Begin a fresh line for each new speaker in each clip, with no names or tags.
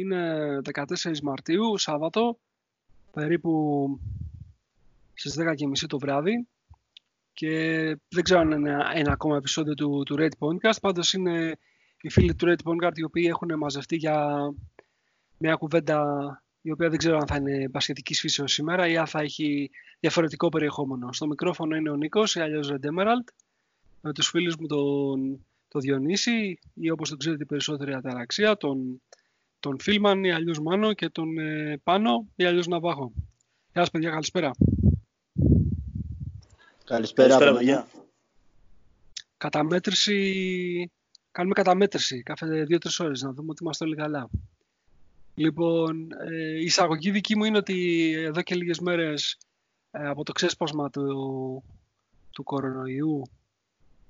Είναι 14 Μαρτίου, Σάββατο, περίπου στις 10.30 το βράδυ. Και δεν ξέρω αν είναι ένα ακόμα επεισόδιο του, του Red Podcast, πάντως είναι οι φίλοι του Red Podcast οι οποίοι έχουν μαζευτεί για μια κουβέντα η οποία δεν ξέρω αν θα είναι μπασχετική φύσεως σήμερα ή αν θα έχει διαφορετικό περιεχόμενο. Στο μικρόφωνο είναι ο Νίκος ή αλλιώς Red Emerald, με τους φίλους μου τον, τον Διονύση ή όπως τον ξέρετε περισσότερη αταραξία, τον τον Φίλμαν ή αλλιώς Μάνο και τον ε, Πάνο ή αλλιώς Ναβάχο. Γεια σας παιδιά, καλησπέρα.
Καλησπέρα, καλησπέρα παιδιά.
Καταμέτρηση, κάνουμε καταμέτρηση κάθε δύο-τρεις ώρες να δούμε ότι είμαστε όλοι καλά. Λοιπόν, ε, η εισαγωγή δική μου είναι ότι εδώ και λίγες μέρες ε, από το ξέσπασμα του, του κορονοϊού,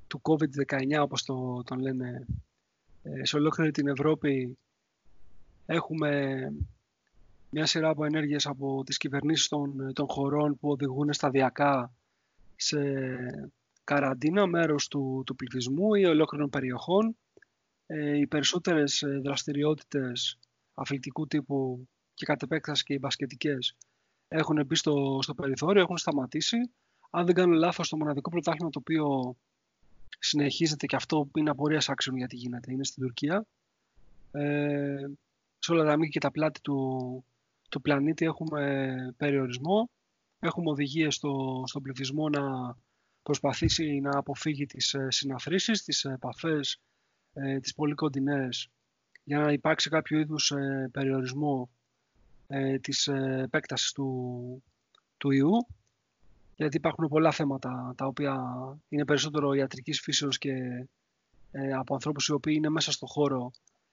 του COVID-19 όπως το, τον λένε, ε, σε ολόκληρη την Ευρώπη Έχουμε μια σειρά από ενέργειες από τις κυβερνήσεις των, των χωρών που οδηγούν σταδιακά σε καραντίνα μέρος του, του πληθυσμού ή ολόκληρων περιοχών. Ε, οι περισσότερες ε, δραστηριότητες αθλητικού τύπου και κατ' επέκταση και οι μπασκετικές έχουν μπει στο, στο περιθώριο, έχουν σταματήσει. Αν δεν κάνω λάθος, το μοναδικό πρωτάθλημα το οποίο συνεχίζεται και αυτό είναι απορίας άξιων γιατί γίνεται, είναι στην Τουρκία. Ε, σε όλα τα μήκη και τα πλάτη του, του πλανήτη έχουμε περιορισμό. Έχουμε οδηγίες στο, στον πληθυσμό να προσπαθήσει να αποφύγει τις ε, συναθρήσεις, τις επαφές, ε, τις πολύ κοντινές, για να υπάρξει κάποιο είδους ε, περιορισμό ε, της ε, επέκτασης του, του ιού. Γιατί υπάρχουν πολλά θέματα τα οποία είναι περισσότερο ιατρικής φύσεως και ε, από ανθρώπους οι οποίοι είναι μέσα στο χώρο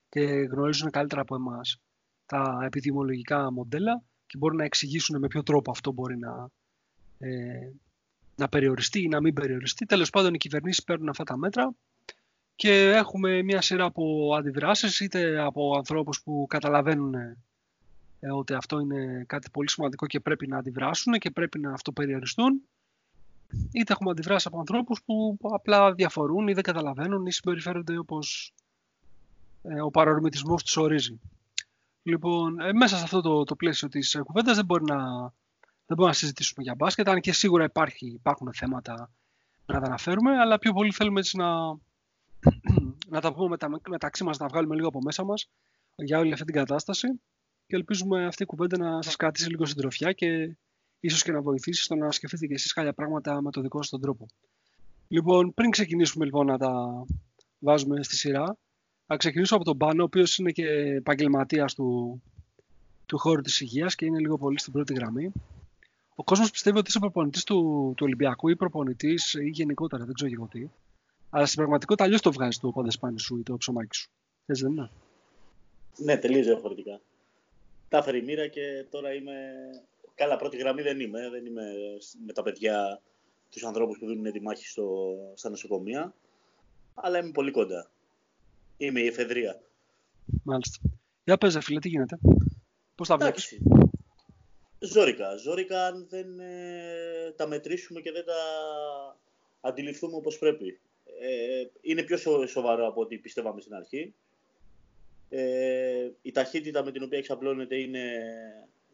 και γνωρίζουν καλύτερα από εμάς τα επιδημιολογικά μοντέλα και μπορούν να εξηγήσουν με ποιο τρόπο αυτό μπορεί να, ε, να περιοριστεί ή να μην περιοριστεί. Τέλος πάντων, οι κυβερνήσεις παίρνουν αυτά τα μέτρα και έχουμε μια σειρά από αντιδράσεις είτε από ανθρώπους που καταλαβαίνουν ε, ότι αυτό είναι κάτι πολύ σημαντικό και πρέπει να αντιδράσουν και πρέπει να αυτοπεριοριστούν είτε έχουμε αντιδράσεις από ανθρώπους που απλά διαφορούν ή δεν καταλαβαίνουν ή συμπεριφέρονται όπως ε, ο παρορμητισμός τους ορίζει. Λοιπόν, ε, μέσα σε αυτό το, το πλαίσιο της κουβέντας δεν μπορεί να, δεν μπορούμε να συζητήσουμε για μπάσκετ, αν και σίγουρα υπάρχει, υπάρχουν θέματα να τα αναφέρουμε, αλλά πιο πολύ θέλουμε έτσι να, να τα πούμε μετα, μεταξύ μας, να βγάλουμε λίγο από μέσα μας για όλη αυτή την κατάσταση και ελπίζουμε αυτή η κουβέντα να σας κρατήσει λίγο συντροφιά και ίσως και να βοηθήσει στο να σκεφτείτε και εσείς κάποια πράγματα με το δικό σας τον τρόπο. Λοιπόν, πριν ξεκινήσουμε λοιπόν να τα βάζουμε στη σειρά, θα ξεκινήσω από τον Πάνο, ο οποίος είναι και επαγγελματίας του, του χώρου της υγείας και είναι λίγο πολύ στην πρώτη γραμμή. Ο κόσμος πιστεύει ότι είσαι προπονητής του, του Ολυμπιακού ή προπονητής ή γενικότερα, δεν ξέρω εγώ τι. Αλλά στην πραγματικότητα αλλιώς το βγάζεις το ποδεσπάνι σου ή το ψωμάκι σου. Έτσι δεν είναι;
Ναι, τελείως διαφορετικά. Τα έφερε η μοίρα και τώρα είμαι. Καλά, πρώτη γραμμή δεν είμαι. Δεν είμαι με τα παιδιά, τους ανθρώπους που δίνουν τη μάχη στο, στα νοσοκομεία. Αλλά είμαι πολύ κοντά. Είμαι η εφεδρεία.
Μάλιστα. Για πες, φίλε, τι γίνεται; Πώς τα βλέπεις;
Ζόρικα. Ζόρικα αν δεν ε, τα μετρήσουμε και δεν τα αντιληφθούμε όπως πρέπει. Ε, είναι πιο σοβαρό από ό,τι πιστεύαμε στην αρχή. Ε, η ταχύτητα με την οποία εξαπλώνεται είναι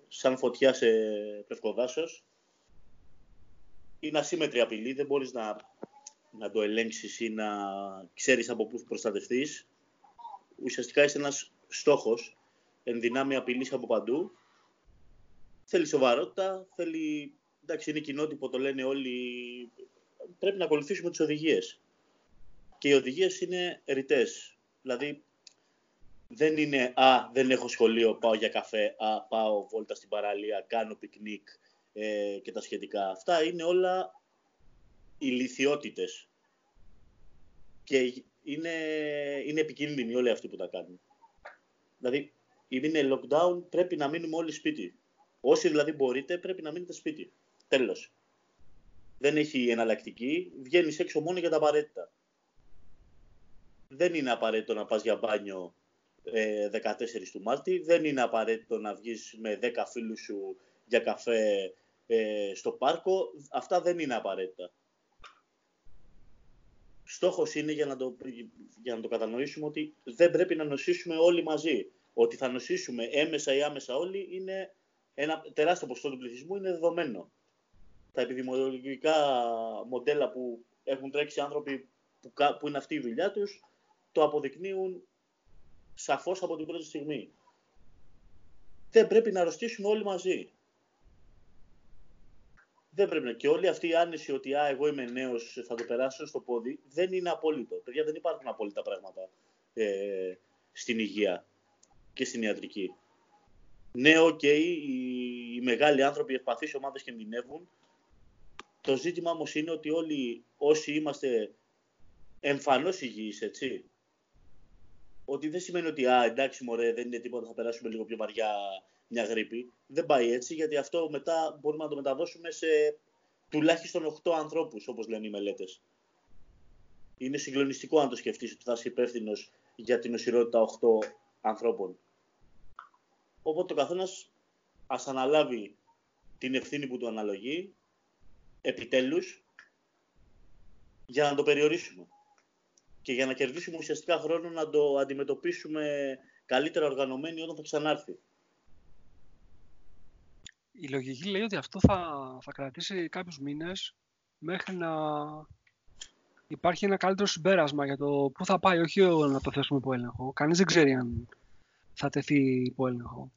σαν φωτιά σε πευκοδάσος. Είναι ασύμετρη απειλή, δεν μπορείς να, να το ελέγξεις ή να ξέρεις από πού προστατευτείς. Ουσιαστικά είσαι ένας στόχος, ενδυνάμει απειλής από παντού. Θέλει σοβαρότητα, θέλει, εντάξει είναι κοινότυπο, το λένε όλοι, πρέπει να ακολουθήσουμε τις οδηγίες. Και οι οδηγίες είναι ρητές. Δηλαδή, δεν είναι «Α, δεν έχω σχολείο, πάω για καφέ», «Α, πάω βόλτα στην παραλία, κάνω πικνίκ» ε, και τα σχετικά. Αυτά είναι όλα ηλικιότητες. Και είναι, είναι επικίνδυνοι όλοι αυτοί που τα κάνουν. Δηλαδή, είναι lockdown, πρέπει να μείνουμε όλοι σπίτι. Όσοι δηλαδή μπορείτε, πρέπει να μείνετε σπίτι. Τέλος. Δεν έχει εναλλακτική. Βγαίνεις έξω μόνο για τα απαραίτητα. Δεν είναι απαραίτητο να πας για μπάνιο 14 ε, του Μάρτη. Δεν είναι απαραίτητο να βγεις με 10 φίλους σου για καφέ ε, στο πάρκο. Αυτά δεν είναι απαραίτητα. Στόχος είναι για να, το, για να το κατανοήσουμε ότι δεν πρέπει να νοσήσουμε όλοι μαζί. Ότι θα νοσήσουμε έμεσα ή άμεσα όλοι είναι ένα τεράστιο ποσοστό του πληθυσμού είναι δεδομένο. Τα επιδημιολογικά μοντέλα που έχουν τρέξει άνθρωποι που, που είναι αυτή η δουλειά τους το αποδεικνύουν σαφώς από την πρώτη στιγμή. Δεν πρέπει να αρρωστήσουμε όλοι μαζί. Δεν πρέπει να. Και όλη αυτή η άνεση ότι α, εγώ είμαι νέος, θα το περάσω στο πόδι, δεν είναι απόλυτο. Παιδιά, δεν υπάρχουν απόλυτα πράγματα ε, στην υγεία και στην ιατρική. Ναι, OK, okay, οι, οι μεγάλοι άνθρωποι, οι ευπαθείς ομάδες κινδυνεύουν. Το ζήτημα όμως είναι ότι όλοι όσοι είμαστε εμφανώς υγιείς, έτσι, ότι δεν σημαίνει ότι α, εντάξει μωρέ, δεν είναι τίποτα, θα περάσουμε λίγο πιο βαριά μια γρίπη. Δεν πάει έτσι, γιατί αυτό μετά μπορούμε να το μεταδώσουμε σε τουλάχιστον 8 ανθρώπους, όπως λένε οι μελέτες. Είναι συγκλονιστικό αν το σκεφτείς ότι θα είσαι υπεύθυνος για την οσηρότητα 8 ανθρώπων. Οπότε ο καθένας ας αναλάβει την ευθύνη που του αναλογεί, επιτέλους, για να το περιορίσουμε και για να κερδίσουμε ουσιαστικά χρόνο να το αντιμετωπίσουμε καλύτερα οργανωμένοι όταν θα ξανάρθει.
Η λογική λέει ότι αυτό θα, θα κρατήσει κάποιους μήνες μέχρι να υπάρχει ένα καλύτερο συμπέρασμα για το πού θα πάει, όχι να το θέσουμε υπό έλεγχο. Κανείς δεν ξέρει αν θα τεθεί υπό έλεγχο.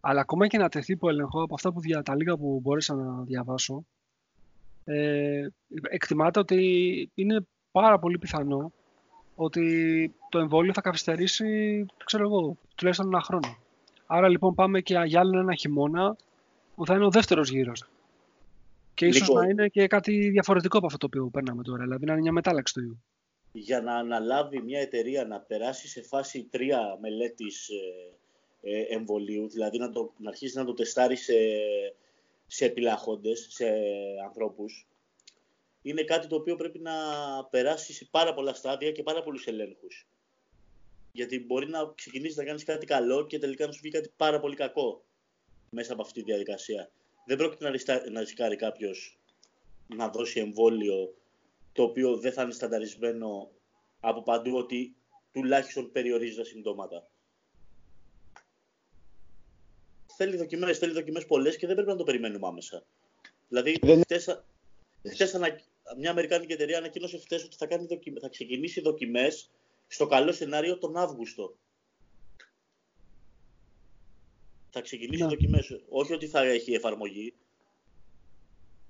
Αλλά ακόμα και να τεθεί υπό έλεγχο, από αυτά που δια, τα λίγα που μπόρεσα να διαβάσω, ε, εκτιμάται ότι είναι πάρα πολύ πιθανό ότι το εμβόλιο θα καθυστερήσει, ξέρω εγώ, τουλάχιστον ένα χρόνο. Άρα λοιπόν πάμε και για άλλο ένα χειμώνα που θα είναι ο δεύτερος γύρος. Και ίσως λοιπόν, να είναι και κάτι διαφορετικό από αυτό το οποίο περνάμε τώρα, δηλαδή να είναι μια μετάλλαξη του ιού.
Για να αναλάβει μια εταιρεία να περάσει σε φάση 3 μελέτης ε, ε, εμβολίου, δηλαδή να, το, να αρχίσεις να το τεστάρεις σε, σε επιλαχόντες, σε ανθρώπους, είναι κάτι το οποίο πρέπει να περάσει σε πάρα πολλά στάδια και πάρα πολλούς ελέγχους. Γιατί μπορεί να ξεκινήσεις να κάνεις κάτι καλό και τελικά να σου βγει κάτι πάρα πολύ κακό μέσα από αυτή τη διαδικασία. Δεν πρόκειται να ρισκάρει κάποιος να δώσει εμβόλιο το οποίο δεν θα είναι στανταρισμένο από παντού ότι τουλάχιστον περιορίζει τα συμπτώματα. Θέλει δοκιμές, θέλει δοκιμές πολλές και δεν πρέπει να το περιμένουμε άμεσα. Δηλαδή, δεν... χτες, χτες ανα... μια Αμερικάνικη εταιρεία ανακοίνωσε χθες ότι θα, κάνει δοκι... θα ξεκινήσει δοκιμές στο καλό σενάριο τον Αύγουστο. Θα ξεκινήσει ναι. δοκιμέ. Όχι ότι θα έχει εφαρμογή.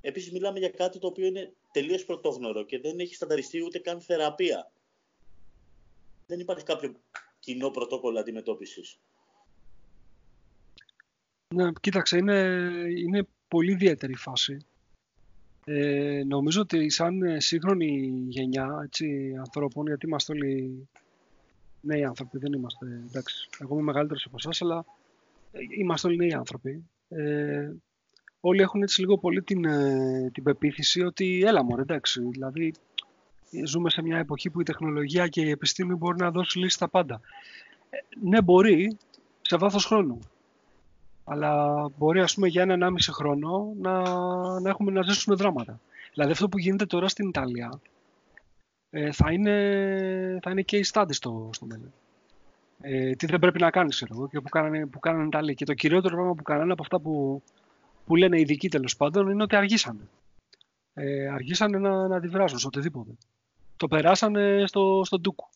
Επίσης, μιλάμε για κάτι το οποίο είναι τελείως πρωτόγνωρο και δεν έχει στανταριστεί ούτε καν θεραπεία. Δεν υπάρχει κάποιο κοινό πρωτόκολλο αντιμετώπισης.
Ναι, κοίταξε, είναι, είναι πολύ ιδιαίτερη φάση. Ε, νομίζω ότι σαν σύγχρονη γενιά έτσι, ανθρώπων, γιατί είμαστε όλοι νέοι άνθρωποι, δεν είμαστε, εντάξει, εγώ είμαι μεγαλύτερος από εσάς, αλλά είμαστε όλοι νέοι άνθρωποι. Ε, όλοι έχουν έτσι λίγο πολύ την, ε, την πεποίθηση ότι έλα μωρέ, εντάξει, δηλαδή ζούμε σε μια εποχή που η τεχνολογία και η επιστήμη μπορεί να δώσει λύση στα πάντα. Ε, ναι, μπορεί, σε βάθος χρόνου. Αλλά μπορεί, ας πούμε, για έναν άμιση χρόνο να, να έχουμε να ζήσουμε δράματα. Δηλαδή αυτό που γίνεται τώρα στην Ιταλία ε, θα, είναι, θα είναι case study στο, στο μέλλον. Ε, τι δεν πρέπει να κάνεις, εγώ, και που κάνανε, που κάνανε Ιταλία. Και το κυριότερο πράγμα που κάνανε από αυτά που, που λένε οι ειδικοί τέλος πάντων είναι ότι αργήσανε. Ε, αργήσανε να, να αντιδράσουν σε οτιδήποτε. Το περάσανε στο, στο ντούκου.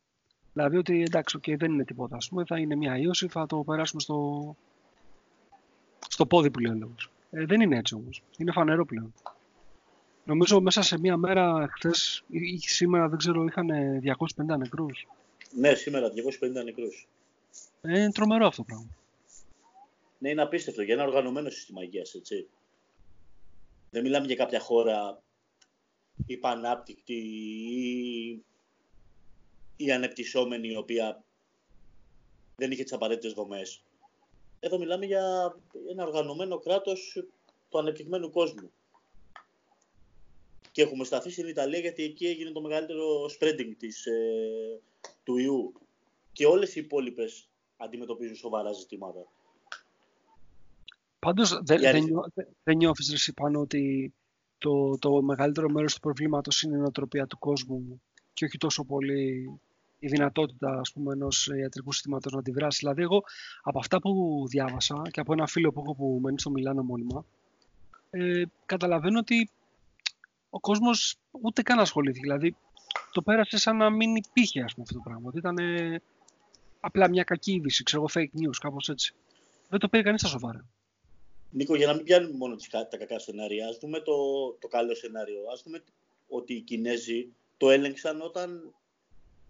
Δηλαδή ότι εντάξει, okay, δεν είναι τίποτα. Ας πούμε, θα είναι μια ίωση, θα το περάσουμε στο, στο πόδι που λέει ο λόγος. Ε, δεν είναι έτσι όμως. Είναι φανερό πλέον. Νομίζω μέσα σε μία μέρα χθες ή σήμερα, δεν ξέρω, είχαν 250 νεκρούς.
Ναι, σήμερα 250 νεκρούς.
Ε, είναι τρομερό αυτό το πράγμα.
Ναι, είναι απίστευτο για ένα οργανωμένο σύστημα υγείας, έτσι. Δεν μιλάμε για κάποια χώρα υπανάπτυκτη ή, ή ανεπτυσσόμενη η οποία δεν είχε τις απαραίτητες δομές. Εδώ μιλάμε για ένα οργανωμένο κράτος του ανεπτυγμένου κόσμου. Και έχουμε σταθεί στην Ιταλία γιατί εκεί έγινε το μεγαλύτερο spreading της, ε, του ιού. Και όλες οι υπόλοιπες αντιμετωπίζουν σοβαρά ζητήματα.
Πάντως δεν, δεν, δεν νιώθεις εσύ πάνω ότι το, το μεγαλύτερο μέρος του προβλήματος είναι η νοοτροπία του κόσμου και όχι τόσο πολύ η δυνατότητα ας πούμε, ενός ιατρικού συστήματος να αντιδράσει. Δηλαδή, εγώ από αυτά που διάβασα και από ένα φίλο που έχω που μένει στο Μιλάνο μόνιμα, ε, καταλαβαίνω ότι ο κόσμος ούτε καν ασχολήθηκε. Δηλαδή, το πέρασε σαν να μην υπήρχε ας πούμε, αυτό το πράγμα. Ότι ήταν απλά μια κακή είδηση, ξέρω εγώ, fake news, κάπως έτσι. Δεν το πήρε κανείς στα σοβαρά.
Νίκο, για να μην πιάνουμε μόνο τα κακά σενάρια, ας δούμε το, το καλό σενάριο. Ας δούμε ότι οι Κινέζοι το έλεγξαν όταν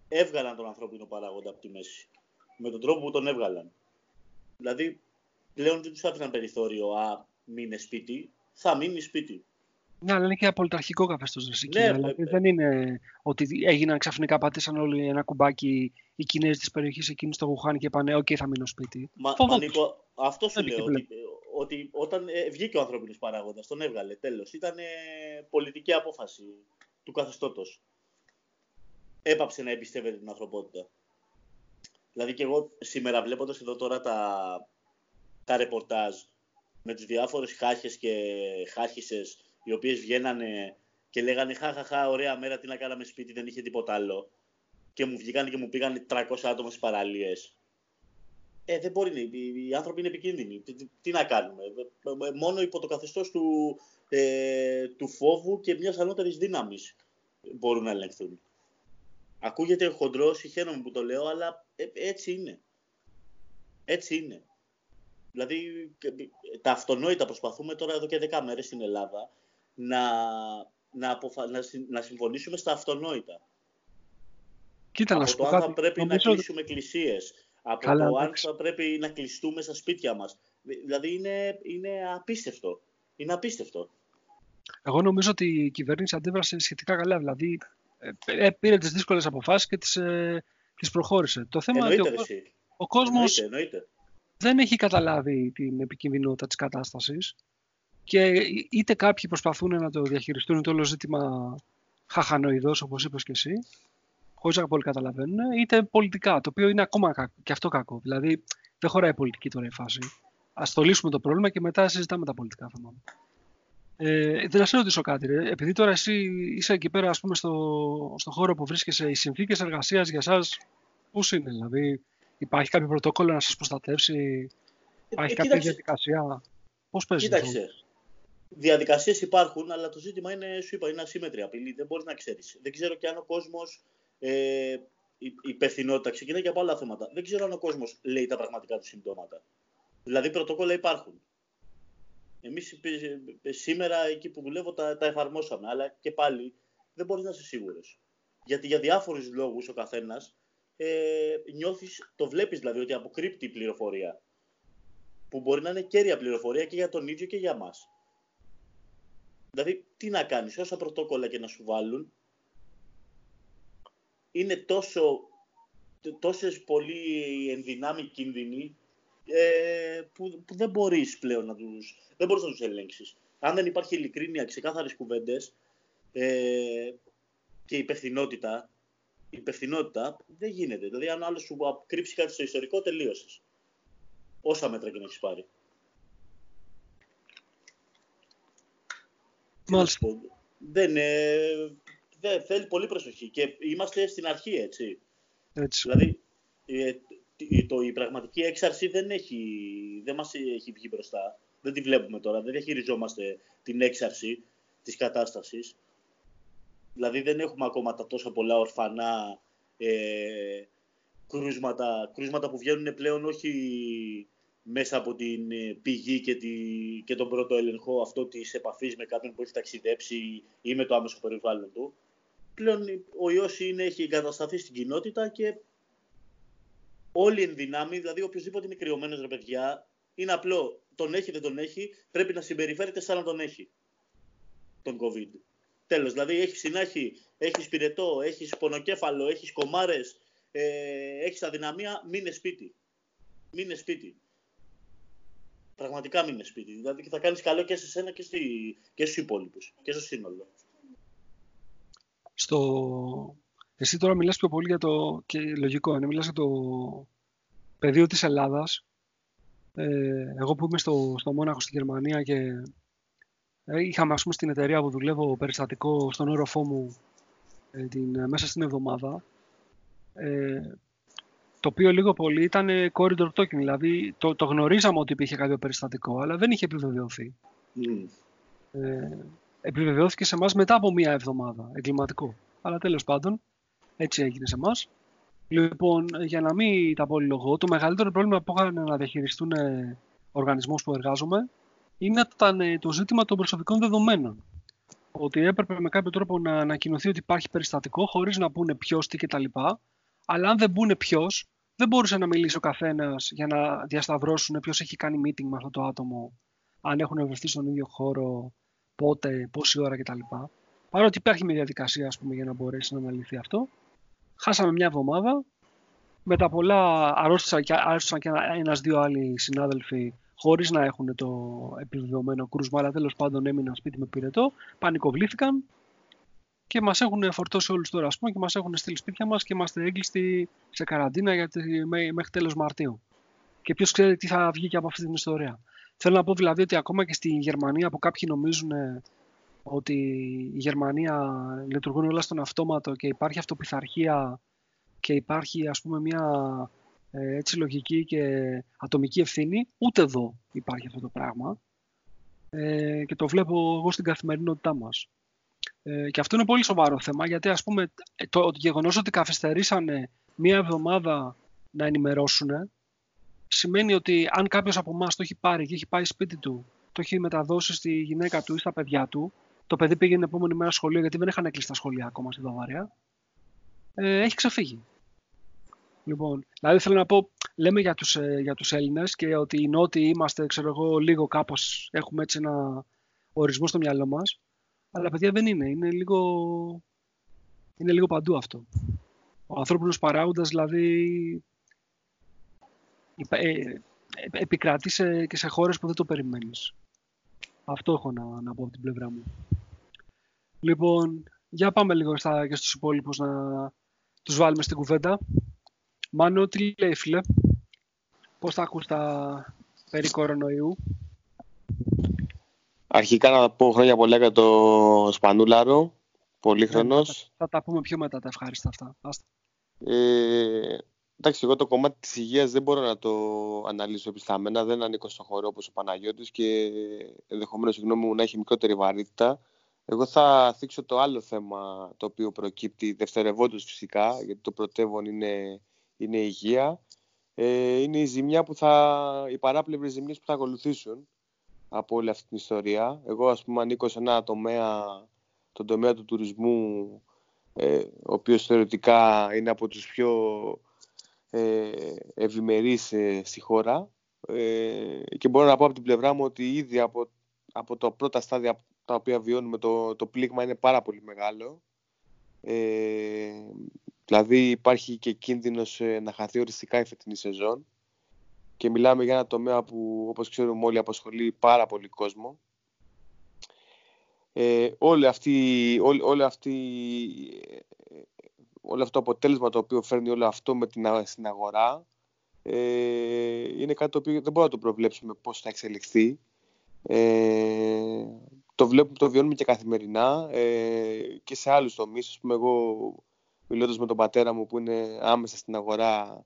έβγαλαν τον ανθρώπινο παράγοντα από τη μέση. Με τον τρόπο που τον έβγαλαν. Δηλαδή, πλέον δεν τους άφηναν περιθώριο «Α, μείνε σπίτι», θα μείνει σπίτι.
Ναι, αλλά είναι και απολυταρχικό καθεστώς ναι, δηλαδή, δεν είναι ότι έγιναν ξαφνικά, πατήσαν όλοι ένα κουμπάκι οι Κινέζοι της περιοχής εκείνη στο Γουχάν και πάνε: OK, θα μείνω σπίτι.
Μα, μα Νίκο, αυτό σου λέω. Ότι, ότι, όταν ε, βγήκε ο ανθρώπινος παράγοντας, τον έβγαλε τέλος. Ήταν πολιτική απόφαση του καθεστώτος έπαψε να εμπιστεύεται την ανθρωπότητα. Δηλαδή και εγώ σήμερα βλέποντας εδώ τώρα τα, τα ρεπορτάζ με τους διάφορες χάχες και χάχισες οι οποίες βγαίνανε και λέγανε χα, ωραία μέρα, τι να κάναμε σπίτι, δεν είχε τίποτα άλλο. Και μου βγήκαν και μου πήγαν 300 άτομα στις παραλίες. Ε, δεν μπορεί, οι άνθρωποι είναι επικίνδυνοι. Τι, τι, να κάνουμε. Ε, ε, μόνο υπό το καθεστώς του, ε, του φόβου και μιας ανώτερης δύναμης μπορούν να ελεγχθούν. Ακούγεται χοντρό, χαίρομαι που το λέω, αλλά ε, έτσι είναι. Έτσι είναι. Δηλαδή, τα αυτονόητα προσπαθούμε τώρα εδώ και 10 μέρες στην Ελλάδα να, να, αποφα... να, να συμφωνήσουμε στα αυτονόητα.
Κοίτα,
από
να
το αν θα πρέπει να κλείσουμε εκκλησίες, από Καλά, το αν θα πρέπει να κλειστούμε στα σπίτια μας. Δηλαδή είναι, είναι απίστευτο. Είναι απίστευτο.
Εγώ νομίζω ότι η κυβέρνηση αντέβρασε σχετικά καλά. Δηλαδή ε, ε, πήρε τις δύσκολες αποφάσεις και τις, ε, τις προχώρησε. Το θέμα είναι ότι ο, ο κόσμος δεν έχει καταλάβει την επικίνδυνοτητα της κατάστασης και είτε κάποιοι προσπαθούν να το διαχειριστούν το όλο ζήτημα χαχανοειδώς όπως είπες και εσύ χωρίς να πολύ καταλαβαίνουν, είτε πολιτικά, το οποίο είναι ακόμα και αυτό κακό. Δηλαδή δεν χωράει πολιτική τώρα η φάση. Ας το λύσουμε το πρόβλημα και μετά συζητάμε τα πολιτικά θέματα. Ε, δεν σε ρωτήσω κάτι. Ρε. Επειδή τώρα εσύ είσαι εκεί πέρα, ας πούμε, στο, στο χώρο που βρίσκεσαι, οι συνθήκες εργασίας για εσάς πώς είναι, Δηλαδή, υπάρχει κάποιο πρωτόκολλο να σας προστατεύσει, υπάρχει ε, κάποια διαδικασία; Πώς παίζεις
Κοίταξε. Διαδικασίες υπάρχουν, αλλά το ζήτημα είναι, σου είπα, είναι ασύμετρη απειλή. Δεν μπορείς να ξέρεις. Δεν ξέρω και αν ο κόσμος. Ε, η υπευθυνότητα ξεκινάει και από άλλα θέματα. Δεν ξέρω αν ο κόσμος λέει τα πραγματικά του συμπτώματα. Δηλαδή, πρωτόκολλα υπάρχουν. Εμείς σήμερα εκεί που δουλεύω τα, τα εφαρμόσαμε, αλλά και πάλι δεν μπορείς να είσαι σίγουρος. Γιατί για διάφορους λόγους ο καθένας ε, νιώθεις, το βλέπεις δηλαδή ότι αποκρύπτει πληροφορία. Που μπορεί να είναι κέρια πληροφορία και για τον ίδιο και για μας. Δηλαδή, τι να κάνεις, όσα πρωτόκολλα και να σου βάλουν, είναι τόσο, τόσες πολύ ενδυνάμει κίνδυνοι ε, που, που, δεν μπορείς πλέον να τους, δεν μπορείς να τους ελέγξεις. Αν δεν υπάρχει ειλικρίνεια, ξεκάθαρες κουβέντες ε, και υπευθυνότητα, υπευθυνότητα δεν γίνεται. Δηλαδή αν άλλος σου κρύψει κάτι στο ιστορικό, τελείωσες. Όσα μέτρα και να έχεις πάρει.
Μάλιστα.
Δεν, ε, δεν, θέλει πολύ προσοχή και είμαστε στην αρχή, έτσι.
έτσι.
Δηλαδή, ε, το, η πραγματική έξαρση δεν, έχει, δεν μας έχει βγει μπροστά. Δεν τη βλέπουμε τώρα. Δεν διαχειριζόμαστε την έξαρση της κατάστασης. Δηλαδή δεν έχουμε ακόμα τα τόσο πολλά ορφανά ε, κρούσματα, κρούσματα που βγαίνουν πλέον όχι μέσα από την ε, πηγή και, τη, και τον πρώτο έλεγχο αυτό της επαφής με κάποιον που έχει ταξιδέψει ή με το άμεσο περιβάλλον του. Πλέον ο ιός είναι, έχει εγκατασταθεί στην κοινότητα και όλοι εν δυνάμει, δηλαδή οποιοδήποτε είναι κρυωμένος ρε παιδιά, είναι απλό. Τον έχει, δεν τον έχει, πρέπει να συμπεριφέρεται σαν να τον έχει. Τον COVID. Τέλος. Δηλαδή έχει συνάχη, έχεις πυρετό, έχεις πονοκέφαλο, έχεις κομάρες, ε, έχεις αδυναμία, μείνε σπίτι. Μείνε σπίτι. Πραγματικά μείνε σπίτι. Δηλαδή και θα κάνεις καλό και σε σένα και, στη, και στους υπόλοιπους και στο σύνολο.
Στο... Εσύ τώρα μιλάς πιο πολύ για το, και λογικό είναι, μιλάς για το πεδίο της Ελλάδας. Ε, εγώ που είμαι στο, στο Μόναχο στη Γερμανία και ε, είχαμε ας πούμε στην εταιρεία που δουλεύω περιστατικό στον όροφό μου ε, την, ε, μέσα στην εβδομάδα ε, το οποίο λίγο πολύ ήταν corridor talking, δηλαδή το, το γνωρίζαμε ότι υπήρχε κάποιο περιστατικό, αλλά δεν είχε επιβεβαιωθεί. Mm. Ε, επιβεβαιώθηκε σε εμάς μετά από μία εβδομάδα, εγκληματικό. Αλλά τέλος πάντων, έτσι έγινε σε εμάς. Λοιπόν, για να μην τα πολυλογώ, το μεγαλύτερο πρόβλημα που είχαν να διαχειριστούν οργανισμό που εργάζομαι ήταν το ζήτημα των προσωπικών δεδομένων. Ότι έπρεπε με κάποιο τρόπο να ανακοινωθεί ότι υπάρχει περιστατικό, χωρίς να πούνε ποιος, τι κτλ. Αλλά αν δεν πούνε ποιος, δεν μπορούσε να μιλήσει ο καθένας για να διασταυρώσουν ποιος έχει κάνει meeting με αυτό το άτομο, αν έχουν βρεθεί στον ίδιο χώρο, πότε, πόση ώρα κτλ. Παρότι υπάρχει μια διαδικασία ας πούμε, για να μπορέσει να αναλυθεί αυτό. Χάσαμε μια εβδομάδα. Με τα πολλά αρρώστησαν και, και ένα-δύο άλλοι συνάδελφοι χωρίς να έχουν το επιβεβαιωμένο κρούσμα, αλλά τέλος πάντων έμειναν σπίτι με πυρετό. Πανικοβλήθηκαν και μας έχουν φορτώσει όλους τώρα, ας πούμε, και μας έχουν στείλει σπίτια μας και είμαστε έγκλειστοι σε καραντίνα γιατί, μέχρι τέλος Μαρτίου. Και ποιος ξέρει τι θα βγει και από αυτή την ιστορία. Θέλω να πω δηλαδή ότι ακόμα και στη Γερμανία που κάποιοι νομίζουν ότι η Γερμανία λειτουργούν όλα στον αυτόματο και υπάρχει αυτοπιθαρχία και υπάρχει ας πούμε μια ε, έτσι λογική και ατομική ευθύνη, ούτε εδώ υπάρχει αυτό το πράγμα ε, και το βλέπω εγώ στην καθημερινότητά μας. Ε, και αυτό είναι πολύ σοβαρό θέμα γιατί ας πούμε το, το γεγονός ότι καθυστερήσανε μία εβδομάδα να ενημερώσουν σημαίνει ότι αν κάποιος από εμάς το έχει πάρει και έχει πάει σπίτι του το έχει μεταδώσει στη γυναίκα του ή στα παιδιά του το παιδί πήγε την επόμενη μέρα σχολείο γιατί δεν είχαν κλείσει τα σχολεία ακόμα στη Βαβαρία ε, έχει ξεφύγει. Λοιπόν, δηλαδή θέλω να πω, λέμε για τους, ε, για τους Έλληνες και ότι οι Νότιοι είμαστε, ξέρω εγώ, λίγο κάπως, έχουμε έτσι ένα ορισμό στο μυαλό μας, αλλά παιδιά δεν είναι, είναι λίγο, είναι λίγο παντού αυτό. Ο ανθρώπινος παράγοντας, δηλαδή, ε, ε, επικρατεί σε, και σε χώρες που δεν το περιμένεις. Αυτό έχω να, να πω από την πλευρά μου. Λοιπόν, για πάμε λίγο στα, και στους υπόλοιπους να τους βάλουμε στην κουβέντα. Μάνο, τι λέει φίλε, πώς θα ακούς τα περί κορονοϊού;
Αρχικά να πω χρόνια πολλά για το Σπανούλαρο, πολύχρονος.
Ναι, θα, θα, τα πούμε πιο μετά τα ευχάριστα αυτά.
Ε, Εντάξει, εγώ το κομμάτι της υγείας δεν μπορώ να το αναλύσω επισταμένα, δεν ανήκω στο χώρο όπως ο Παναγιώτης και ενδεχομένως η γνώμη μου να έχει μικρότερη βαρύτητα. Εγώ θα θίξω το άλλο θέμα το οποίο προκύπτει δευτερευόντως φυσικά, γιατί το πρωτεύον είναι, είναι η υγεία. Ε, είναι η ζημιά που θα, οι παράπλευρες ζημιές που θα ακολουθήσουν από όλη αυτή την ιστορία. Εγώ ας πούμε ανήκω σε ένα τομέα, τον τομέα του τουρισμού, ε, ο οποίος θεωρητικά είναι από τους πιο ε, ευημερείς ε, στη χώρα ε, και μπορώ να πω από την πλευρά μου ότι ήδη από, από τα πρώτα στάδια τα οποία βιώνουμε το, το πλήγμα είναι πάρα πολύ μεγάλο. Ε, δηλαδή υπάρχει και κίνδυνος ε, να χαθεί οριστικά η φετινή σεζόν και μιλάμε για ένα τομέα που όπως ξέρουμε όλοι απασχολεί πάρα πολύ κόσμο. Ε, όλη αυτή, όλη, όλη αυτή, όλο αυτό το αποτέλεσμα το οποίο φέρνει όλο αυτό με την, στην αγορά ε, είναι κάτι το οποίο δεν μπορούμε να το προβλέψουμε πώς θα εξελιχθεί. Ε, το βλέπουμε, το βιώνουμε και καθημερινά ε, και σε άλλους τομείς. Ας πούμε, εγώ μιλώντας με τον πατέρα μου που είναι άμεσα στην αγορά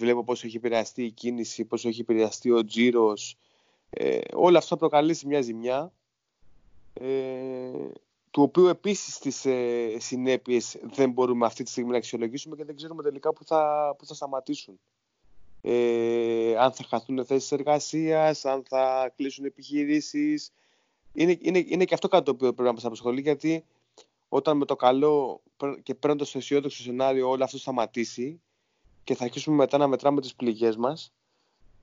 βλέπω πόσο έχει επηρεαστεί η κίνηση, πόσο έχει επηρεαστεί ο τζίρος. Ε, όλα αυτά προκαλέσει μια ζημιά ε, του οποίου επίσης τις ε, συνέπειες δεν μπορούμε αυτή τη στιγμή να αξιολογήσουμε και δεν ξέρουμε τελικά που θα, που θα σταματήσουν. Ε, αν θα χαθούν θέσεις εργασίας, αν θα κλείσουν επιχειρήσεις. Είναι, είναι, είναι και αυτό κάτι το οποίο πρέπει να μας απασχολεί γιατί όταν με το καλό και παίρνοντας το αισιόδοξο σενάριο όλο αυτό σταματήσει και θα αρχίσουμε μετά να μετράμε τις πληγές μας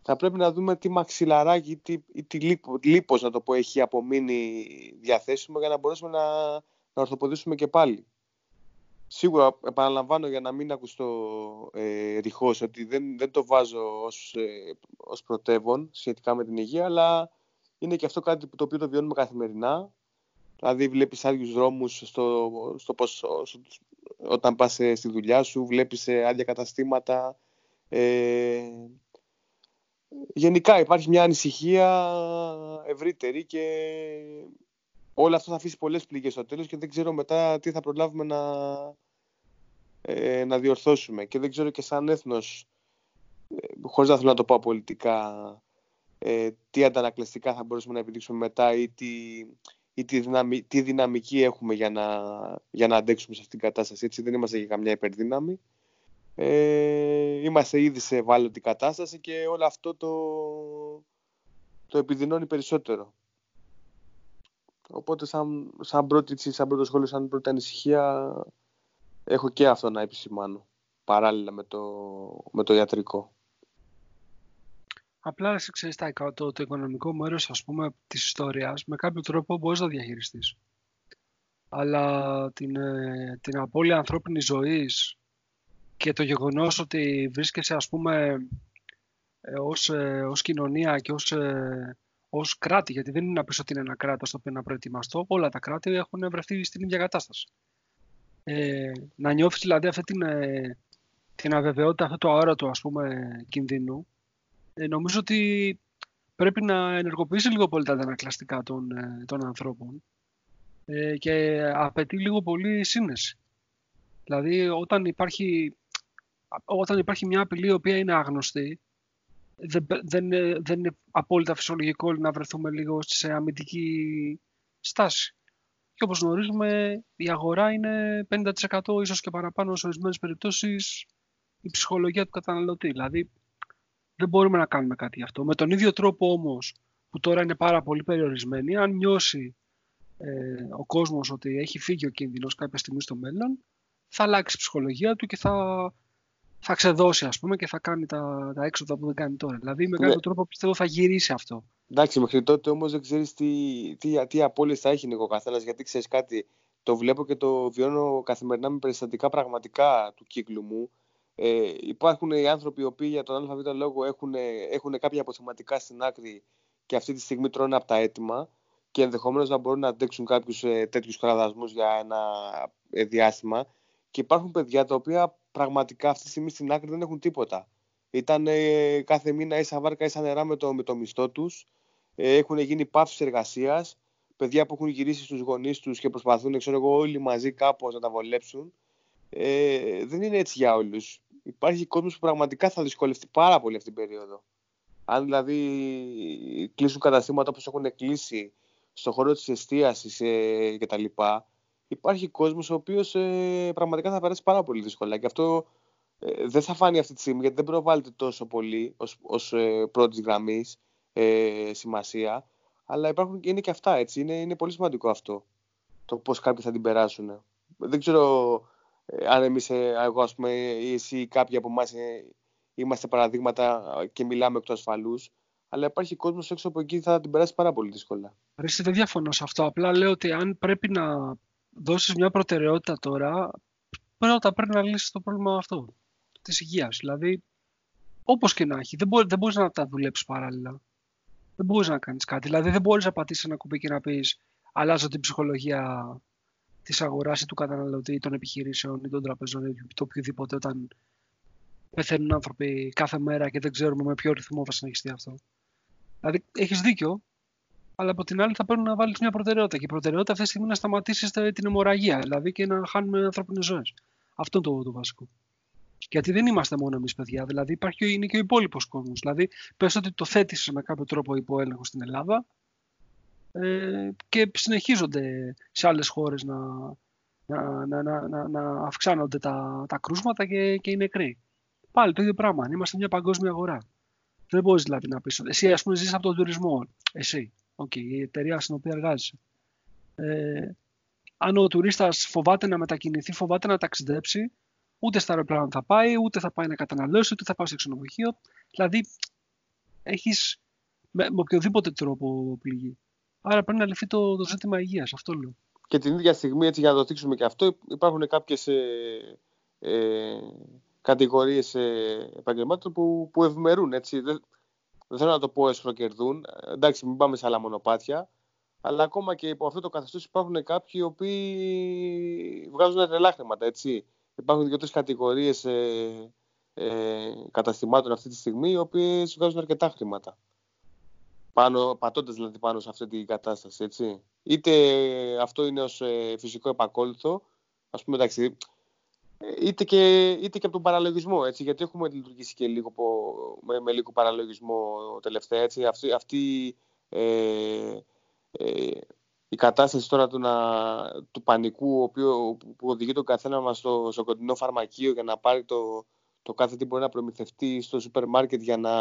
θα πρέπει να δούμε τι μαξιλαράκι τι, ή τι λίπο, λίπος να το πω έχει απομείνει διαθέσιμο για να μπορέσουμε να, να ορθοποδήσουμε και πάλι. Σίγουρα επαναλαμβάνω για να μην ακουστώ ε, ρηχώς ότι δεν, δεν το βάζω ως, ε, ως πρωτεύον σχετικά με την υγεία αλλά είναι και αυτό κάτι που το οποίο το βιώνουμε καθημερινά δηλαδή βλέπεις άδειους δρόμους στο, στο, στο, όταν πας στη δουλειά σου βλέπεις ε, άδεια καταστήματα ε, γενικά υπάρχει μια ανησυχία ευρύτερη και όλο αυτό θα αφήσει πολλές πληγές στο τέλος και δεν ξέρω μετά τι θα προλάβουμε να, ε, να διορθώσουμε. Και δεν ξέρω και σαν έθνος, ε, χωρίς να θέλω να το πω πολιτικά, ε, τι αντανακλαστικά θα μπορούσαμε να επιδείξουμε μετά ή τι, ή τι, δυναμι, τι δυναμική έχουμε για να, για να αντέξουμε σε αυτήν την κατάσταση. Έτσι δεν είμαστε για καμιά υπερδύναμη. Ε, είμαστε ήδη σε ευάλωτη κατάσταση και όλο αυτό το, το επιδεινώνει περισσότερο. Οπότε σαν, σαν, πρώτη, σαν πρώτο σχόλιο, σαν πρώτη ανησυχία έχω και αυτό να επισημάνω παράλληλα με το, με το ιατρικό.
Απλά εσύ ξέρεις το, το οικονομικό μέρος ας πούμε της ιστορίας με κάποιο τρόπο μπορείς να διαχειριστείς. Αλλά την, ε, την απώλεια ανθρώπινης ζωής και το γεγονός ότι βρίσκεσαι ας πούμε ε, ως, ε, ως κοινωνία και ως, ε, ως κράτη, γιατί δεν είναι να πεις ότι είναι ένα κράτος το οποίο να προετοιμαστώ, όλα τα κράτη έχουν βρεθεί στην ίδια κατάσταση. Ε, να νιώθεις δηλαδή αυτή την, την αβεβαιότητα, αυτό το αόρατο ας πούμε κινδύνου, ε, νομίζω ότι πρέπει να ενεργοποιήσει λίγο πολύ τα αντανακλαστικά των, των ανθρώπων ε, και απαιτεί λίγο πολύ σύνεση. Δηλαδή όταν υπάρχει όταν υπάρχει μια απειλή η οποία είναι άγνωστη, δεν, δεν, δεν είναι απόλυτα φυσιολογικό να βρεθούμε λίγο σε αμυντική στάση. Και όπως γνωρίζουμε, η αγορά είναι 50% ίσως και παραπάνω σε ορισμένες περιπτώσεις η ψυχολογία του καταναλωτή. Δηλαδή, δεν μπορούμε να κάνουμε κάτι γι' αυτό. Με τον ίδιο τρόπο όμως, που τώρα είναι πάρα πολύ περιορισμένη, αν νιώσει ε, ο κόσμος ότι έχει φύγει ο κίνδυνος κάποια στιγμή στο μέλλον, θα αλλάξει η ψυχολογία του και θα θα ξεδώσει ας πούμε και θα κάνει τα, τα έξοδα που δεν κάνει τώρα. Δηλαδή με κάποιο ναι. τρόπο πιστεύω θα γυρίσει αυτό.
Εντάξει, μέχρι τότε όμως δεν ξέρεις τι, τι, τι απώλειες θα έχει ο καθένας γιατί ξέρεις κάτι, το βλέπω και το βιώνω καθημερινά με περιστατικά πραγματικά του κύκλου μου. Ε, υπάρχουν οι άνθρωποι οι οποίοι για τον ΑΒ λόγο έχουν, έχουν κάποια αποθεματικά στην άκρη και αυτή τη στιγμή τρώνε από τα έτοιμα και ενδεχομένως να μπορούν να αντέξουν κάποιους ε, τέτοιους κραδασμούς για ένα ε, διάστημα. Και υπάρχουν παιδιά τα οποία πραγματικά αυτή τη στιγμή στην άκρη δεν έχουν τίποτα. Ήταν ε, κάθε μήνα ίσα βάρκα ίσα νερά με το, με το μισθό τους. Ε, έχουν γίνει παύσει εργασίας. Παιδιά που έχουν γυρίσει στους γονείς τους και προσπαθούν ξέρω εγώ, όλοι μαζί κάπως να τα βολέψουν. Ε, δεν είναι έτσι για όλους. Υπάρχει κόσμος που πραγματικά θα δυσκολευτεί πάρα πολύ αυτή την περίοδο. Αν δηλαδή κλείσουν καταστήματα όπως έχουν κλείσει στον χώρο της εστίασης ε, κτλ. Υπάρχει κόσμος ο οποίος ε, πραγματικά θα περάσει πάρα πολύ δύσκολα και αυτό ε, δεν θα φάνει αυτή τη στιγμή γιατί δεν προβάλλεται τόσο πολύ ως, ως ε, πρώτης γραμμής ε, σημασία αλλά υπάρχουν, είναι και αυτά έτσι, είναι, είναι πολύ σημαντικό αυτό το πώς κάποιοι θα την περάσουν. Δεν ξέρω ε, αν εμείς, ε, εγώ ας πούμε ή εσύ ή κάποιοι από εμάς είμαστε παραδείγματα και μιλάμε εκ του ασφαλούς αλλά υπάρχει κόσμος έξω από εκεί θα την περάσει πάρα πολύ δύσκολα.
Ρίστε, δεν διαφωνώ σε αυτό. Απλά λέω ότι αν πρέπει να δώσεις μια προτεραιότητα τώρα, πρώτα πρέπει να λύσεις το πρόβλημα αυτό της υγείας. Δηλαδή, όπως και να έχει, δεν μπορεί δεν μπορείς να τα δουλέψεις παράλληλα. Δεν μπορείς να κάνεις κάτι. Δηλαδή, δεν μπορείς να πατήσεις ένα κουμπί και να πεις Αλλάζω την ψυχολογία της αγοράς ή του καταναλωτή, των επιχειρήσεων ή των τραπεζών ή το οποιοδήποτε όταν πεθαίνουν άνθρωποι κάθε μέρα και δεν ξέρουμε με ποιο ρυθμό θα συνεχιστεί αυτό. Δηλαδή, έχεις δίκιο, αλλά από την άλλη θα πρέπει να βάλεις μια προτεραιότητα. Και η προτεραιότητα αυτή τη στιγμή είναι να σταματήσεις την αιμορραγία, δηλαδή και να χάνουμε ανθρώπινες ζωές. Αυτό είναι το, το βασικό. Γιατί δεν είμαστε μόνο εμείς, παιδιά. Δηλαδή, υπάρχει, είναι και ο υπόλοιπος κόσμος. Δηλαδή, πες ότι το θέτησες με κάποιο τρόπο υπό έλεγχο στην Ελλάδα ε, και συνεχίζονται σε άλλες χώρες να, να, να, να, να, αυξάνονται τα, τα κρούσματα και, και οι νεκροί. Πάλι το ίδιο πράγμα. Αν είμαστε μια παγκόσμια αγορά. Δεν μπορείς δηλαδή να πεις. Εσύ, ας πούμε, ζεις από τον τουρισμό. Εσύ. Okay, η εταιρεία στην οποία εργάζεσαι. Ε, αν ο τουρίστας φοβάται να μετακινηθεί, φοβάται να ταξιδέψει, ούτε στα αεροπλάνα θα πάει, ούτε θα πάει να καταναλώσει, ούτε θα πάει στο ξενοδοχείο. Δηλαδή, έχεις με, με οποιοδήποτε τρόπο πληγή. Άρα πρέπει να λυθεί το, το ζήτημα υγείας. Αυτό λέω.
Και την ίδια στιγμή, έτσι για να το δείξουμε και αυτό, υπάρχουν κάποιες ε, ε, κατηγορίες ε, επαγγελμάτων που, που ευημερούν. Έτσι. Δεν, δεν θέλω να το πω εσχροκερδούν. Εντάξει, μην πάμε σε άλλα μονοπάτια. Αλλά ακόμα και υπό αυτό το καθεστώς υπάρχουν κάποιοι οι οποίοι βγάζουν τρελά χρήματα. Έτσι. Υπάρχουν δύο-τρει κατηγορίες ε, ε, καταστημάτων αυτή τη στιγμή, οι οποίες βγάζουν αρκετά χρήματα. Πάνω, πατώντας δηλαδή πάνω σε αυτή την κατάσταση, έτσι. Είτε αυτό είναι ως ε, φυσικό επακόλουθο, ας πούμε, εντάξει, είτε και, είτε και από τον παραλογισμό, έτσι, γιατί έχουμε λειτουργήσει και λίγο με, με λίγο παραλογισμό τελευταία, έτσι. Αυτή, αυτή ε, ε, η κατάσταση τώρα του, να, του πανικού οποίο, που οδηγεί τον καθένα μας στο, στο κοντινό φαρμακείο για να πάρει το, το κάθε τι μπορεί να προμηθευτεί στο σούπερ μάρκετ για να,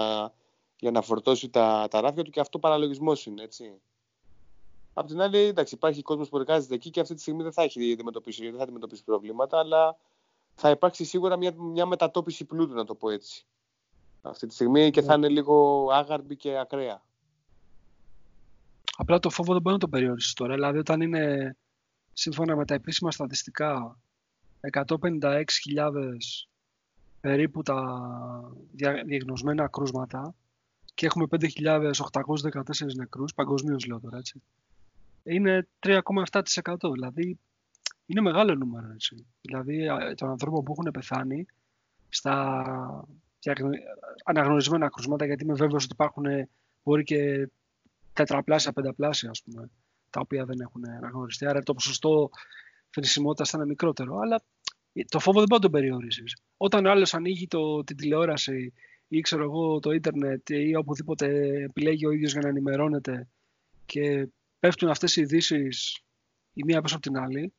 για να φορτώσει τα, τα ράφια του και αυτό παραλογισμός είναι, έτσι. Απ' την άλλη, εντάξει, υπάρχει κόσμος που εργάζεται εκεί και αυτή τη στιγμή δεν θα, έχει αντιμετωπίσει, δεν θα αντιμετωπίσει προβλήματα, αλλά θα υπάρξει σίγουρα μια, μια μετατόπιση πλούτου, να το πω έτσι. Αυτή τη στιγμή και θα ναι. είναι λίγο άγαρμπη και ακραία.
Απλά το φόβο δεν μπορεί να το περιορίσεις τώρα. Δηλαδή, όταν είναι σύμφωνα με τα επίσημα στατιστικά 156.000 περίπου τα διαγνωσμένα κρούσματα και έχουμε 5.814 νεκρούς, παγκοσμίως λέω τώρα, έτσι. Είναι 3,7%. Δηλαδή, είναι μεγάλο νούμερο, έτσι. Δηλαδή, των ανθρώπων που έχουν πεθάνει στα αναγνωρισμένα κρούσματα, γιατί είμαι βέβαιος ότι υπάρχουν, μπορεί και τετραπλάσια, πενταπλάσια, ας πούμε, τα οποία δεν έχουν αναγνωριστεί. Άρα το ποσοστό θνησιμότητα θα είναι μικρότερο. Αλλά το φόβο δεν μπορεί να τον περιορίσεις. Όταν ο άλλος ανοίγει το, την τηλεόραση ή ξέρω εγώ το ίντερνετ ή οπουδήποτε επιλέγει ο ίδιος για να ενημερώνεται και πέφτουν αυτές οι ειδήσεις η μία πίσω από την άλλη,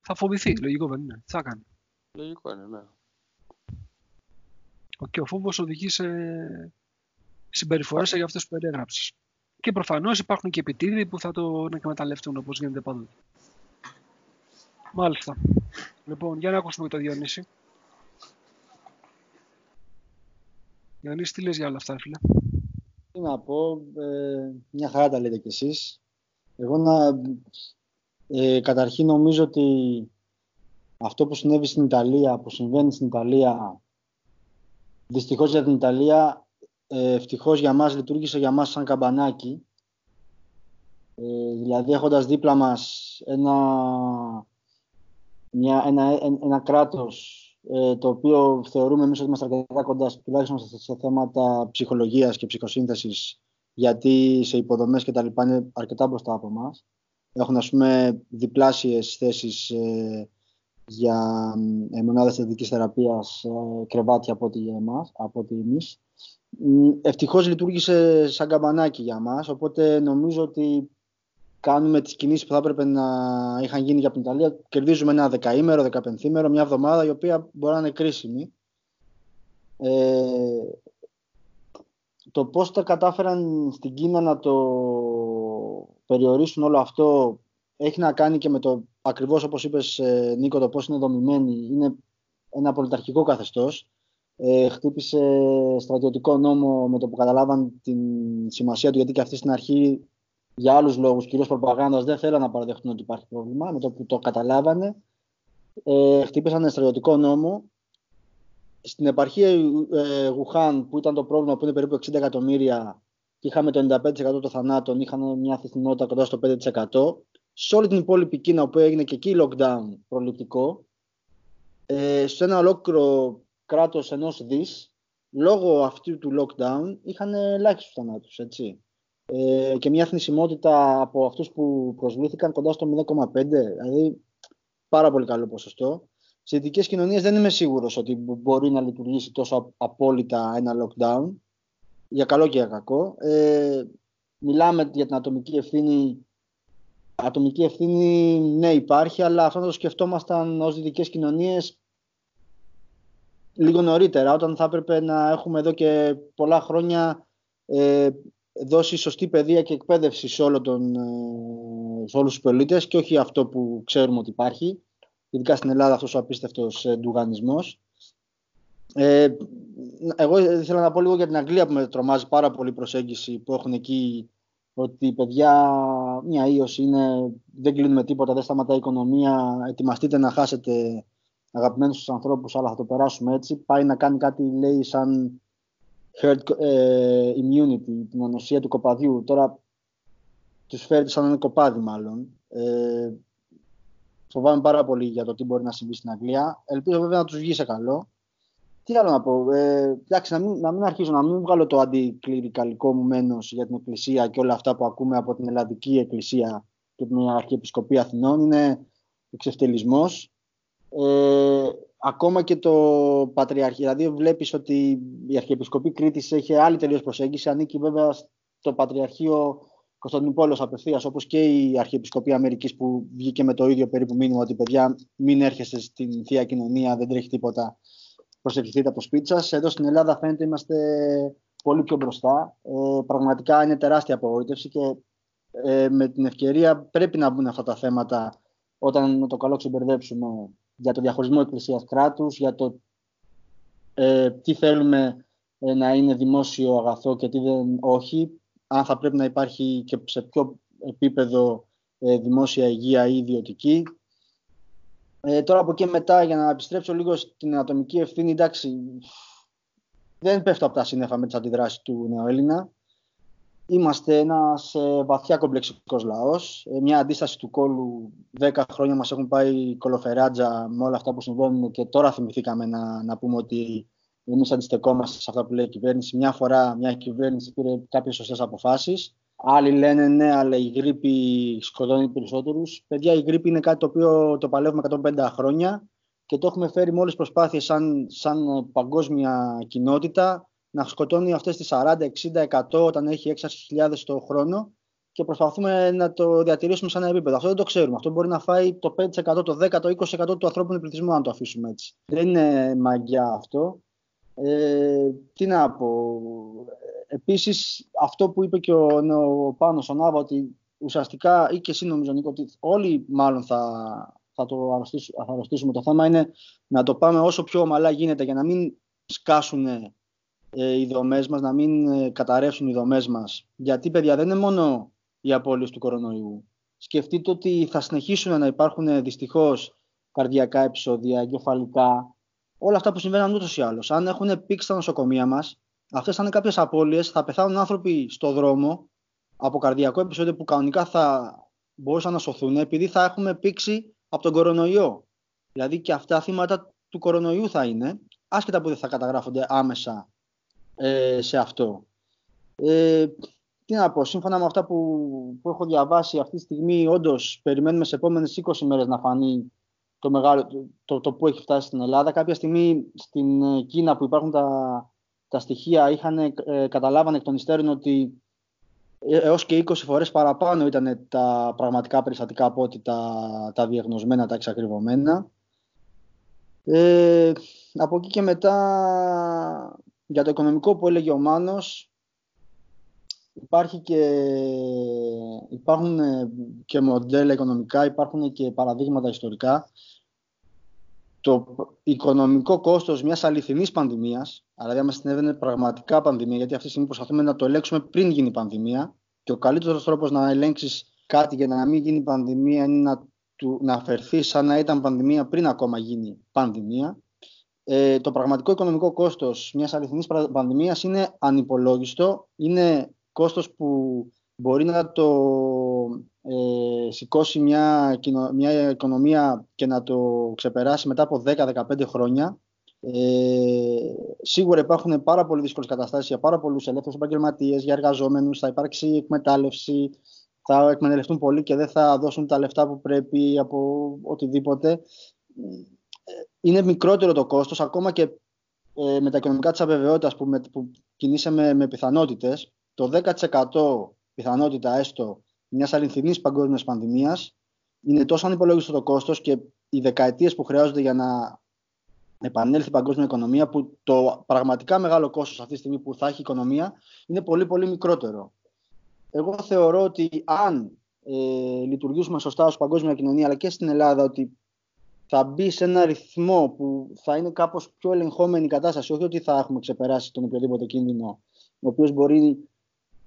θα φοβηθεί. Λογικό δεν είναι. Τι θα κάνει.
Λογικό είναι, ναι.
Και ο φόβος οδηγεί σε συμπεριφορές για αυτές που περιέγραψες. Και προφανώς υπάρχουν και επιτίδοι που θα το εκμεταλλευτούν όπως γίνεται πάντοτε. Μάλιστα. Λοιπόν, για να ακούσουμε το Διονύση. Διονύση, τι λες για όλα αυτά, φίλε;
Τι να πω, ε, μια χαρά τα λέτε κι εσείς. Εγώ να, ε, καταρχήν νομίζω ότι αυτό που συνέβη στην Ιταλία, που συμβαίνει στην Ιταλία, δυστυχώς για την Ιταλία, ε, ευτυχώς για μας λειτουργήσε για μας σαν καμπανάκι. Ε, δηλαδή έχοντας δίπλα μας ένα, μια, ένα, ένα κράτος ε, το οποίο θεωρούμε εμείς ότι είμαστε αρκετά κοντά τουλάχιστον σε θέματα ψυχολογίας και ψυχοσύνθεσης γιατί σε υποδομές και τα λοιπά είναι αρκετά μπροστά από εμάς. Έχουν ας πούμε διπλάσιες θέσεις ε, για ε, μονάδες θετικής θεραπείας ε, κρεβάτια από ό,τι, εμάς, από ό,τι εμείς. Ευτυχώς λειτουργήσε σαν καμπανάκι για μας, οπότε νομίζω ότι κάνουμε τις κινήσεις που θα έπρεπε να είχαν γίνει για την Ιταλία. Κερδίζουμε ένα δεκαήμερο, δεκαπενθήμερο, μια εβδομάδα η οποία μπορεί να είναι κρίσιμη. Ε, το πώς τα κατάφεραν στην Κίνα να το περιορίσουν όλο αυτό έχει να κάνει και με το ακριβώς όπως είπες ε, Νίκο το πώς είναι δομημένη. Είναι ένα πολιταρχικό καθεστώς. Ε, χτύπησε στρατιωτικό νόμο με το που καταλάβαν την σημασία του γιατί και αυτή στην αρχή για άλλους λόγους, κυρίως προπαγάνδας, δεν θέλαν να παραδεχτούν ότι υπάρχει πρόβλημα. Με το που το καταλάβανε, ε, χτύπησαν στρατιωτικό νόμο. Στην επαρχία ε, Γουχάν, που ήταν το πρόβλημα, που είναι περίπου 60 εκατομμύρια, και είχαμε το 95% των θανάτων, είχαν μια θυστινότητα κοντά στο 5%. Σε όλη την υπόλοιπη Κίνα, όπου έγινε και εκεί lockdown προληπτικό, ε, σε ένα ολόκληρο κράτος ενός δις, λόγω αυτού του lockdown, είχαν ελάχιστους θανάτους, έτσι ε, και μια θνησιμότητα από αυτούς που προσβλήθηκαν κοντά στο 0,5, δηλαδή πάρα πολύ καλό ποσοστό. Σε δυτικές κοινωνίες δεν είμαι σίγουρος ότι μπορεί να λειτουργήσει τόσο απόλυτα ένα lockdown, για καλό και για κακό. Ε, μιλάμε για την ατομική ευθύνη. Ατομική ευθύνη, ναι, υπάρχει, αλλά αυτό το σκεφτόμασταν ως δυτικές κοινωνίες λίγο νωρίτερα, όταν θα έπρεπε να έχουμε εδώ και πολλά χρόνια ε, δώσει σωστή παιδεία και εκπαίδευση σε, όλο τον, ε, σε όλους τους πολίτες και όχι αυτό που ξέρουμε ότι υπάρχει, ειδικά στην Ελλάδα αυτός ο απίστευτος ε, ντουγανισμός. Ε, εγώ ήθελα να πω λίγο για την Αγγλία που με τρομάζει πάρα πολύ η προσέγγιση που έχουν εκεί ότι παιδιά μια ίωση είναι, δεν κλείνουμε τίποτα, δεν σταματάει η οικονομία, ετοιμαστείτε να χάσετε αγαπημένους τους ανθρώπους αλλά θα το περάσουμε έτσι. Πάει να κάνει κάτι λέει σαν herd ε, immunity, την ανοσία του κοπαδιού. Τώρα τους φέρει σαν ένα κοπάδι μάλλον. Ε, φοβάμαι πάρα πολύ για το τι μπορεί να συμβεί στην Αγγλία. Ελπίζω βέβαια να τους βγει σε καλό. Τι άλλο να πω. Ε, εντάξει, να μην, να μην αρχίσω να μην βγάλω το αντικληρικαλικό μου μένος για την Εκκλησία και όλα αυτά που ακούμε από την Ελλαδική Εκκλησία και την Αρχιεπισκοπή Αθηνών. Είναι εξευτελισμός. Ε, ακόμα και το Πατριαρχείο. Δηλαδή, βλέπεις ότι η Αρχιεπισκοπή Κρήτης έχει άλλη τελείως προσέγγιση. Ανήκει βέβαια στο Πατριαρχείο Κωνσταντινούπολο απευθείας, όπως και η Αρχιεπισκοπή Αμερικής που βγήκε με το ίδιο περίπου μήνυμα ότι παιδιά μην έρχεστε στην θεία κοινωνία, δεν τρέχει τίποτα. Προσευχηθείτε από το σπίτι σας. Εδώ στην Ελλάδα φαίνεται είμαστε πολύ πιο μπροστά. Ε, πραγματικά είναι τεράστια απογοήτευση και ε, με την ευκαιρία πρέπει να μπουν αυτά τα θέματα όταν το καλό ξεμπερδέψουμε για το διαχωρισμό εκκλησίας κράτους, για το ε, τι θέλουμε ε, να είναι δημόσιο αγαθό και τι δεν όχι, αν θα πρέπει να υπάρχει και σε ποιο επίπεδο ε, δημόσια υγεία ή ιδιωτική. Ε, τώρα από εκεί μετά, για να επιστρέψω λίγο στην ατομική ευθύνη, εντάξει, δεν πέφτω από τα σύννεφα με τις αντιδράσεις του Νεοέλληνα. Είμαστε ένας ε, βαθιά κομπλεξικός λαός. Ε, μια αντίσταση του κόλου 10 χρόνια μας έχουν πάει κολοφεράτζα με όλα αυτά που συμβαίνουν και τώρα θυμηθήκαμε να, να πούμε ότι εμείς αντιστεκόμαστε σε αυτά που λέει η κυβέρνηση. Μια φορά μια κυβέρνηση πήρε κάποιες σωστές αποφάσεις. Άλλοι λένε ναι, αλλά η γρήπη σκοτώνει περισσότερους. Παιδιά, η γρήπη είναι κάτι το οποίο το παλεύουμε 150 χρόνια και το έχουμε φέρει με όλες τις προσπάθειες σαν, σαν παγκόσμια κοινότητα να σκοτώνει αυτές τις 40, 60, 100 όταν έχει 6.000 το χρόνο και προσπαθούμε να το διατηρήσουμε σε ένα επίπεδο. Αυτό δεν το ξέρουμε. Αυτό μπορεί να φάει το 5%, το 10%, το 20% του ανθρώπινου πληθυσμού αν το αφήσουμε έτσι. Δεν είναι μαγιά αυτό. Ε, τι να πω. Επίσης αυτό που είπε και ο, ο Πάνος ο Νάβα ότι ουσιαστικά ή και εσύ νομίζω Νίκο ότι όλοι μάλλον θα, θα το αρρωστήσουμε, θα αρρωστήσουμε. Το θέμα είναι να το πάμε όσο πιο ομαλά γίνεται για να μην σκάσουν ε, οι δομές μας, να μην ε, καταρρεύσουν οι δομές μας. Γιατί, παιδιά, δεν είναι μόνο οι απώλειες του κορονοϊού. Σκεφτείτε ότι θα συνεχίσουν να υπάρχουν ε, δυστυχώς καρδιακά επεισόδια, εγκεφαλικά, όλα αυτά που συμβαίνουν ούτως ή άλλως. Αν έχουν πήξει στα νοσοκομεία μας, αυτές θα είναι κάποιες απώλειες, θα πεθάνουν άνθρωποι στο δρόμο από καρδιακό επεισόδιο που κανονικά θα μπορούσαν να σωθούν επειδή θα έχουμε πήξει από τον κορονοϊό. Δηλαδή και αυτά θύματα του κορονοϊού θα είναι, άσχετα που δεν θα καταγράφονται άμεσα ε, σε αυτό. Ε, τι να πω, σύμφωνα με αυτά που, που έχω διαβάσει αυτή τη στιγμή, όντως περιμένουμε σε επόμενες 20 μέρες να φανεί το, μεγάλο, το, το, που έχει φτάσει στην Ελλάδα. Κάποια στιγμή στην ε, Κίνα που υπάρχουν τα, τα στοιχεία είχαν, ε, καταλάβανε εκ των υστέρων ότι ε, έως και 20 φορές παραπάνω ήταν τα πραγματικά περιστατικά από ότι τα, τα διαγνωσμένα, τα εξακριβωμένα. Ε, από εκεί και μετά, για το οικονομικό που έλεγε ο Μάνος, υπάρχει και, υπάρχουν και μοντέλα οικονομικά, υπάρχουν και παραδείγματα ιστορικά. Το οικονομικό κόστος μιας αληθινής πανδημίας, δηλαδή άμα συνέβαινε πραγματικά πανδημία, γιατί αυτή τη στιγμή προσπαθούμε να το ελέγξουμε πριν γίνει πανδημία και ο καλύτερος τρόπος να ελέγξεις κάτι για να μην γίνει πανδημία είναι να, του, να αφαιρθείς σαν να ήταν πανδημία πριν ακόμα γίνει πανδημία. Ε, το πραγματικό οικονομικό κόστος μιας αληθινής πανδημίας είναι ανυπολόγιστο, είναι κόστος που μπορεί να το ε, σηκώσει μια, μια οικονομία και να το ξεπεράσει μετά από 10-15 χρόνια. Ε, σίγουρα υπάρχουν πάρα πολύ δύσκολες καταστάσεις για πάρα πολλούς ελεύθερους επαγγελματίες, για εργαζόμενους. Θα υπάρξει εκμετάλλευση, θα εκμεταλλευτούν πολύ και δεν θα δώσουν τα λεφτά που πρέπει από οτιδήποτε. Ε, είναι μικρότερο το κόστος, ακόμα και ε, με τα οικονομικά της αβεβαιότητας που, με, που κινήσαμε με πιθανότητες, το 10% πιθανότητα έστω μιας αληθινής παγκόσμιας πανδημίας είναι τόσο ανυπολόγιστο το κόστος και οι δεκαετίες που χρειάζονται για να επανέλθει η παγκόσμια οικονομία, που το πραγματικά μεγάλο κόστος αυτή τη στιγμή που θα έχει η οικονομία είναι πολύ πολύ μικρότερο. Εγώ θεωρώ ότι αν ε, λειτουργήσουμε σωστά ως παγκόσμια κοινωνία, αλλά και στην Ελλάδα, ότι θα μπει σε ένα ρυθμό που θα είναι κάπως πιο ελεγχόμενη η κατάσταση, όχι ότι θα έχουμε ξεπεράσει τον οποιοδήποτε κίνδυνο, ο οποίος μπορεί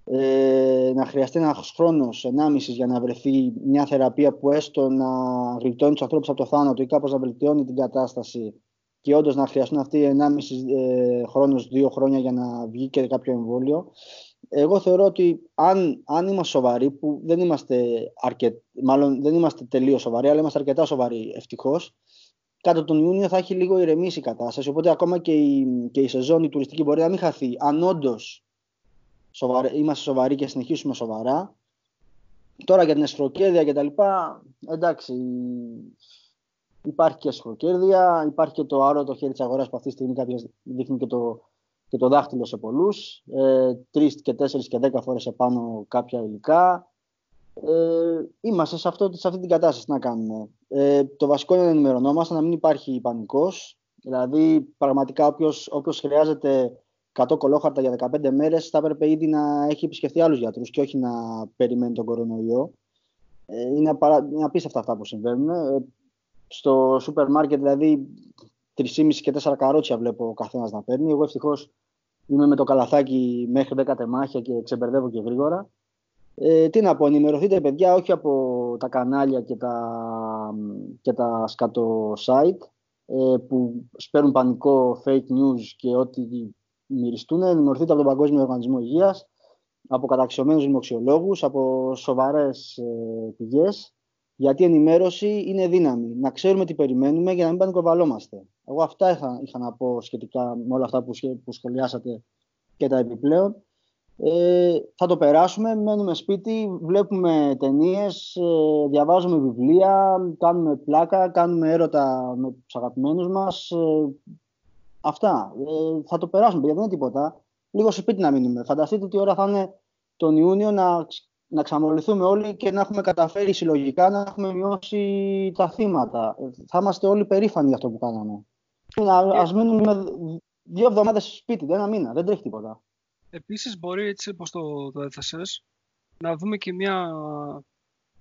ε, να χρειαστεί ένας χρόνος, ενάμισης για να βρεθεί μια θεραπεία που έστω να γλιτώνει τους ανθρώπους από το θάνατο ή κάπως να βελτιώνει την κατάσταση και όντως να χρειαστούν αυτοί ενάμισης ε, χρόνος, δύο χρόνια για να βγει και κάποιο εμβόλιο. Εγώ θεωρώ ότι αν, αν είμαστε σοβαροί, που δεν είμαστε, αρκε... μάλλον δεν είμαστε τελείως σοβαροί, αλλά είμαστε αρκετά σοβαροί ευτυχώς, κάτω τον Ιούνιο θα έχει λίγο ηρεμήσει η κατάσταση. Οπότε ακόμα και η, και η σεζόν η τουριστική μπορεί να μην χαθεί. Αν όντως είμαστε σοβαροί και συνεχίσουμε σοβαρά. Τώρα για την εσχροκέρδεια και τα λοιπά, εντάξει, υπάρχει και εσχροκέρδεια, υπάρχει και το άρο το χέρι της αγοράς που αυτή τη στιγμή κάποιες δείχνει και το, και το δάχτυλο σε πολλούς, ε, τρεις και τέσσερις και δέκα φορές επάνω κάποια υλικά. Ε, είμαστε σε, αυτό, σε αυτή την κατάσταση να κάνουμε. Ε, το βασικό είναι να ενημερωνόμαστε, να μην υπάρχει πανικός. Δηλαδή, πραγματικά όποιος, όποιος χρειάζεται 100 κολόχαρτα για 15 μέρες, θα έπρεπε ήδη να έχει επισκεφθεί άλλους γιατρούς και όχι να περιμένει τον κορονοϊό. Ε, είναι, απαρα... είναι απίστευτα αυτά που συμβαίνουν. Ε, στο σούπερ μάρκετ, δηλαδή, 3,5 και 4 καρότσια βλέπω ο καθένας να παίρνει. Εγώ ευτυχώς είμαι με το καλαθάκι μέχρι 10 τεμάχια και ξεμπερδεύω και γρήγορα. Ε, τι να πω, ενημερωθείτε παιδιά όχι από τα κανάλια και τα, και τα σκατο site ε, που σπέρνουν πανικό fake news και ό,τι μυριστούν, ενημερωθείτε από τον Παγκόσμιο Οργανισμό Υγείας, από καταξιωμένους δημοξιολόγους, από σοβαρές ε, πηγές. Γιατί η ενημέρωση είναι δύναμη. Να ξέρουμε τι περιμένουμε για να μην πανικοβαλόμαστε. Εγώ αυτά είχα, είχα να πω σχετικά με όλα αυτά που, που σχολιάσατε και τα επιπλέον. Ε, θα το περάσουμε, μένουμε σπίτι, βλέπουμε ταινίες, ε, διαβάζουμε βιβλία, κάνουμε πλάκα, κάνουμε έρωτα με τους αγαπημένους μας. Ε, Αυτά. Ε, θα το περάσουμε, γιατί δεν είναι τίποτα. Λίγο σε σπίτι να μείνουμε. Φανταστείτε τι ώρα θα είναι τον Ιούνιο να, να ξαμολυθούμε όλοι και να έχουμε καταφέρει συλλογικά να έχουμε μειώσει τα θύματα. Ε, θα είμαστε όλοι περήφανοι για αυτό που κάναμε. Α μείνουμε δύο εβδομάδες στο σπίτι, δεν ένα μήνα. Δεν τρέχει τίποτα.
Επίσης, μπορεί έτσι όπως το, το έθεσες, να δούμε και μια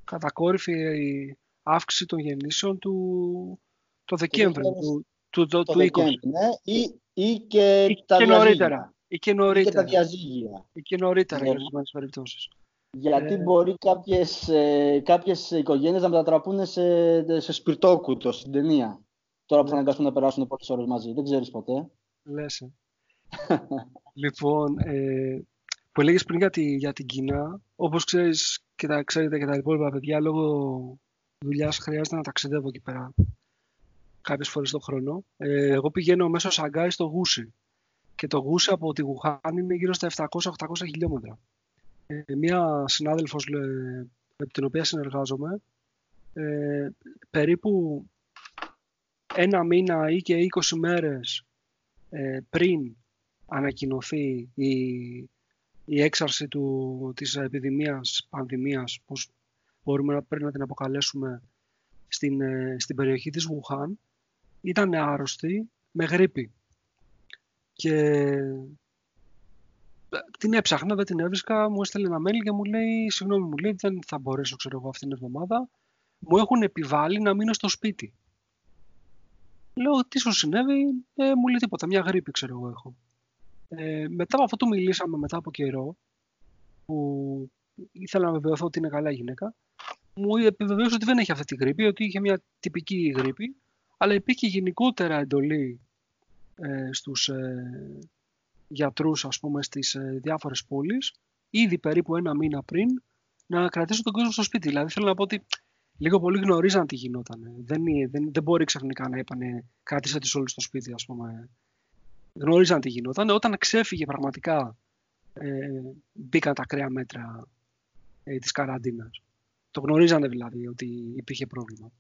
κατακόρυφη αύξηση των γεννήσεων του το Δεκέμβριο του, του, το, του 20.
Ναι, ή, ή και
ή τα και νωρίτερα. Ή και νωρίτερα.
Ή και τα διαζύγια.
Ή και νωρίτερα, ναι. για περιπτώσεις.
Γιατί ε... μπορεί κάποιες, ε, κάποιες οικογένειες να μετατραπούν σε, σε σπιρτόκουτο στην ταινία. Τώρα που θα αναγκαστούν να περάσουν πολλές ώρες μαζί. Δεν ξέρεις ποτέ.
Λες. Ε. λοιπόν, ε, που έλεγες πριν για, τη, για την Κίνα, όπως ξέρεις και τα ξέρετε και τα υπόλοιπα παιδιά, λόγω δουλειάς χρειάζεται να ταξιδεύω εκεί πέρα κάποιες φορές το χρόνο. Ε, εγώ πηγαίνω μέσω Σαγκάη στο Γούσι. Και το Γούσι από τη Γουχάν είναι γύρω στα 700-800 χιλιόμετρα. Ε, μία συνάδελφος με την οποία συνεργάζομαι, ε, περίπου ένα μήνα ή και 20 μέρες ε, πριν ανακοινωθεί η, η έξαρση του, της επιδημίας, πανδημίας, πώς μπορούμε να, πρέπει να την αποκαλέσουμε, στην, ε, στην περιοχή της Βουχάν, ήταν άρρωστη με γρήπη. Και την έψαχνα, δεν την έβρισκα, μου έστελνε ένα mail και μου λέει, συγγνώμη μου λέει, δεν θα μπορέσω ξέρω εγώ αυτήν την εβδομάδα, μου έχουν επιβάλει να μείνω στο σπίτι. Λέω, τι σου συνέβη, ε, μου λέει τίποτα, μια γρήπη ξέρω εγώ έχω. Ε, μετά από αυτό το μιλήσαμε μετά από καιρό, που ήθελα να βεβαιωθώ ότι είναι καλά η γυναίκα, μου επιβεβαίωσε ότι δεν έχει αυτή τη γρήπη, ότι είχε μια τυπική γρήπη, αλλά υπήρχε γενικότερα εντολή ε, στους ε, γιατρούς, ας πούμε, στις ε, διάφορες πόλεις, ήδη περίπου ένα μήνα πριν, να κρατήσουν τον κόσμο στο σπίτι. Δηλαδή θέλω να πω ότι λίγο πολύ γνωρίζαν τι γινόταν. Δεν, δεν, δεν μπορεί ξαφνικά να είπανε κράτησε τις όλους στο σπίτι, ας πούμε. Γνωρίζαν τι γινόταν. Όταν ξέφυγε πραγματικά ε, μπήκαν τα ακραία μέτρα ε, της καραντίνας. Το γνωρίζανε δηλαδή ότι υπήρχε πρόβλημα.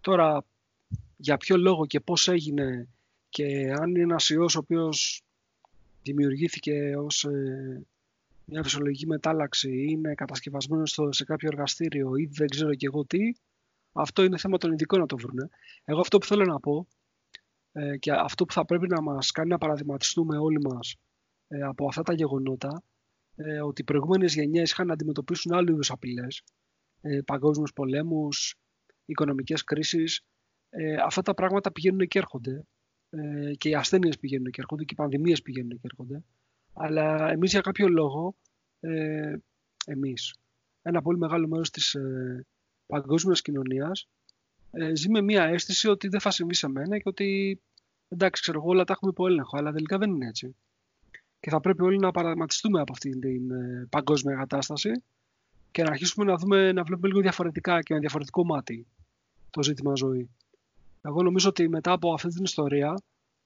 Τώρα, για ποιο λόγο και πώς έγινε και αν είναι ένας ιός ο οποίος δημιουργήθηκε ως ε, μια φυσιολογική μετάλλαξη ή είναι κατασκευασμένο σε κάποιο εργαστήριο ή δεν ξέρω και εγώ τι, αυτό είναι θέμα των ειδικών να το βρουν. Εγώ αυτό που θέλω να πω ε, και αυτό που θα πρέπει να μας κάνει να παραδειγματιστούμε όλοι μας ε, από αυτά τα γεγονότα, ε, ότι οι προηγούμενες γενιές είχαν να αντιμετωπίσουν άλλου είδους απειλές, ε, παγκόσμιους πολέμους, οικονομικές κρίσεις, ε, αυτά τα πράγματα πηγαίνουν και έρχονται ε, και οι ασθένειες πηγαίνουν και έρχονται και οι πανδημίες πηγαίνουν και έρχονται. Αλλά εμείς για κάποιο λόγο, ε, εμείς, ένα πολύ μεγάλο μέρος της ε, παγκόσμιας κοινωνίας, ε, ζει με μια αίσθηση ότι δεν θα συμβεί σε μένα και ότι εντάξει, ξέρω εγώ, όλα τα έχουμε υπό έλεγχο, αλλά τελικά δεν είναι έτσι. Και θα πρέπει όλοι να παραδειγματιστούμε από αυτήν την ε, παγκόσμια κατάσταση και να αρχίσουμε να, δούμε, να βλέπουμε λίγο διαφορετικά και με διαφορετικό μάτι το ζήτημα ζωή. Εγώ νομίζω ότι μετά από αυτή την ιστορία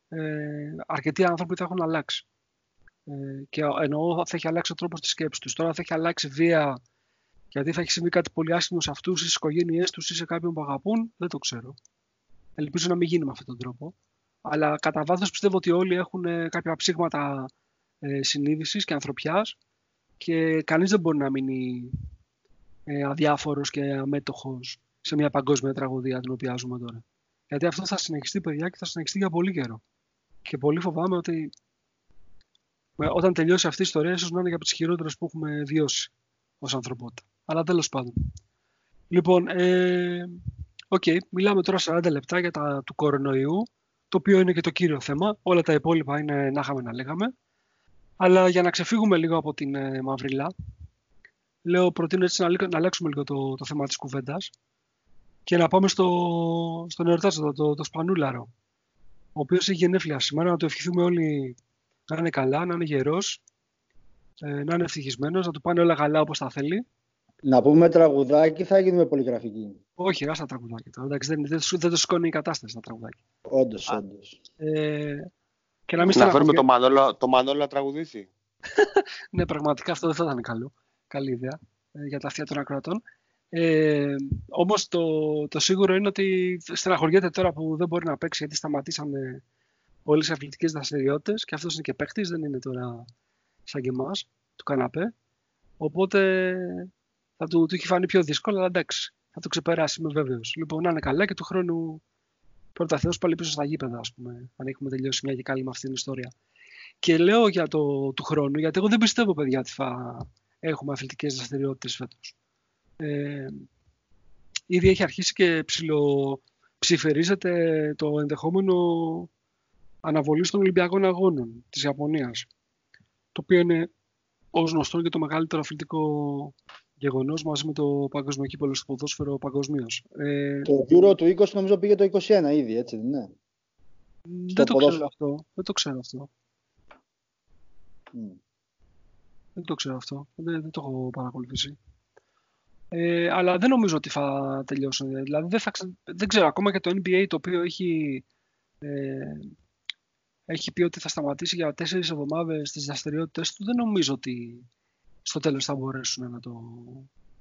ε, αρκετοί άνθρωποι θα έχουν αλλάξει. Ε, και εννοώ θα έχει αλλάξει ο τρόπος της σκέψης τους. Τώρα θα έχει αλλάξει βία γιατί θα έχει συμβεί κάτι πολύ άσχημο σε αυτούς, στις οικογένειές τους ή σε κάποιον που αγαπούν, δεν το ξέρω. Ελπίζω να μην γίνει με αυτόν τον τρόπο. Αλλά κατά βάθος πιστεύω ότι όλοι έχουν ε, κάποια ψήγματα ε, συνείδησης και ανθρωπιάς και κανείς δεν μπορεί να μείνει ε, αδιάφορος και αμέτωχος σε μια παγκόσμια τραγωδία την οποία ζούμε τώρα. Γιατί αυτό θα συνεχιστεί, παιδιά, και θα συνεχιστεί για πολύ καιρό. Και πολύ φοβάμαι ότι όταν τελειώσει αυτή η ιστορία, ίσως να είναι για από τις χειρότερες που έχουμε βιώσει ως ανθρωπότητα. Αλλά τέλος πάντων. Λοιπόν, ε, okay, μιλάμε τώρα 40 λεπτά για τα του κορονοϊού, το οποίο είναι και το κύριο θέμα. Όλα τα υπόλοιπα είναι να είχαμε να λέγαμε. Αλλά για να ξεφύγουμε λίγο από την ε, μαυρίλα, λέω προτείνω έτσι να, να αλλάξουμε λίγο το, το θέμα της κουβέντας και να πάμε στο, στον εορτάζοντα, το, το Σπανούλαρο, ο οποίος έχει γενέθλια σήμερα, να το ευχηθούμε όλοι να είναι καλά, να είναι γερός, ε, να είναι ευτυχισμένος, να του πάνε όλα καλά όπως τα θέλει.
Να πούμε τραγουδάκι θα γίνουμε πολυγραφική.
Όχι, ρε, τα τραγουδάκι τώρα. Εντάξει, δεν, δεν, δεν, το σηκώνει η κατάσταση τα τραγουδάκι.
Όντως, όντως.
Ε,
και να μην να φέρουμε το Μανόλο, το Μανόλο να τραγουδήσει.
ναι, πραγματικά αυτό δεν θα ήταν καλό. Καλή ιδέα ε, για τα αυτιά των ακροατών. Ε, όμως το, το σίγουρο είναι ότι στεναχωριέται τώρα που δεν μπορεί να παίξει γιατί σταματήσανε όλες οι αθλητικές δραστηριότητες και αυτός είναι και παίχτης, δεν είναι τώρα σαν και εμάς, του καναπέ. Οπότε θα του, του έχει φανεί πιο δύσκολο, αλλά εντάξει, θα το ξεπεράσει, είμαι βέβαιος. Λοιπόν, να είναι καλά και του χρόνου πρώτα Θεός πάλι πίσω στα γήπεδα, ας πούμε, αν έχουμε τελειώσει μια και καλή με αυτή την ιστορία. Και λέω για το του χρόνου, γιατί εγώ δεν πιστεύω, παιδιά, ότι θα έχουμε αθλητικές δραστηριότητες φέτος ε, ήδη έχει αρχίσει και ψηλοψηφερίζεται το ενδεχόμενο αναβολή των Ολυμπιακών Αγώνων της Ιαπωνίας το οποίο είναι ως γνωστό και το μεγαλύτερο αθλητικό γεγονός μαζί με το παγκοσμίο κύπελο στο ποδόσφαιρο παγκοσμίως. Ε,
το Euro του 20 νομίζω πήγε το 21 ήδη, έτσι δεν είναι;
Δεν το ξέρω αυτό. Δεν το ξέρω αυτό. Δεν το ξέρω αυτό. Δεν, δεν το έχω παρακολουθήσει. Ε, αλλά δεν νομίζω ότι θα τελειώσουν. Δηλαδή δεν, θα, δεν ξέρω, ακόμα και το NBA το οποίο έχει, ε, έχει πει ότι θα σταματήσει για τέσσερις εβδομάδες τις δραστηριότητες του, δεν νομίζω ότι στο τέλος θα μπορέσουν να, το,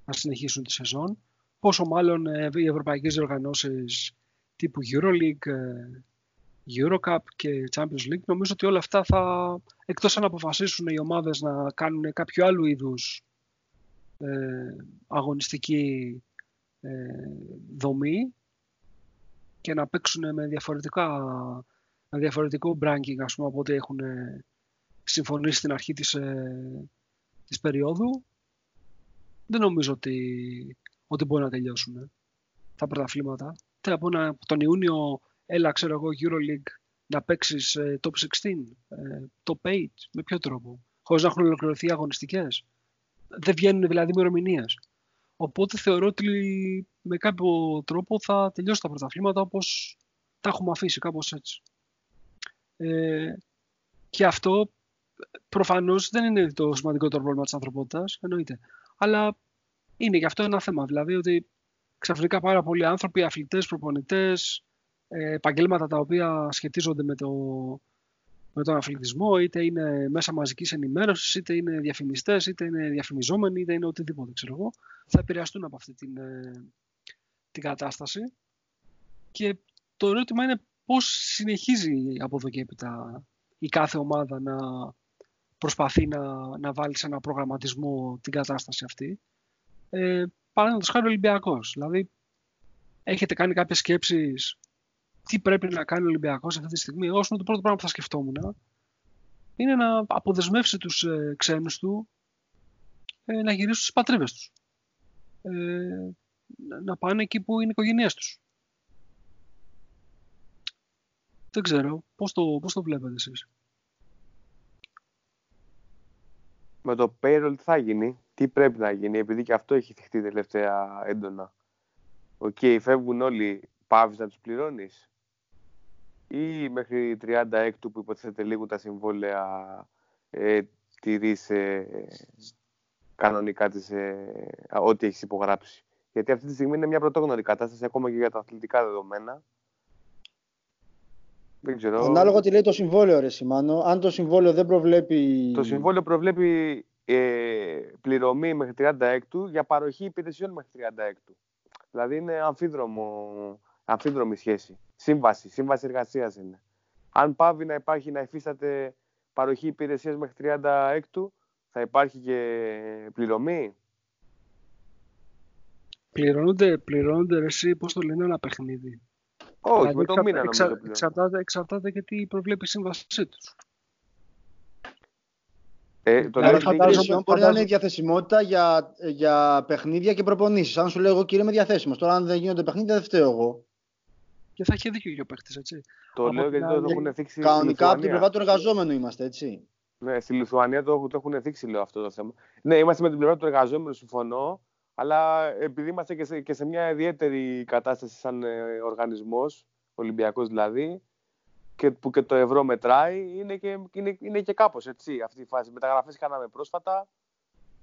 να συνεχίσουν τη σεζόν. Πόσο μάλλον ε, οι ευρωπαϊκές διοργανώσεις τύπου EuroLeague, ε, Eurocup και Champions League, νομίζω ότι όλα αυτά θα, εκτός αν αποφασίσουν οι ομάδες να κάνουν κάποιο άλλο είδους ε, αγωνιστική ε, δομή και να παίξουν με, διαφορετικά, με διαφορετικό branking ας πούμε, από ό,τι έχουν συμφωνήσει στην αρχή της, ε, της περίοδου, δεν νομίζω ότι, ότι μπορεί να τελειώσουν τα πρωταθλήματα. Θέλω από ένα, τον Ιούνιο έλα, ξέρω εγώ, EuroLeague να παίξεις ε, top 16, ε, top 8, με ποιο τρόπο, χωρίς να έχουν ολοκληρωθεί αγωνιστικές. Δεν βγαίνουν δηλαδή ημερομηνίες. Οπότε θεωρώ ότι με κάποιο τρόπο θα τελειώσει τα πρωταθλήματα όπως τα έχουμε αφήσει, κάπως έτσι. Ε, και αυτό προφανώς δεν είναι το σημαντικότερο πρόβλημα της ανθρωπότητας, εννοείται. Αλλά είναι γι' αυτό ένα θέμα. Δηλαδή ότι ξαφνικά πάρα πολλοί άνθρωποι, αθλητές, προπονητές, ε, επαγγέλματα τα οποία σχετίζονται με, το, με τον αθλητισμό, είτε είναι μέσα μαζικής ενημέρωσης, είτε είναι διαφημιστές, είτε είναι διαφημιζόμενοι, είτε είναι οτιδήποτε, ξέρω εγώ, θα επηρεαστούν από αυτή την, ε, την κατάσταση. Και το ερώτημα είναι πώς συνεχίζει από εδώ και έπειτα η κάθε ομάδα να προσπαθεί να, να βάλει σε ένα προγραμματισμό την κατάσταση αυτή. Ε, Παραδείγματος χάρη Ολυμπιακός. Δηλαδή, έχετε κάνει κάποιες σκέψεις τι πρέπει να κάνει ο Ολυμπιακός αυτή τη στιγμή. Εγώ, το πρώτο πράγμα που θα σκεφτόμουν είναι να αποδεσμεύσει τους ε, ξένους του ε, να γυρίσουν στις πατρίδες τους. Ε, να πάνε εκεί που είναι οι οικογένειές τους. Δεν ξέρω. Πώς το, πώς το βλέπετε εσείς;
Με το payroll τι θα γίνει τι πρέπει να γίνει, επειδή και αυτό έχει θιχτεί τελευταία έντονα. OK, okay, φεύγουν όλοι, παύεις να τους πληρώνεις; Ή μέχρι 30/6 που υποτίθεται λήγουν τα συμβόλαια ε, τηρείς ε, κανονικά τις, ε, ό,τι έχεις υπογράψει; Γιατί αυτή τη στιγμή είναι μια πρωτόγνωρη κατάσταση ακόμα και για τα αθλητικά δεδομένα.
Δεν ξέρω. Ανάλογα τι λέει το συμβόλαιο, ρε Σιμάνο. Αν το συμβόλαιο δεν προβλέπει...
Το συμβόλαιο προβλέπει ε, πληρωμή μέχρι 36 για παροχή υπηρεσιών μέχρι 36 Δηλαδή είναι αμφίδρομο, αμφίδρομη σχέση. Σύμβαση, σύμβαση εργασίας είναι. Αν πάβει να υπάρχει να υφίσταται παροχή υπηρεσίας μέχρι 36 θα υπάρχει και πληρωμή;
Πληρώνονται, πληρώνονται εσύ, πώς το λένε, ένα παιχνίδι.
Όχι, δηλαδή, με το μήνα
εξα, εξαρτάται, εξαρτάται γιατί προβλέπει η σύμβασή τους.
Ε, το δηλαδή, φαντάζομαι, μπορεί να είναι διαθεσιμότητα για, για παιχνίδια και προπονήσεις. Αν σου λέω εγώ κύριε είμαι διαθέσιμος. Τώρα, αν δεν γίνονται παιχνίδια, δεν φταίω εγώ.
Και θα έχει δίκιο και ο παίχτη, έτσι.
Το από λέω γιατί το έχουν θίξει.
Κανονικά από την πλευρά του εργαζόμενου είμαστε, έτσι.
Ναι, στη Λιθουανία το, το έχουν θίξει, λέω αυτό το θέμα. Ναι, είμαστε με την πλευρά του εργαζόμενου, συμφωνώ. Αλλά επειδή είμαστε και σε, και σε μια ιδιαίτερη κατάσταση σαν ε, οργανισμός, Ολυμπιακός δηλαδή, και που και το ευρώ μετράει, είναι και, είναι, είναι και κάπως έτσι αυτή η φάση. Μεταγραφές κάναμε πρόσφατα.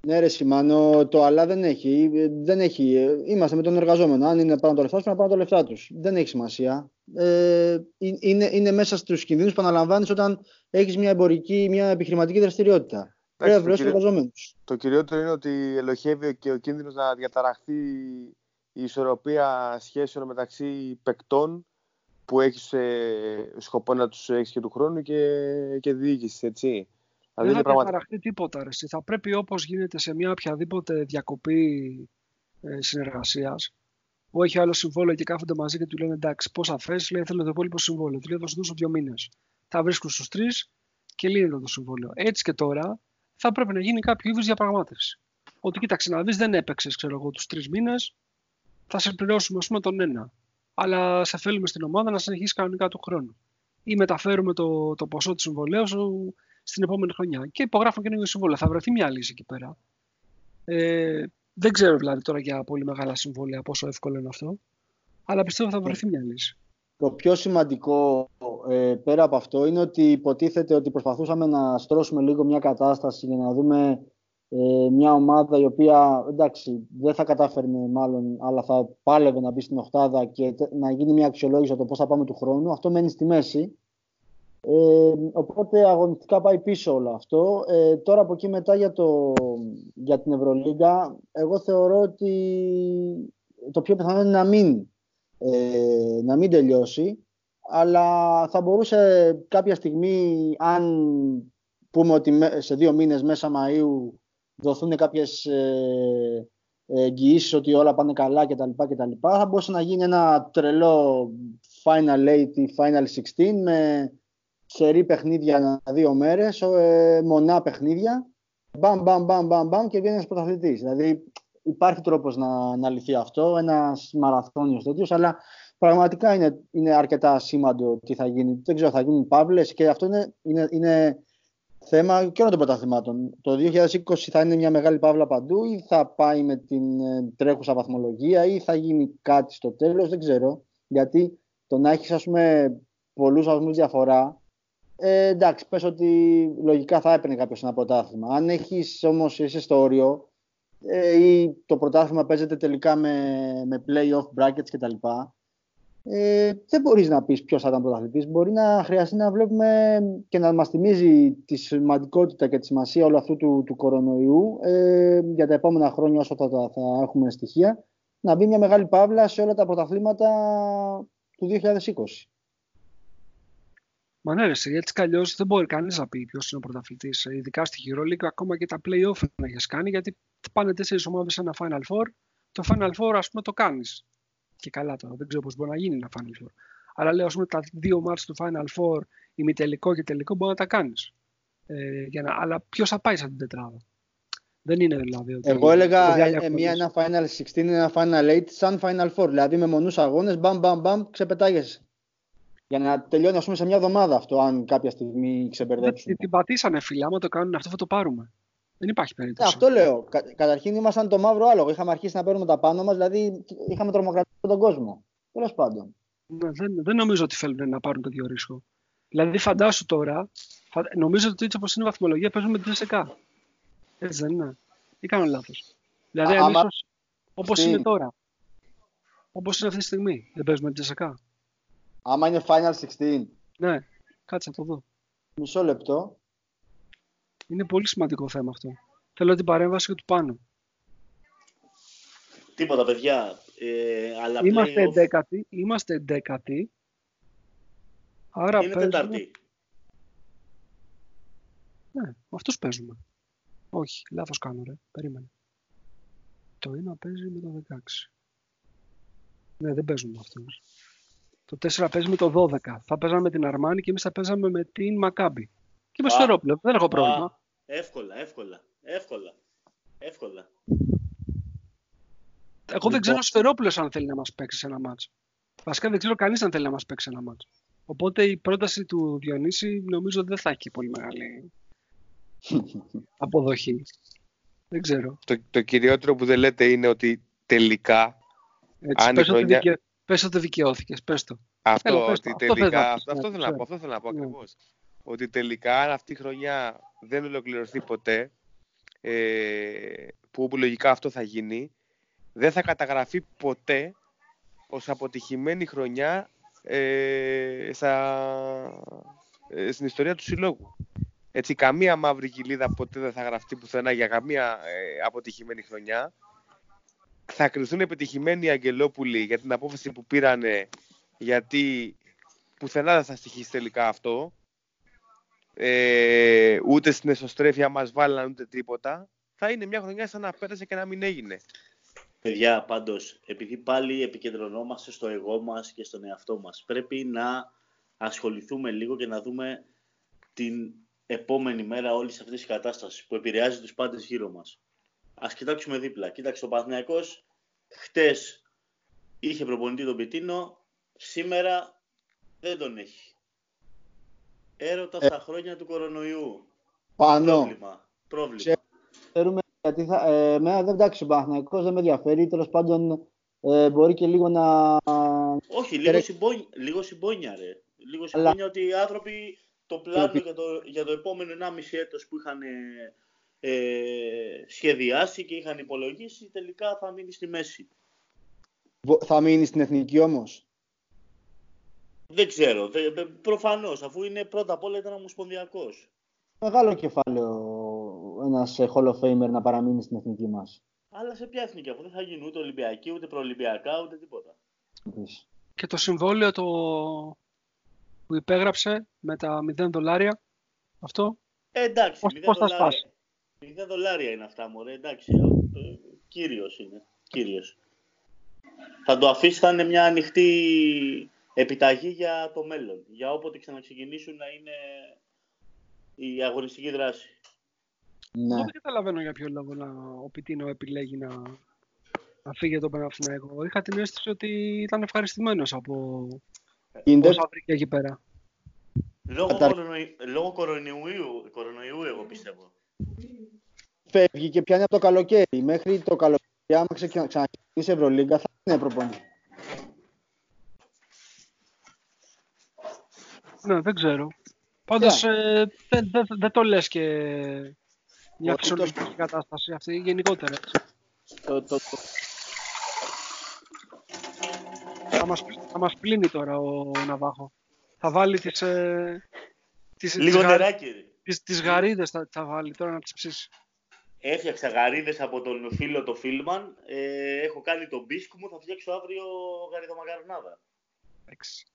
Ναι ρε Σιμάνο, το αλλά δεν έχει, δεν έχει. Είμαστε με τον εργαζόμενο. Αν είναι πάνω το λεφτά πρέπει να πάνε το λεφτά τους. Δεν έχει σημασία. Ε, είναι, είναι μέσα στους κινδύνους που αναλαμβάνεις όταν έχεις μια εμπορική, μια επιχειρηματική δραστηριότητα. Πρέπει να
κυριο... Το κυριότερο είναι ότι ελοχεύει και ο κίνδυνος να διαταραχθεί η ισορροπία σχέσεων μεταξύ παικτών που έχεις ε, σκοπό να τους έχεις και του χρόνου και, και διοίκησης, έτσι.
Δηλαδή δεν θα πραγματικά... τίποτα. Ρε. Θα πρέπει όπως γίνεται σε μια οποιαδήποτε διακοπή ε, συνεργασίας, που έχει άλλο συμβόλαιο και κάθονται μαζί και του λένε εντάξει, πόσα θες, λέει θέλω το υπόλοιπο συμβόλαιο. Του λέει θα σου δώσω δύο μήνες. Θα βρίσκουν στους τρεις και λύνεται το συμβόλαιο. Έτσι και τώρα θα πρέπει να γίνει κάποιο είδους διαπραγμάτευση. Ότι κοίταξε να δεις, δεν έπαιξες, ξέρω εγώ, τους τρεις μήνες, θα σε πληρώσουμε, ας πούμε, τον ένα αλλά σε θέλουμε στην ομάδα να συνεχίσει κανονικά του χρόνου. Ή μεταφέρουμε το, το ποσό του συμβολέου σου στην επόμενη χρονιά. Και υπογράφουν καινούργιο συμβόλαιο. Θα βρεθεί μια λύση εκεί πέρα. Ε, δεν ξέρω δηλαδή τώρα για πολύ μεγάλα συμβόλαια πόσο εύκολο είναι αυτό. Αλλά πιστεύω θα βρεθεί μια λύση.
Το πιο σημαντικό ε, πέρα από αυτό είναι ότι υποτίθεται ότι προσπαθούσαμε να στρώσουμε λίγο μια κατάσταση για να δούμε ε, μια ομάδα η οποία εντάξει, δεν θα κατάφερνε μάλλον, αλλά θα πάλευε να μπει στην οχτάδα και να γίνει μια αξιολόγηση το πώς θα πάμε του χρόνου. Αυτό μένει στη μέση. Ε, οπότε αγωνιστικά πάει πίσω όλο αυτό. Ε, τώρα από εκεί μετά για, το, για την Ευρωλίγκα, εγώ θεωρώ ότι το πιο πιθανό είναι να μην ε, να μην τελειώσει, αλλά θα μπορούσε κάποια στιγμή, αν πούμε ότι σε δύο μήνες μέσα Μαΐου δοθούν κάποιες ε, εγγυήσεις ότι όλα πάνε καλά κτλ. κτλ θα μπορούσε να γίνει ένα τρελό Final 8 ή Final 16 με σερή παιχνίδια δύο μέρες, ε, μονά παιχνίδια, μπαμ, μπαμ, μπαμ, μπαμ, μπαμ και βγαίνει ένας πρωταθλητής. Δηλαδή υπάρχει τρόπος να, να λυθεί αυτό, ένας μαραθώνιος τέτοιος, αλλά πραγματικά είναι, είναι αρκετά σήμαντο τι θα γίνει. Δεν ξέρω, θα γίνουν παύλες και αυτό είναι, είναι, είναι θέμα και όλων των πρωταθλημάτων. Το 2020 θα είναι μια μεγάλη παύλα παντού ή θα πάει με την ε, τρέχουσα βαθμολογία ή θα γίνει κάτι στο τέλος, δεν ξέρω. Γιατί το να έχεις ας πούμε πολλούς βαθμούς διαφορά ε, εντάξει, πες ότι λογικά θα έπαιρνε κάποιος ένα πρωτάθλημα. Αν έχεις όμως είσαι στο όριο ε, ή το πρωτάθλημα παίζεται τελικά με, με play-off brackets κτλ. Ε, δεν μπορείς να πεις ποιος θα ήταν πρωταθλητής. Μπορεί να χρειαστεί να βλέπουμε και να μας θυμίζει τη σημαντικότητα και τη σημασία όλου αυτού του, του κορονοϊού ε, για τα επόμενα χρόνια όσο θα, θα, θα έχουμε στοιχεία να μπει μια μεγάλη παύλα σε όλα τα πρωταθλήματα του 2020.
Μα ναι, ρε, έτσι κι δεν μπορεί κανείς να πει ποιος είναι ο πρωταθλητής. Ειδικά στη Euroleague, ακόμα και τα playoff να έχεις κάνει, γιατί πάνε τέσσερις ομάδες σε ένα Final Four. Το Final Four, ας πούμε, το κάνεις. Και καλά τώρα, δεν ξέρω πώς μπορεί να γίνει ένα Final Four. Αλλά λέω, ας πούμε, τα δύο μάτια του Final Four, ημιτελικό και τελικό, μπορεί να τα κάνεις. Ε, να... Αλλά ποιος θα πάει σε την τετράδα; Δεν είναι δηλαδή.
Ότι Εγώ έλεγα ε, ε, μία, ένα Final 16, ένα Final 8, σαν Final Four. Δηλαδή με μονούς αγώνες, μπαμ, μπαμ, μπαμ, ξεπετάγεσαι. Για να τελειώνει ας πούμε, σε μια εβδομάδα αυτό, αν κάποια στιγμή ξεμπερδέψουν.
Την πατήσανε, φίλε. Άμα το κάνουν αυτό, θα το πάρουμε. Δεν υπάρχει περίπτωση.
αυτό λέω. Κα, καταρχήν ήμασταν το μαύρο άλογο. Είχαμε αρχίσει να παίρνουμε τα πάνω μας, δηλαδή είχαμε τρομοκρατήσει τον κόσμο. Τέλος πάντων.
Ναι, δεν, δεν νομίζω ότι θέλουν να πάρουν το δύο ρίσκο. Δηλαδή, φαντάσου τώρα, φα, νομίζω ότι έτσι όπως είναι η βαθμολογία παίζουμε με την Τζεσεκά. Έτσι δεν είναι. Ή κάνω λάθος. Δηλαδή, άμα... όπως είναι τώρα. Όπως είναι αυτή τη στιγμή. Δεν παίζουμε την Τζεσεκά.
Άμα είναι Final 16.
Ναι, κάτσε να το δω.
Μισό λεπτό.
Είναι πολύ σημαντικό θέμα αυτό. Θέλω την παρέμβαση και του πάνω.
Τίποτα, παιδιά. Ε, αλλά
είμαστε εντέκατοι. Είμαστε εντέκατοι. Άρα
είναι παίζουμε... τετάρτη.
Ναι, με αυτούς παίζουμε. Όχι, λάθος κάνω ρε. Περίμενε. Το ένα παίζει με το 16. Ναι, δεν παίζουμε με αυτούς. Το 4 παίζει με το 12. Θα παίζαμε με την Αρμάνη και εμείς θα παίζαμε με την Μακάμπη. Και με Σφερόπουλο. Δεν έχω πρόβλημα. Α,
εύκολα, εύκολα. Εύκολα. Εύκολα.
Εγώ δεν ξέρω ο Σφερόπουλος αν θέλει να μας παίξει σε ένα μάτσο. Βασικά δεν ξέρω κανείς αν θέλει να μας παίξει ένα μάτσο. Οπότε η πρόταση του Διονύση νομίζω δεν θα έχει πολύ μεγάλη αποδοχή. Δεν ξέρω.
Το, το κυριότερο που δεν λέτε είναι ότι τελικά
Έτσι, αν η χρονιά... Πες ότι δικαιώθηκες, πες το.
Αυτό, ότι τελικά, αυτό, αυτό, θέλω να πω, αυτό θέλω να πω ναι. Ότι τελικά αν αυτή η χρονιά δεν ολοκληρωθεί ποτέ, ε, που λογικά αυτό θα γίνει, δεν θα καταγραφεί ποτέ ως αποτυχημένη χρονιά ε, στα, ε, στην ιστορία του συλλόγου. Έτσι, καμία μαύρη κοιλίδα ποτέ δεν θα γραφτεί πουθενά για καμία ε, αποτυχημένη χρονιά θα κρυθούν επιτυχημένοι οι Αγγελόπουλοι για την απόφαση που πήρανε γιατί πουθενά δεν θα στοιχήσει τελικά αυτό. Ε, ούτε στην εσωστρέφεια μας βάλαν ούτε τίποτα. Θα είναι μια χρονιά σαν να πέρασε και να μην έγινε.
Παιδιά, πάντως, επειδή πάλι επικεντρωνόμαστε στο εγώ μας και στον εαυτό μας, πρέπει να ασχοληθούμε λίγο και να δούμε την επόμενη μέρα όλης αυτής της κατάστασης που επηρεάζει τους πάντες γύρω μας. Α κοιτάξουμε δίπλα. Κοίταξε, ο Παναθηναϊκός χτες είχε προπονητή τον Πιτίνο, σήμερα δεν τον έχει. Έρωτα ε, στα χρόνια του κορονοϊού.
Πάνω.
Πρόβλημα. Πρόβλημα.
Ξέρουμε γιατί θα, ε, εμένα δεν εντάξει ο Παναθηναϊκός δεν με ενδιαφέρει. Τέλος πάντων ε, μπορεί και λίγο να...
Όχι, λίγο, συμπόνια, λίγο συμπόνια ρε. Λίγο συμπόνια ότι οι άνθρωποι το πλάνο για το, για το επόμενο 1,5 έτος που είχαν ε, σχεδιάσει και είχαν υπολογίσει, τελικά θα μείνει στη μέση.
Θα μείνει στην εθνική όμως;
Δεν ξέρω. Δε, προφανώς, αφού είναι πρώτα απ' όλα ήταν ομοσπονδιακός.
Μεγάλο κεφάλαιο ένας Hall of Famer να παραμείνει στην εθνική μας.
Αλλά σε ποια εθνική, αφού δεν θα γίνουν ούτε Ολυμπιακή, ούτε προολυμπιακά, ούτε τίποτα.
και το συμβόλαιο το... που υπέγραψε με τα 0 δολάρια. Αυτό;
Ε, εντάξει,
Πώς-
0
πώς θα
δολάρια.
σπάσει;
0 δολάρια είναι αυτά, μωρέ, εντάξει. Ε, κύριος είναι, κύριος. Θα το αφήσει, θα είναι μια ανοιχτή επιταγή για το μέλλον. Για όποτε ξαναξεκινήσουν να είναι η αγωνιστική δράση.
Ναι.
Εγώ δεν καταλαβαίνω για ποιο λόγο να, ο Πιτίνο επιλέγει να, να φύγει από τον Παναθηναϊκό. Είχα την αίσθηση ότι ήταν ευχαριστημένος από
Γίνεται.
όσα βρήκε εκεί πέρα.
Λόγω,
Καταρ-
κορονοϊ... λόγω κορονοϊού, κορονοϊού, εγώ πιστεύω.
Φεύγει και πιάνει από το καλοκαίρι. Μέχρι το καλοκαίρι, άμα ξεκι- ξαναξεκινήσει η Ευρωλίγκα, θα είναι προπονητής.
Ναι, δεν ξέρω. Πάντως ε, δεν, δεν, δεν το λες και μια
Όχι,
φυσιολογική κατάσταση αυτή γενικότερα. έτσι.
Το, το, το,
Θα μας, θα μας πλύνει τώρα ο Ναβάχο. Θα βάλει τις, ε, τις,
Λίγο
τις, γα-
νεράκι. ρε.
τις, τις γαρίδες θα, θα βάλει τώρα να τις ψήσει.
Έφτιαξα γαρίδες από τον φίλο το Φίλμαν. Ε, έχω κάνει τον μπίσκου μου, θα φτιάξω αύριο γαριδομακαρονάδα.
Εντάξει.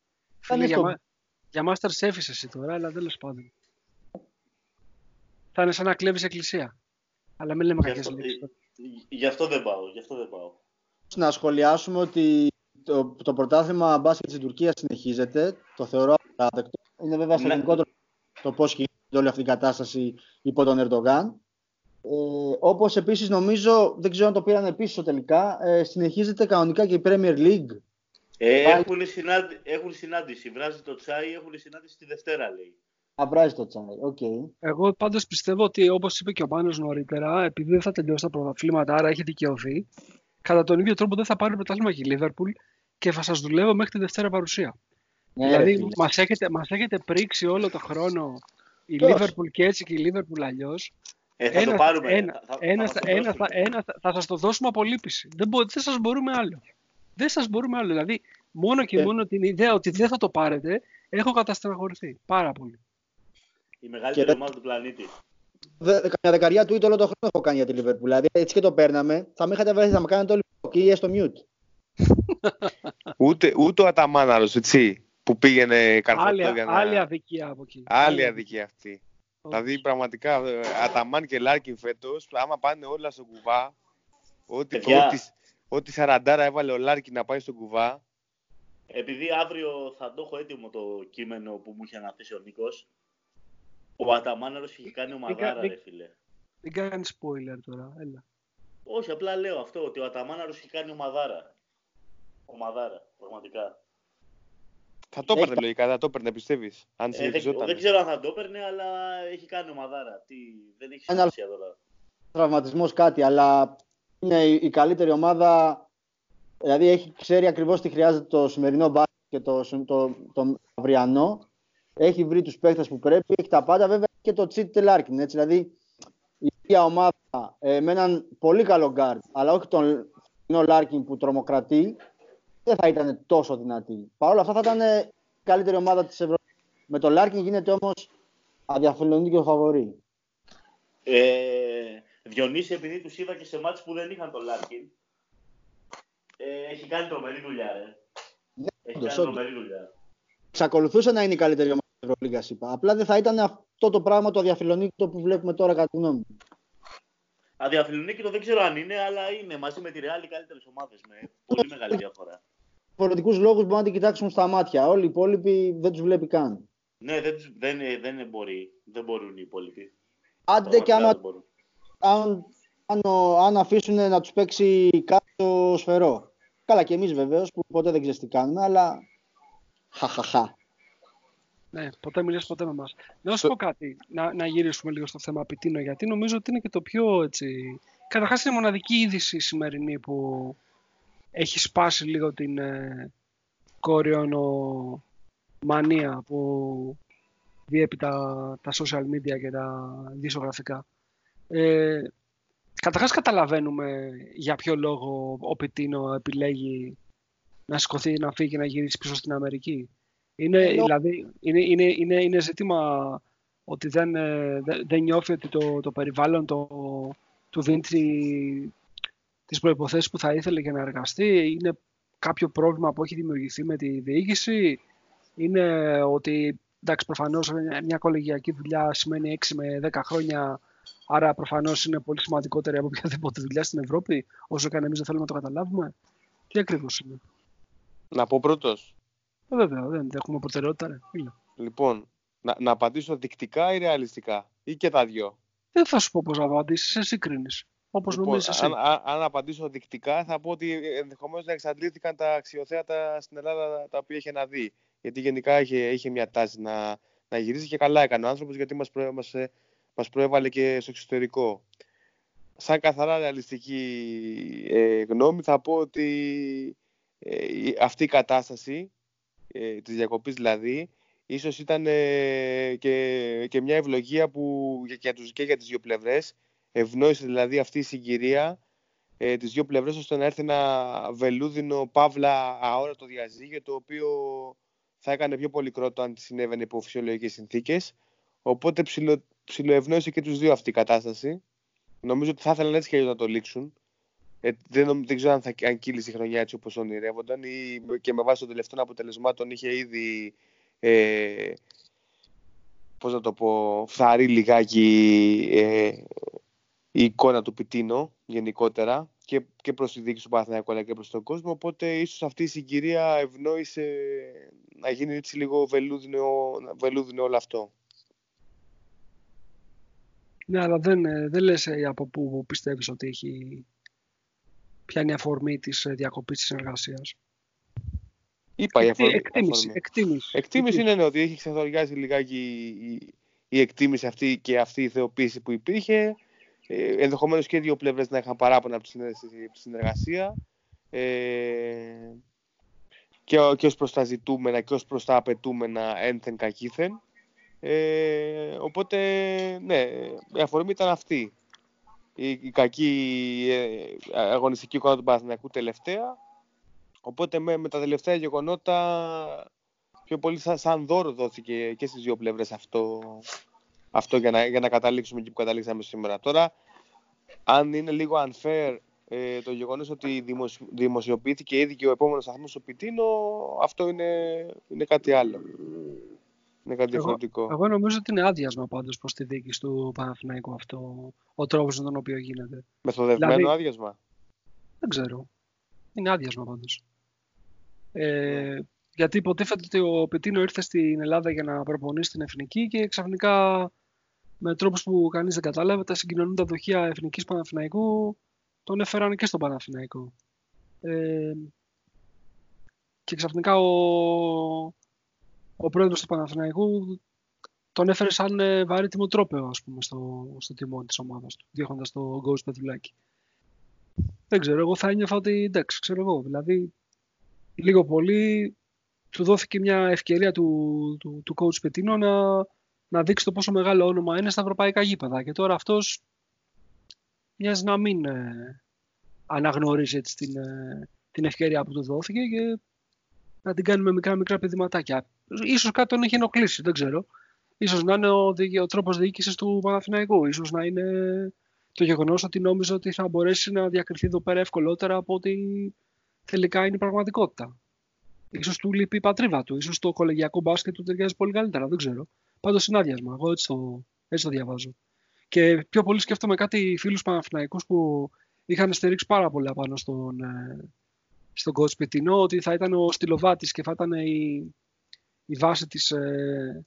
Κάνε
Φίλε, για,
αυτό.
μα, για Master Chef είσαι εσύ τώρα, αλλά τέλος πάντων. Θα είναι σαν να κλέβεις εκκλησία. Αλλά μην λέμε
Γι'
κακές
αυτό,
λέξεις.
ε, γι' αυτό δεν πάω, γι' αυτό δεν πάω.
να σχολιάσουμε ότι το, το πρωτάθλημα μπάσκετ στην Τουρκία συνεχίζεται. Το θεωρώ απαράδεκτο. Είναι βέβαια στο
Ναι.
γενικότερο το πώς γίνεται όλη αυτή η κατάσταση υπό τον Ερντογάν. Ε, Όπως επίσης νομίζω, δεν ξέρω αν το πήραν πίσω τελικά, ε, συνεχίζεται κανονικά και η Premier League.
Ε,
Πάλι-
έχουν, συνάντη, έχουν συνάντηση. Βράζει το τσάι, έχουν συνάντηση τη Δευτέρα, λέει.
Α, βράζει το τσάι. Οκ.
Εγώ πάντως πιστεύω ότι όπως είπε και ο Πάνος νωρίτερα, επειδή δεν θα τελειώσει τα πρωταθλήματα, άρα έχει δικαιωθεί, κατά τον ίδιο τρόπο δεν θα πάρει πρωτάθλημα και η Λίβερπουλ και θα σας δουλεύω μέχρι τη Δευτέρα παρουσία.
Ναι, ρε
δηλαδή
φίλε.
μας έχετε, μας έχετε πρήξει όλο το χρόνο η
Ποιος;
Λίβερπουλ και έτσι και η Λίβερπουλ αλλιώς.
Ε, θα
Ένα,
το πάρουμε.
ένα,
θα, θα,
ένα,
θα, μας το
ένα,
δώσουμε.
θα, ένα, θα, θα σας το δώσουμε από λύπηση. Δεν, μπο, δεν σας μπορούμε άλλο. Δεν σας μπορούμε άλλο. Δηλαδή, μόνο και
Ε.
μόνο την ιδέα ότι δεν θα το πάρετε, έχω καταστραγωρηθεί. Πάρα πολύ.
Η μεγαλύτερη
Και-
ομάδα του πλανήτη.
Δε, καμιά δεκαριά του όλο τον χρόνο έχω κάνει για τη Liverpool. Δηλαδή έτσι και το παίρναμε, θα με είχατε βρεθεί, θα με κάνετε όλοι και στο mute.
Ούτε, ούτε ο Αταμάναρος, έτσι, που πήγαινε
Άλλη,
καρφωτό για να...
άλλη αδικία από εκεί.
Άλλη αδικία αυτή.
Όχι.
Δηλαδή, πραγματικά, ε, Αταμάν και Λάρκιν φέτος, άμα πάνε όλα στον κουβά, ό,τι,
Παιδιά.
ό,τι, ό,τι σαραντάρα έβαλε ο Λάρκιν να πάει στον κουβά,
Επειδή αύριο θα το έχω έτοιμο το κείμενο που μου είχε αναθέσει ο Νίκος, ο Αταμάναρος είχε κάνει ομαδάρα,
δεν-
ρε φίλε.
Δεν κάνεις spoiler τώρα. Έλα.
Όχι, απλά λέω αυτό, ότι ο Αταμάναρος είχε κάνει ομαδάρα. Ομαδάρα, πραγματικά.
Θα το έπαιρνε
Έχει-
λογικά, θα το έπαιρνε, πιστεύεις, αν
Ε, δεν,
συνεχιζόταν.
δεν ξέρω αν θα το έπαιρνε, αλλά έχει κάνει ομαδάρα. Τι, δεν έχει
Ένα-
σημασία τώρα.
Τραυματισμός κάτι, αλλά είναι η, η καλύτερη ομάδα. Δηλαδή έχει, ξέρει ακριβώς τι χρειάζεται το σημερινό μπάσκετ και το, το, το, το αυριανό. Έχει βρει τους παίχτε που πρέπει, έχει τα πάντα. Βέβαια και το cheat Λάρκιν. Έτσι, δηλαδή η ίδια ομάδα ε, με έναν πολύ καλό γκάρτ, αλλά όχι τον φτηνό Λάρκιν που τρομοκρατεί, δεν θα ήταν τόσο δυνατή. Παρ' όλα αυτά θα ήταν ε, η καλύτερη ομάδα της Ευρώπη. Με τον Λάρκιν γίνεται όμως αδιαφιλονίκητο φαβορή.
Ε, Διονύση, επειδή τους είδα και σε ματς που δεν είχαν τον Λάρκιν, ε, έχει κάνει τρομερή δουλειά, ρε.
Ναι,
Έχει
όντως,
κάνει
όντως.
τρομερή δουλειά.
εξακολουθούσε να είναι η καλύτερη ομάδα της Ευρωλίγα, είπα. Απλά δεν θα ήταν αυτό το πράγμα το αδιαφιλονίκητο που βλέπουμε τώρα, κατά τη γνώμη μου.
Αδιαφιλονίκητο δεν ξέρω αν είναι, αλλά είναι μαζί με τη Real οι καλύτερες ομάδες με πολύ μεγάλη διαφορά.
Διαφορετικού λόγους μπορεί να την κοιτάξουν στα μάτια. Όλοι οι υπόλοιποι δεν τους βλέπει καν.
Ναι, δεν, τους- δεν, δεν, μπορεί. Δεν μπορούν οι υπόλοιποι.
Άντε και
Πραγματικά
άμα,
δεν μπορούν.
αν, αν, ο- αν αφήσουν να τους παίξει κάποιο σφαιρό. Καλά και εμείς βεβαίως που ποτέ δεν ξέρεις τι κάνουμε, αλλά. Χαχαχά.
Ναι, ποτέ μιλάς ποτέ με μας. Να σου
Στο-
πω κάτι, να, να γυρίσουμε λίγο στο θέμα Πιτίνο, γιατί νομίζω ότι είναι και το πιο έτσι... Καταρχάς είναι η μοναδική είδηση η σημερινή που έχει σπάσει λίγο την ε, κοριονομανία που διέπει τα, τα social media και τα δισογραφικά. Ε, καταρχάς καταλαβαίνουμε για ποιο λόγο ο Πιτίνο επιλέγει να σηκωθεί, να φύγει και να γυρίσει πίσω στην Αμερική. Είναι,
Ενώ-
δηλαδή, είναι, είναι, είναι, είναι ζήτημα ότι δεν, ε, δεν, δεν νιώθει ότι το, το περιβάλλον το, του δίνει τη- τις προϋποθέσεις που θα ήθελε για να εργαστεί. Είναι κάποιο πρόβλημα που έχει δημιουργηθεί με τη διοίκηση; Είναι ότι εντάξει, προφανώς μια κολεγιακή δουλειά σημαίνει 6 με 10 χρόνια. Άρα προφανώς είναι πολύ σημαντικότερη από οποιαδήποτε δουλειά στην Ευρώπη, όσο και αν εμείς δεν θέλουμε να το καταλάβουμε; Τι ακριβώς είναι;
Να πω πρώτος.
Ε, βέβαια, δεν έχουμε προτεραιότητα. Ρε.
Λοιπόν, να, να απαντήσω δεικτικά ή ρεαλιστικά, ή και τα δυο.
Δεν θα σου πω πώς να απαντήσεις, εσύ κρίνεις. Όπως λοιπόν, νομίζεις εσύ.
Αν, αν, αν, απαντήσω δεικτικά, θα πω ότι ενδεχομένως να εξαντλήθηκαν τα αξιοθέατα στην Ελλάδα τα οποία είχε να δει. Γιατί γενικά είχε, είχε μια τάση να, να γυρίσει και καλά έκανε ο άνθρωπος γιατί μας προ, μας, ε, μας προέβαλε και στο εξωτερικό. Σαν καθαρά ρεαλιστική ε, γνώμη θα πω ότι ε, αυτή η κατάσταση ε, της διακοπής δηλαδή ίσως ήταν ε, και, και μια ευλογία που για, τους, και για τις δύο πλευρές ευνόησε δηλαδή αυτή η συγκυρία ε, τις δύο πλευρές ώστε να έρθει ένα βελούδινο παύλα αόρατο διαζύγιο το οποίο θα έκανε πιο πολύ κρότο αν συνέβαινε υπό φυσιολογικές συνθήκες. Οπότε ψιλο, ψιλοευνόησε και τους δύο αυτή η κατάσταση. Νομίζω ότι θα ήθελαν έτσι και να το λήξουν. Ε, δεν, δεν ξέρω αν, θα, αν κύλησε η χρονιά έτσι όπως ονειρεύονταν ή και με βάση των τελευταίων αποτελεσμάτων είχε ήδη ε, πώς να το πω, φθαρεί λιγάκι ε, η εικόνα του Πιτίνο γενικότερα και, και προς τη δίκη του Παναθηναϊκού αλλά και προς τον κόσμο οπότε ίσως αυτή η συγκυρία ευνόησε να γίνει έτσι λίγο βελούδινο, βελούδινο όλο αυτό.
Ναι, αλλά δεν, ε, δεν λες ε, από πού πιστεύεις ότι έχει ποια είναι η αφορμή της ε, διακοπής της συνεργασίας;
Είπα η αφορμή.
Εκτίμηση. Εκτίμηση,
εκτίμηση είναι ναι, ότι έχει ξεθοριάσει λιγάκι η, η εκτίμηση αυτή και αυτή η θεοποίηση που υπήρχε. Ε, Ενδεχομένως και οι δύο πλευρές να είχαν παράπονα από τη συνεργασία. Ε, και, και ως προς τα ζητούμενα και ως προς τα απαιτούμενα ένθεν κακήθεν. Ε, οπότε, ναι, η αφορμή ήταν αυτή. Η, η κακή ε, αγωνιστική εικόνα του Παναθηναϊκού τελευταία Οπότε με, με τα τελευταία γεγονότα πιο πολύ σαν, σαν δώρο δόθηκε και στις δύο πλευρές αυτό, αυτό για, να, για να καταλήξουμε εκεί που καταλήξαμε σήμερα. Τώρα, αν είναι λίγο unfair ε, το γεγονός ότι δημοσιοποιήθηκε ήδη και ο επόμενος σταθμός στο Πιτίνο, αυτό είναι, είναι κάτι άλλο. Είναι κάτι διαφορετικό.
Εγώ, νομίζω ότι είναι άδειασμα πάντως προς τη δίκη του Παναθηναϊκού αυτό ο τρόπος με τον οποίο γίνεται.
Μεθοδευμένο δηλαδή, άδειασμα;
Δεν ξέρω. Είναι άδειασμα πάντως. Ε, γιατί υποτίθεται ότι ο Πετίνο ήρθε στην Ελλάδα για να προπονήσει την εθνική και ξαφνικά με τρόπους που κανείς δεν κατάλαβε τα συγκοινωνούν τα δοχεία εθνικής Παναθηναϊκού τον έφεραν και στον Παναθηναϊκό. Ε, και ξαφνικά ο, ο πρόεδρος του Παναθηναϊκού τον έφερε σαν ε, βαρύ τιμοτρόπαιο ας πούμε, στο, στο τιμόνι της ομάδας του, διώχνοντας το Ghost Πετουλάκη. Δεν ξέρω, εγώ θα ένιωθα ότι εντάξει, ξέρω εγώ, δηλαδή λίγο πολύ του δόθηκε μια ευκαιρία του, του, του coach Πετίνο να, να δείξει το πόσο μεγάλο όνομα είναι στα ευρωπαϊκά γήπεδα. Και τώρα αυτός μοιάζει να μην ε, αναγνωρίζει έτσι, την, ε, την ευκαιρία που του δόθηκε και να την κάνει με μικρά μικρά παιδηματάκια. Ίσως κάτι τον έχει ενοχλήσει, δεν ξέρω. Ίσως να είναι ο, ο τρόπος διοίκησης του Παναθηναϊκού. Ίσως να είναι το γεγονός ότι νόμιζε ότι θα μπορέσει να διακριθεί εδώ πέρα ευκολότερα από ότι τελικά είναι η πραγματικότητα. σω του λείπει η πατρίδα του. ίσως το κολεγιακό μπάσκετ του ταιριάζει πολύ καλύτερα. Δεν ξέρω. Πάντως είναι άδειασμα. Εγώ έτσι το, έτσι το διαβάζω. Και πιο πολύ σκέφτομαι κάτι φίλους Παναθηναϊκούς που είχαν στερήξει πάρα πολύ απάνω στον, ε, στον coach Πιτινό ότι θα ήταν ο στυλοβάτης και θα ήταν η, η βάση της ε,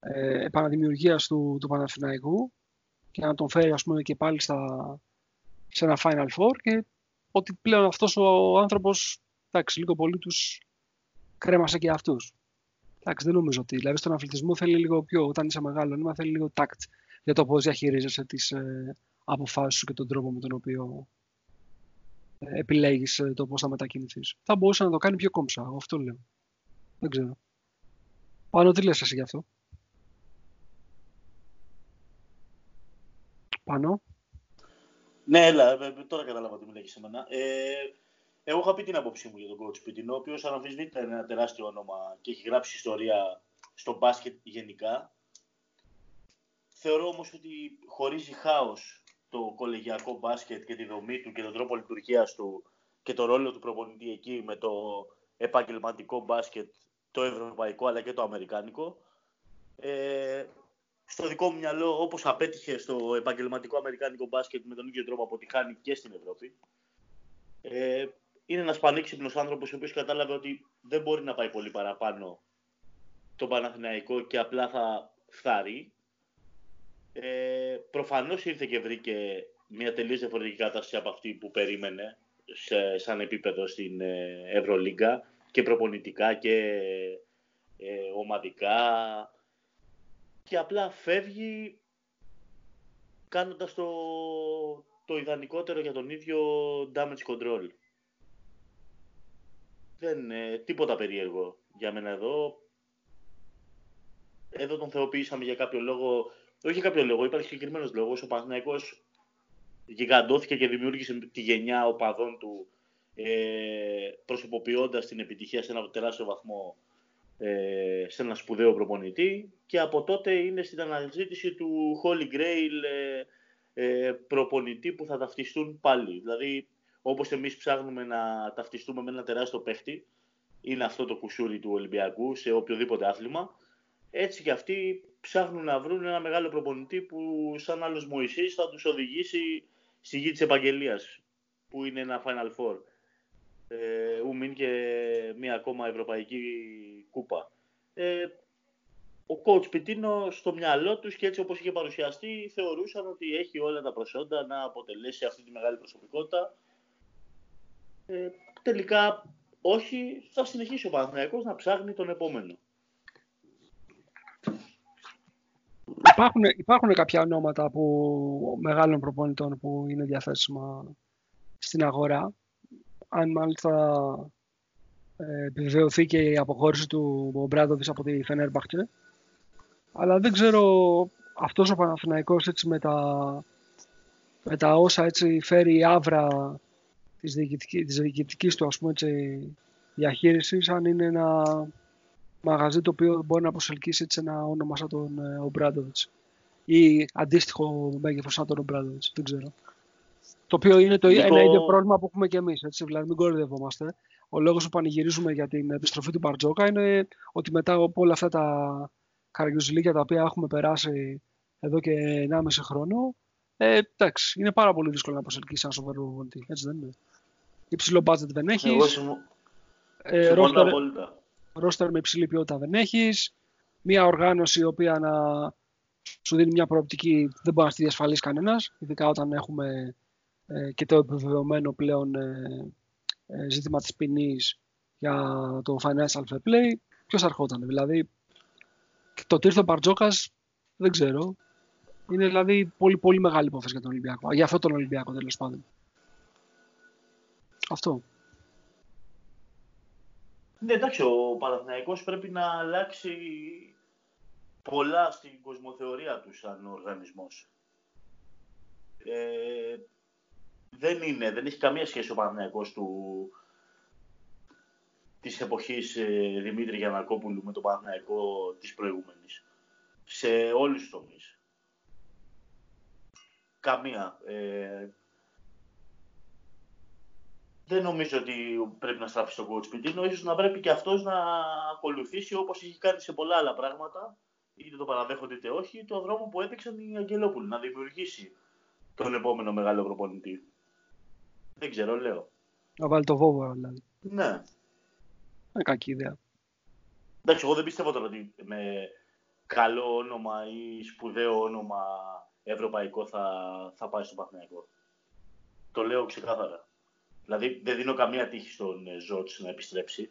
ε, επαναδημιουργίας του, του Παναθηναϊκού και να τον φέρει ας πούμε και πάλι στα, σε ένα Final Four και ότι πλέον αυτός ο άνθρωπος, εντάξει, λίγο πολύ τους κρέμασε και αυτούς. Εντάξει, δεν νομίζω ότι. Δηλαδή στον αθλητισμό θέλει λίγο πιο, όταν είσαι μεγάλο νήμα, θέλει λίγο τάκτ για το πώς διαχειρίζεσαι τις ε, αποφάσεις σου και τον τρόπο με τον οποίο ε, επιλέγεις ε, το πώς θα μετακινηθείς. Θα μπορούσε να το κάνει πιο κόμψα. Αυτό λέω. Δεν ξέρω. Πάνω τι λες εσύ γι' αυτό; Πάνω.
Ναι, έλα, ε, ε, τώρα κατάλαβα τι μιλάει σε μένα. Ε, εγώ είχα πει την άποψή μου για τον coach Πιτινό, ο οποίος αναμφισβήτητα είναι ένα τεράστιο όνομα και έχει γράψει ιστορία στο μπάσκετ γενικά. Θεωρώ όμως ότι χωρίζει χάος το κολεγιακό μπάσκετ και τη δομή του και τον τρόπο λειτουργίας του και το ρόλο του προπονητή εκεί με το επαγγελματικό μπάσκετ, το ευρωπαϊκό αλλά και το αμερικάνικο. Ε, στο δικό μου μυαλό, όπως απέτυχε στο επαγγελματικό αμερικάνικο μπάσκετ με τον ίδιο τρόπο αποτυχάνει και στην Ευρώπη. Ε, είναι ένας πανίξυπνος άνθρωπος ο οποίος κατάλαβε ότι δεν μπορεί να πάει πολύ παραπάνω το Παναθηναϊκό και απλά θα φθάρει. Ε, προφανώς ήρθε και βρήκε μια τελείως διαφορετική κατάσταση από αυτή που περίμενε σε, σαν επίπεδο στην ε, Ευρωλίγκα και προπονητικά και ε, ομαδικά και απλά φεύγει κάνοντας το, το ιδανικότερο για τον ίδιο damage control. Δεν είναι τίποτα περίεργο για μένα εδώ. Εδώ τον θεοποιήσαμε για κάποιο λόγο. Όχι για κάποιο λόγο, υπάρχει συγκεκριμένος λόγος. Ο Παναθηναϊκός γιγαντώθηκε και δημιούργησε τη γενιά οπαδών του ε, προσωποποιώντας την επιτυχία σε ένα τεράστιο βαθμό ε, σε ένα σπουδαίο προπονητή και από τότε είναι στην αναζήτηση του Holy Grail ε, ε, προπονητή που θα ταυτιστούν πάλι. Δηλαδή, όπως εμείς ψάχνουμε να ταυτιστούμε με ένα τεράστιο παίχτη, είναι αυτό το κουσούρι του Ολυμπιακού σε οποιοδήποτε άθλημα, έτσι και αυτοί ψάχνουν να βρουν ένα μεγάλο προπονητή που σαν άλλος Μωυσής θα τους οδηγήσει στη γη της επαγγελίας, που είναι ένα Final Four. Ε, ούμιν και μία ακόμα ευρωπαϊκή κούπα. Ε, ο coach Πιτίνο στο μυαλό τους και έτσι όπως είχε παρουσιαστεί θεωρούσαν ότι έχει όλα τα προσόντα να αποτελέσει αυτή τη μεγάλη προσωπικότητα. Ε, τελικά όχι, θα συνεχίσει ο Παναθηναϊκός να ψάχνει τον επόμενο.
Υπάρχουν, υπάρχουν κάποια ονόματα που, μεγάλων προπονητών που είναι διαθέσιμα στην αγορά. Αν μάλιστα ε, επιβεβαιωθεί και η αποχώρηση του Μπράντοβης από τη Φενέρμπαχτσε. Αλλά δεν ξέρω αυτός ο Παναθηναϊκός έτσι με τα, με τα όσα έτσι φέρει η άβρα της, διοικητικής, της διοικητικής του ας πούμε έτσι, διαχείρισης αν είναι ένα μαγαζί το οποίο μπορεί να προσελκύσει έτσι ένα όνομα σαν τον ε, Ομπράντοβιτς ή αντίστοιχο μέγεθος σαν τον Ομπράντοβιτς, δεν ξέρω. Το οποίο είναι το ένα ίδιο πρόβλημα που έχουμε και εμείς, έτσι, δηλαδή μην κοροϊδευόμαστε. Ο λόγος που πανηγυρίζουμε για την επιστροφή του Μπαρτζόκα είναι ότι μετά από όλα αυτά τα καραγκιουζιλίκια τα οποία έχουμε περάσει εδώ και 1,5 χρόνο, ε, εντάξει, είναι πάρα πολύ δύσκολο να προσελκύσεις ένα σοβαρό προπονητή. Έτσι δεν είναι. Υψηλό budget δεν έχεις.
Εγώ ε, ρόστερ,
ρόστερ με υψηλή ποιότητα δεν έχεις. Μια οργάνωση η οποία να σου δίνει μια προοπτική δεν μπορεί να τη διασφαλίσεις κανένας. Ειδικά όταν έχουμε ε, και το επιβεβαιωμένο πλέον ε, ε, ζήτημα της ποινής για το financial fair play. Ποιος αρχόταν, δηλαδή το τι ήρθε ο Μπαρτζόκας δεν ξέρω. Είναι δηλαδή πολύ, πολύ μεγάλη υπόθεση για τον Ολυμπιακό. Για αυτόν τον Ολυμπιακό τέλος πάντων. Αυτό.
Ναι, εντάξει, ο Παναθηναϊκός πρέπει να αλλάξει πολλά στην κοσμοθεωρία του σαν οργανισμός. Ε, δεν είναι, δεν έχει καμία σχέση ο Παναθηναϊκός του της εποχής ε, Δημήτρη Γιανακόπουλου με τον Παναθηναϊκό της προηγούμενης. Σε όλους τους τομείς. Καμία. Ε, δεν νομίζω ότι πρέπει να στραφεί στον coach Πιτίνο. Ίσως να πρέπει και αυτός να ακολουθήσει όπως έχει κάνει σε πολλά άλλα πράγματα, είτε το παραδέχονται είτε όχι, το δρόμο που έδειξαν οι Αγγελόπουλοι, να δημιουργήσει τον επόμενο μεγάλο προπονητή. Δεν ξέρω, λέω.
Να βάλει το βόβο, δηλαδή.
Ναι.
Είναι κακή ιδέα.
Εντάξει, εγώ δεν πιστεύω τώρα ότι με καλό όνομα ή σπουδαίο όνομα ευρωπαϊκό θα, θα πάει στο Παθηναϊκό. Το λέω ξεκάθαρα. Δηλαδή δεν δίνω καμία τύχη στον ε, Ζώτς να επιστρέψει.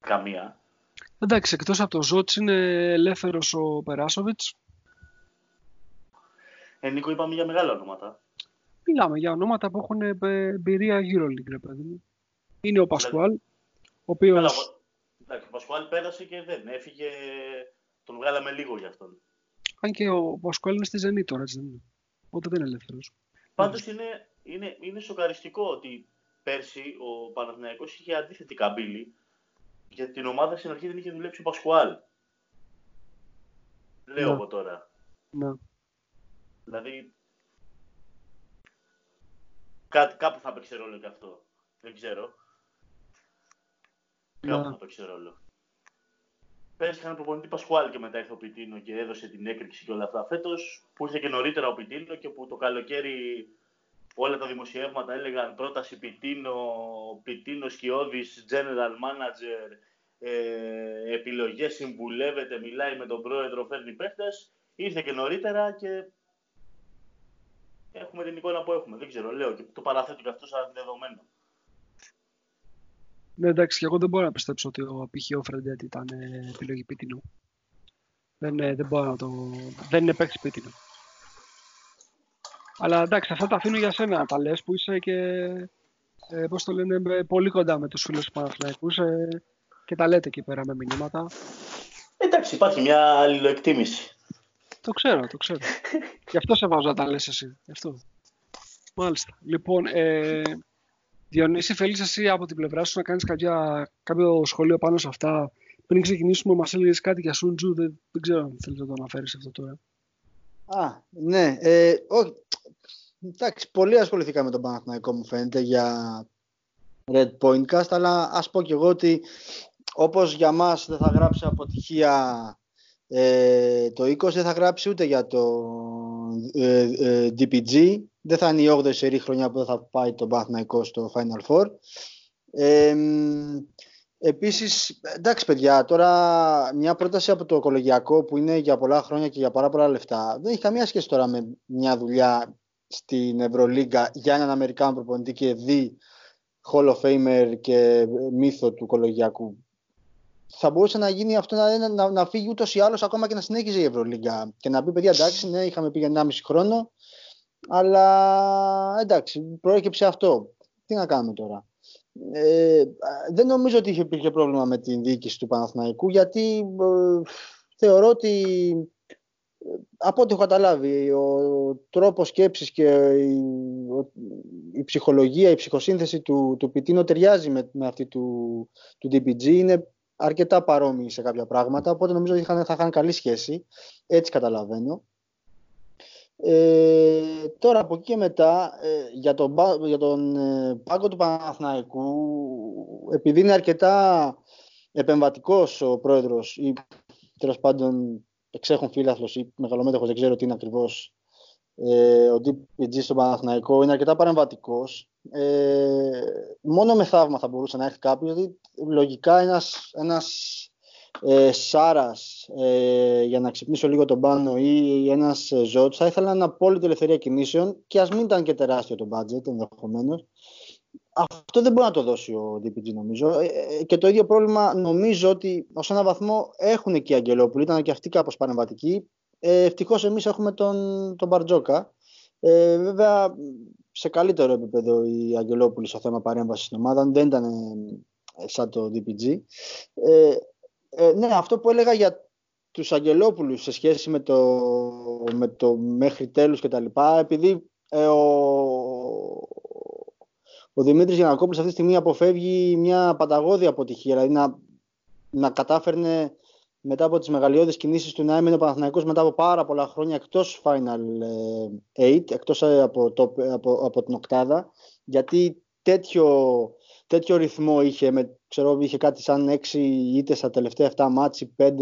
Καμία.
Εντάξει, εκτός από το Ζώτς είναι ελεύθερος ο Περάσοβιτς.
Ε, Νίκο, είπαμε για μεγάλα ονόματα.
Μιλάμε για ονόματα που έχουν ε, εμπειρία EuroLeague, ρε παιδί μου. Είναι ο Πασκουάλ, ο οποίο.
Εντάξει, ο Πασκουάλ πέρασε και δεν έφυγε. Τον βγάλαμε λίγο για αυτόν.
Αν και ο Πασκουάλ είναι στη Ζενή τώρα, έτσι δεν είναι. Οπότε δεν είναι ελεύθερος.
Πάντως είναι, είναι, είναι σοκαριστικό ότι πέρσι ο Παναθηναϊκός είχε αντίθετη καμπύλη γιατί την ομάδα στην αρχή δεν είχε δουλέψει ο Πασκουάλ. Λέω ναι. από τώρα.
Ναι.
Δηλαδή Κάτι, κάπου θα παίξει ρόλο και αυτό. Δεν ξέρω.
Ναι.
Κάπου θα παίξει ρόλο. Πέρυσι είχαν προπονητή Πασχουάλ και μετά ήρθε ο Πιτίνο και έδωσε την έκρηξη και όλα αυτά. Φέτος που ήρθε και νωρίτερα ο Πιτίνο και που το καλοκαίρι όλα τα δημοσιεύματα έλεγαν πρόταση Πιτίνο, Πιτίνο Σκιώδης, General Manager, ε, επιλογές, συμβουλεύεται, μιλάει με τον πρόεδρο, φέρνει παίχτες. Ήρθε και νωρίτερα και έχουμε την εικόνα που έχουμε. Δεν ξέρω, λέω και το παραθέτω και αυτό σαν δεδομένο.
Ναι, εντάξει, και εγώ δεν μπορώ να πιστέψω ότι ο π.χ. ο Φρεντέτ ήταν ε, επιλογή Πίτινου. Δεν, ε, δεν μπορώ να το... Δεν είναι παίκτης Πίτινου. Αλλά εντάξει, αυτά τα αφήνω για σένα να τα λες που είσαι και, ε, πώς το λένε, με- πολύ κοντά με τους φίλους του Παναθηναϊκούς ε, και τα λέτε εκεί πέρα με μηνύματα.
Εντάξει, υπάρχει μια αλληλοεκτίμηση.
Το ξέρω, το ξέρω. Γι' αυτό σε βάζω να τα λες εσύ. Γι' αυτό. Μάλιστα. Λοιπόν, ε, Διονύση, θέλεις εσύ από την πλευρά σου να κάνεις κάποια, κάποιο σχόλιο πάνω σε αυτά. Πριν ξεκινήσουμε, μας έλεγες κάτι για Σούντζου. Δεν, δεν ξέρω αν θέλεις να το αναφέρεις αυτό τώρα.
Α, ναι. Ε, όχι. Εντάξει, πολύ ασχοληθήκαμε με τον Παναθηναϊκό μου φαίνεται για Red Point Cast, αλλά ας πω και εγώ ότι όπως για μας δεν θα γράψει αποτυχία ε, το 20, δεν θα γράψει ούτε για το ε, ε, DPG. Δεν θα είναι η 8η σερή χρονιά που δεν θα πάει τον Παναθηναϊκό στο Final Four. Ε, μ, Επίσης, εντάξει παιδιά, τώρα μια πρόταση από το κολεγιακό που είναι για πολλά χρόνια και για πάρα πολλά λεφτά δεν έχει καμία σχέση τώρα με μια δουλειά στην Ευρωλίγκα για έναν Αμερικάνο προπονητή και δι Hall of Famer και μύθο του κολεγιακού. Θα μπορούσε να γίνει αυτό να, να, να φύγει ούτως ή άλλως ακόμα και να συνέχιζε η Ευρωλίγκα και να πει παιδιά εντάξει, ναι, είχαμε πει για 1,5 χρόνο αλλά εντάξει, προέκυψε αυτό. Τι να κάνουμε τώρα. Ε, δεν νομίζω ότι υπήρχε πρόβλημα με την διοίκηση του Παναθηναϊκού γιατί ε, θεωρώ ότι ε, από ό,τι έχω καταλάβει ο τρόπος σκέψης και η, ο, η ψυχολογία, η ψυχοσύνθεση του, του Πιτίνο ταιριάζει με, με αυτή του, του DPG είναι αρκετά παρόμοιοι σε κάποια πράγματα οπότε νομίζω ότι θα είχαν καλή σχέση. Έτσι καταλαβαίνω. Ε, τώρα από εκεί και μετά ε, για τον, για τον ε, πάγκο του Παναθηναϊκού επειδή είναι αρκετά επεμβατικός ο πρόεδρος ή τέλος πάντων εξέχουν φίλαθλος ή μεγαλομέτωχος δεν ξέρω τι είναι ακριβώς ε, ο DPG στον Παναθηναϊκό είναι αρκετά παρεμβατικός ε, μόνο με θαύμα θα μπορούσε να έρθει κάποιος δηλαδή λογικά ένας, ένας ε, Σάρας ε, για να ξυπνήσω λίγο τον πάνω ή ένας ε, Ζώτς θα ήθελα να απόλυτη ελευθερία κινήσεων και ας μην ήταν και τεράστιο το budget ενδεχομένως. Αυτό δεν μπορεί να το δώσει ο DPG νομίζω ε, και το ίδιο πρόβλημα νομίζω ότι ως έναν βαθμό έχουν και οι Αγγελόπουλοι, ήταν και αυτοί κάπως παρεμβατικοί. Ε, ευτυχώς εμείς έχουμε τον, τον Μπαρτζόκα. Ε, βέβαια σε καλύτερο επίπεδο οι Αγγελόπουλοι στο θέμα παρέμβασης στην ομάδα δεν ήταν σαν το DPG. Ε, ε, ναι, αυτό που έλεγα για τους Αγγελόπουλους σε σχέση με το, με το μέχρι τέλους και τα λοιπά, επειδή ε, ο, ο Δημήτρης Γιανακόπουλος αυτή τη στιγμή αποφεύγει μια πανταγώδη αποτυχία, δηλαδή να, να κατάφερνε μετά από τις μεγαλειώδεις κινήσεις του να έμεινε ο Παναθηναϊκός μετά από πάρα πολλά χρόνια εκτός Final 8, εκτός από, το, από, από την οκτάδα, γιατί τέτοιο, τέτοιο ρυθμό είχε, με, ξέρω, είχε κάτι σαν 6 είτε στα τελευταία 7 μάτς ή 5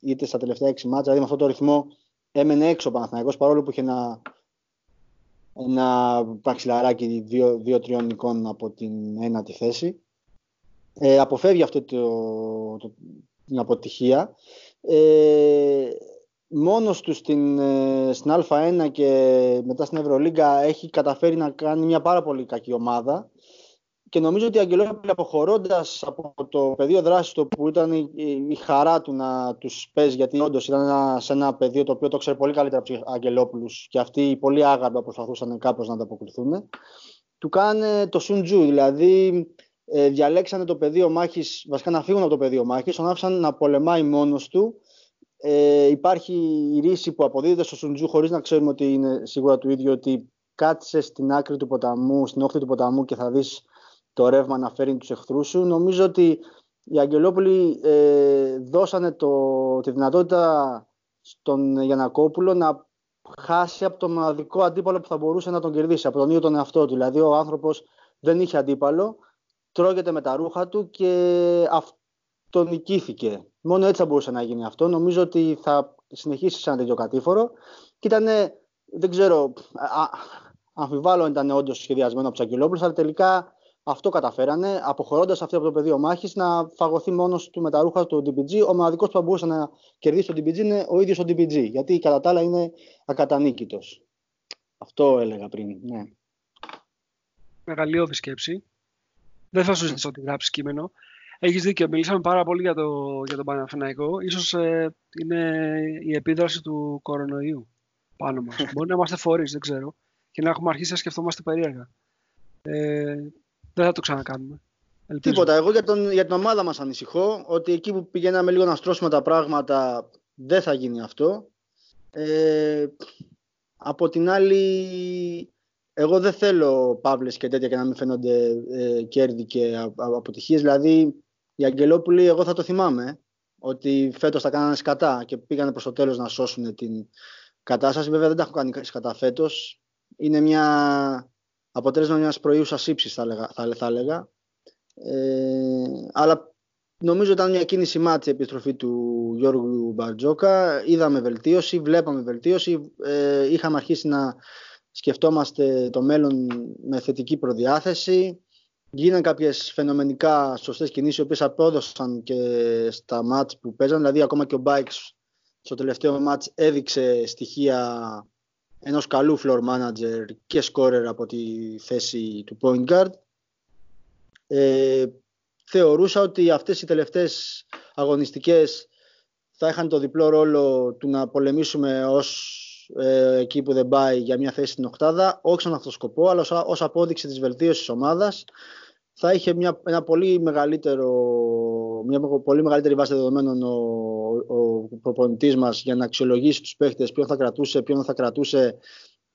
είτε στα τελευταία 6 μάτς, δηλαδή με αυτό το ρυθμό έμενε έξω ο Παναθηναϊκός παρόλο που είχε ένα, ένα παξιλαράκι 2-3 νικών από την ένατη θέση. Ε, αποφεύγει αυτό το, το, την αποτυχία. Ε, μόνος τους στην, στην Α1 και μετά στην Ευρωλίγκα έχει καταφέρει να κάνει μια πάρα πολύ κακή ομάδα και νομίζω ότι η Αγγελόπουλη αποχωρώντας από το πεδίο δράσης του που ήταν η, η, χαρά του να τους παίζει γιατί όντως ήταν ένα, σε ένα πεδίο το οποίο το ξέρει πολύ καλύτερα από τους Αγγελόπουλους και αυτοί οι πολύ άγαρμα προσπαθούσαν κάπως να ανταποκριθούν του κάνε το Σουντζού δηλαδή ε, διαλέξανε το πεδίο μάχης βασικά να φύγουν από το πεδίο μάχης τον άφησαν να πολεμάει μόνος του ε, υπάρχει η ρίση που αποδίδεται στο Σουντζού χωρίς να ξέρουμε ότι είναι σίγουρα του ίδιου ότι κάτσε στην άκρη του ποταμού, στην όχθη του ποταμού και θα δεις το ρεύμα να φέρει τους εχθρούς σου. Νομίζω ότι οι Αγγελόπουλοι ε, δώσανε το, τη δυνατότητα στον Γιανακόπουλο να χάσει από τον μοναδικό αντίπαλο που θα μπορούσε να τον κερδίσει, από τον ίδιο τον εαυτό του. Δηλαδή ο άνθρωπος δεν είχε αντίπαλο, τρώγεται με τα ρούχα του και αυτό νικήθηκε. Μόνο έτσι θα μπορούσε να γίνει αυτό. Νομίζω ότι θα συνεχίσει σαν τέτοιο κατήφορο. Και ήταν, δεν ξέρω, αμφιβάλλω αν ήταν όντως σχεδιασμένο από του Αγγελόπουλου, αλλά τελικά αυτό καταφέρανε, αποχωρώντας αυτό από το πεδίο μάχης, να φαγωθεί μόνος του με τα ρούχα του DPG. Ο μοναδικός που θα μπορούσε να κερδίσει τον DPG είναι ο ίδιος ο DPG, γιατί κατά τα άλλα είναι ακατανίκητος. Αυτό έλεγα πριν. Ναι.
Μεγαλειώδη σκέψη. Δεν θα σου ζητήσω ότι γράψεις κείμενο. Έχεις δίκιο. Μιλήσαμε πάρα πολύ για, το, για τον Παναθηναϊκό. Ίσως ε, είναι η επίδραση του κορονοϊού πάνω μας. Μπορεί να είμαστε φορείς, δεν ξέρω. Και να έχουμε αρχίσει να σκεφτόμαστε περίεργα. Ε, δεν θα το ξανακάνουμε.
Ελπίζω. Τίποτα. Εγώ για, τον, για την ομάδα μας ανησυχώ ότι εκεί που πηγαίναμε λίγο να στρώσουμε τα πράγματα δεν θα γίνει αυτό. Ε, από την άλλη, εγώ δεν θέλω παύλες και τέτοια και να μην φαίνονται ε, κέρδη και αποτυχίες. Δηλαδή, οι Αγγελόπουλοι, εγώ θα το θυμάμαι, ότι φέτος θα κάνανε σκατά και πήγανε προς το τέλος να σώσουν την κατάσταση. Βέβαια δεν τα έχω κάνει σκατά φέτος. Είναι μια αποτέλεσμα μιας προϊούσας ύψης θα, θα, θα έλεγα. Ε, αλλά νομίζω ήταν μια κίνηση μάτια η επιστροφή του Γιώργου Μπαρτζόκα. Είδαμε βελτίωση, βλέπαμε βελτίωση. Ε, είχαμε αρχίσει να σκεφτόμαστε το μέλλον με θετική προδιάθεση. Γίναν κάποιες φαινομενικά σωστές κινήσεις, οι οποίες απόδωσαν και στα μάτς που παίζαν. Δηλαδή, ακόμα και ο Μπάιξ στο τελευταίο μάτς έδειξε στοιχεία ενός καλού floor manager και scorer από τη θέση του point guard. Ε, θεωρούσα ότι αυτές οι τελευταίες αγωνιστικές θα είχαν το διπλό ρόλο του να πολεμήσουμε ως ε, εκεί που δεν πάει για μια θέση στην οκτάδα, όχι σαν αυτό σκοπό, αλλά ως, απόδειξη της βελτίωσης της ομάδας θα είχε μια, ένα πολύ μεγαλύτερο, μια πολύ μεγαλύτερη βάση δεδομένων ο, ο προπονητής μας για να αξιολογήσει τους παίχτες, ποιον θα κρατούσε, ποιον θα κρατούσε,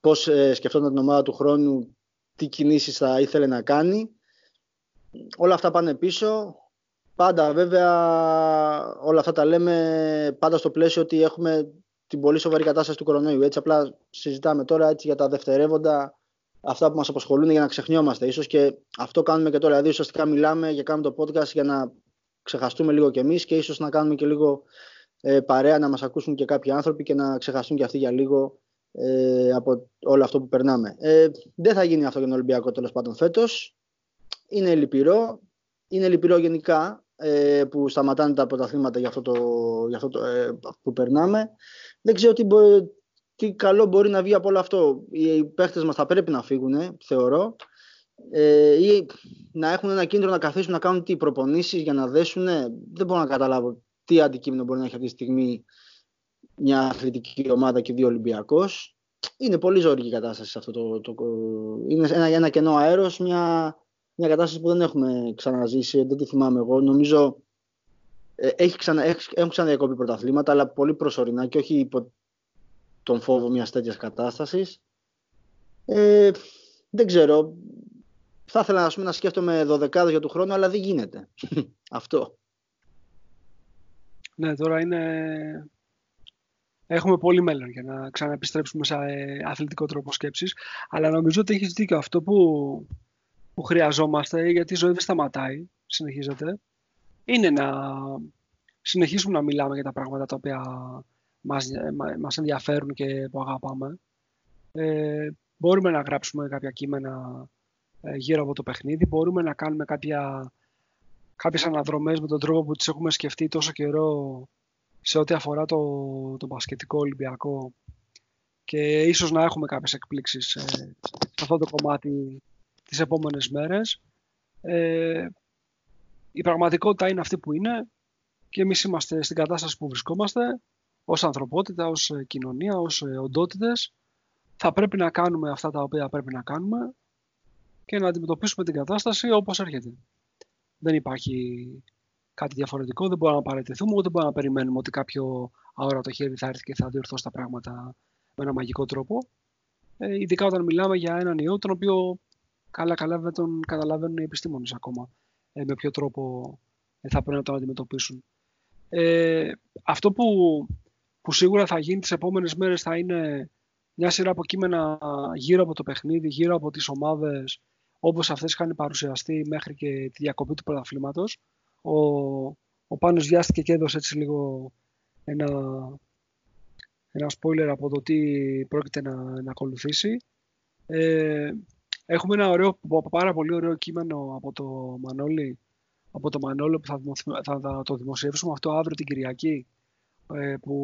πώς ε, σκεφτόταν την ομάδα του χρόνου, τι κινήσεις θα ήθελε να κάνει. Όλα αυτά πάνε πίσω. Πάντα βέβαια όλα αυτά τα λέμε πάντα στο πλαίσιο ότι έχουμε την πολύ σοβαρή κατάσταση του κορονοϊού. Έτσι απλά συζητάμε τώρα έτσι για τα δευτερεύοντα αυτά που μας απασχολούν για να ξεχνιόμαστε. Ίσως και αυτό κάνουμε και τώρα. Δηλαδή ουσιαστικά μιλάμε και κάνουμε το podcast για να ξεχαστούμε λίγο κι εμείς και ίσως να κάνουμε και λίγο ε, παρέα να μας ακούσουν και κάποιοι άνθρωποι και να ξεχαστούν και αυτοί για λίγο ε, από όλο αυτό που περνάμε. Ε, δεν θα γίνει αυτό για τον Ολυμπιακό τέλος πάντων φέτος. Είναι λυπηρό. Είναι λυπηρό γενικά ε, που σταματάνε τα πρωταθλήματα για αυτό, το, για αυτό το, ε, που περνάμε. Δεν ξέρω τι, μπορεί, τι καλό μπορεί να βγει από όλο αυτό. Οι παίχτες μας θα πρέπει να φύγουν, θεωρώ. Ε, ή να έχουν ένα κίνητρο να καθίσουν να κάνουν τι προπονήσεις για να δέσουν. Δεν μπορώ να καταλάβω τι αντικείμενο μπορεί να έχει αυτή τη στιγμή μια αθλητική ομάδα και δύο Ολυμπιακός. Είναι πολύ ζώρικη η κατάσταση σε αυτό το. το, είναι ένα, ένα κενό αέρος, μια, μια κατάσταση που δεν έχουμε ξαναζήσει, δεν τη θυμάμαι εγώ. Νομίζω ε, έχει ξανα, έχεις, έχουν ξαναδιακόπει πρωταθλήματα, αλλά πολύ προσωρινά και όχι υπό τον φόβο μιας τέτοιας κατάστασης. Ε, δεν ξέρω. Θα ήθελα να σκέφτομαι δωδεκάδες για του χρόνου, αλλά δεν γίνεται. Αυτό.
Ναι, τώρα είναι... Έχουμε πολύ μέλλον για να ξαναεπιστρέψουμε σε ε, αθλητικό τρόπο σκέψης. Αλλά νομίζω ότι έχεις δίκιο αυτό που, που χρειαζόμαστε, γιατί η ζωή δεν σταματάει, συνεχίζεται, είναι να συνεχίσουμε να μιλάμε για τα πράγματα τα οποία μας, ε, μας ενδιαφέρουν και που αγαπάμε. Ε, μπορούμε να γράψουμε κάποια κείμενα ε, γύρω από το παιχνίδι, μπορούμε να κάνουμε κάποια, κάποιες αναδρομές με τον τρόπο που τις έχουμε σκεφτεί τόσο καιρό σε ό,τι αφορά το, το μπασκετικό Ολυμπιακό και ίσως να έχουμε κάποιες εκπλήξεις ε, σε αυτό το κομμάτι τις επόμενες μέρες. Ε, η πραγματικότητα είναι αυτή που είναι και εμείς είμαστε στην κατάσταση που βρισκόμαστε ως ανθρωπότητα, ως ε, κοινωνία, ως ε, οντότητες, θα πρέπει να κάνουμε αυτά τα οποία πρέπει να κάνουμε και να αντιμετωπίσουμε την κατάσταση όπως έρχεται. Δεν υπάρχει κάτι διαφορετικό, δεν μπορούμε να παραιτηθούμε, ούτε μπορούμε να περιμένουμε ότι κάποιο αόρατο χέρι θα έρθει και θα διορθώσει τα πράγματα με ένα μαγικό τρόπο. Ε, ειδικά όταν μιλάμε για έναν ιό, τον οποίο καλά-καλά δεν τον καταλαβαίνουν οι επιστήμονες ακόμα. Ε, με ποιο τρόπο θα πρέπει να τον αντιμετωπίσουν. Ε, αυτό που που σίγουρα θα γίνει τις επόμενες μέρες θα είναι μια σειρά από κείμενα γύρω από το παιχνίδι, γύρω από τις ομάδες όπως αυτές είχαν παρουσιαστεί μέχρι και τη διακοπή του πρωταθλήματος. Ο, ο Πάνος βιάστηκε και έδωσε έτσι λίγο ένα, ένα spoiler από το τι πρόκειται να, να ακολουθήσει. Ε, έχουμε ένα ωραίο, πάρα πολύ ωραίο κείμενο από το Μανώλη, από το Μανώλη που θα, θα, το δημοσιεύσουμε αυτό αύριο την Κυριακή, ε, που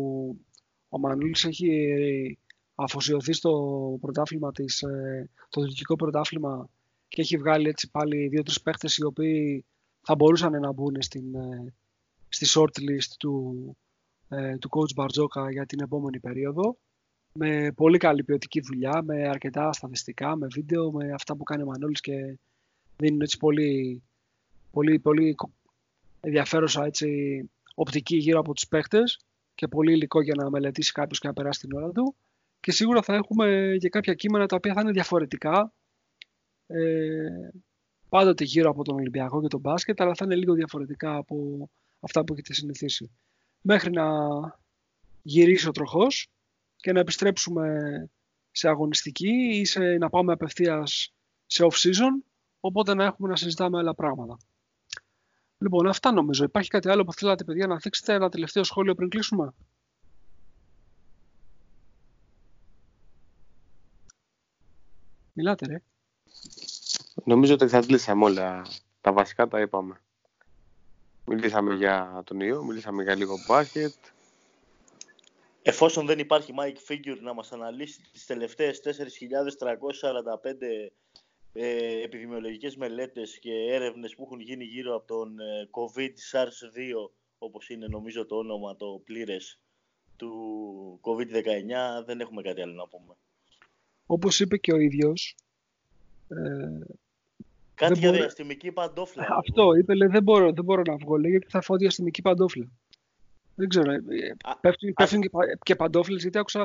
ο Μανώλης έχει αφοσιωθεί στο πρωτάθλημα της, ε, το δυτικό πρωτάθλημα και έχει βγάλει έτσι πάλι δύο-τρεις παίχτες οι οποίοι θα μπορούσαν να μπουν στην, ε, στη shortlist του, ε, του coach Μπαρτζόκα για την επόμενη περίοδο με πολύ καλή ποιοτική δουλειά, με αρκετά στατιστικά, με βίντεο, με αυτά που κάνει ο Μανώλης και δίνουν έτσι πολύ, πολύ, πολύ ενδιαφέρουσα έτσι, οπτική γύρω από τους παίχτες και πολύ υλικό για να μελετήσει κάποιος και να περάσει την ώρα του. Και σίγουρα θα έχουμε και κάποια κείμενα τα οποία θα είναι διαφορετικά. Ε, πάντοτε γύρω από τον Ολυμπιακό και τον μπάσκετ, αλλά θα είναι λίγο διαφορετικά από αυτά που έχετε συνηθίσει. Μέχρι να γυρίσει ο τροχός και να επιστρέψουμε σε αγωνιστική ή σε, να πάμε απευθείας σε off-season, οπότε να έχουμε να συζητάμε άλλα πράγματα. Λοιπόν, αυτά νομίζω. Υπάρχει κάτι άλλο που θέλατε, παιδιά, να δείξετε ένα τελευταίο σχόλιο πριν κλείσουμε; Μιλάτε, ρε.
Νομίζω ότι θα κλείσαμε όλα. Τα βασικά τα είπαμε. Μιλήσαμε για τον ιό, μιλήσαμε για λίγο μπάσκετ.
Εφόσον δεν υπάρχει Mike Figure να μας αναλύσει τις τελευταίες 4.345 ε, επιδημιολογικές μελέτες και έρευνες που έχουν γίνει γύρω από τον ε, COVID SARS-2 όπως είναι νομίζω το όνομα το πλήρες του COVID-19 δεν έχουμε κάτι άλλο να πούμε.
Όπως είπε και ο ίδιος
ε, Κάτι για μπορεί... διαστημική παντόφλα.
Αυτό είπε, λέει, δεν μπορώ, δεν μπορώ να βγω, λέει, γιατί θα φάω διαστημική παντόφλα. Δεν ξέρω. Ε, πέφτουν, πέφτουν και, και παντόφλες, γιατί άκουσα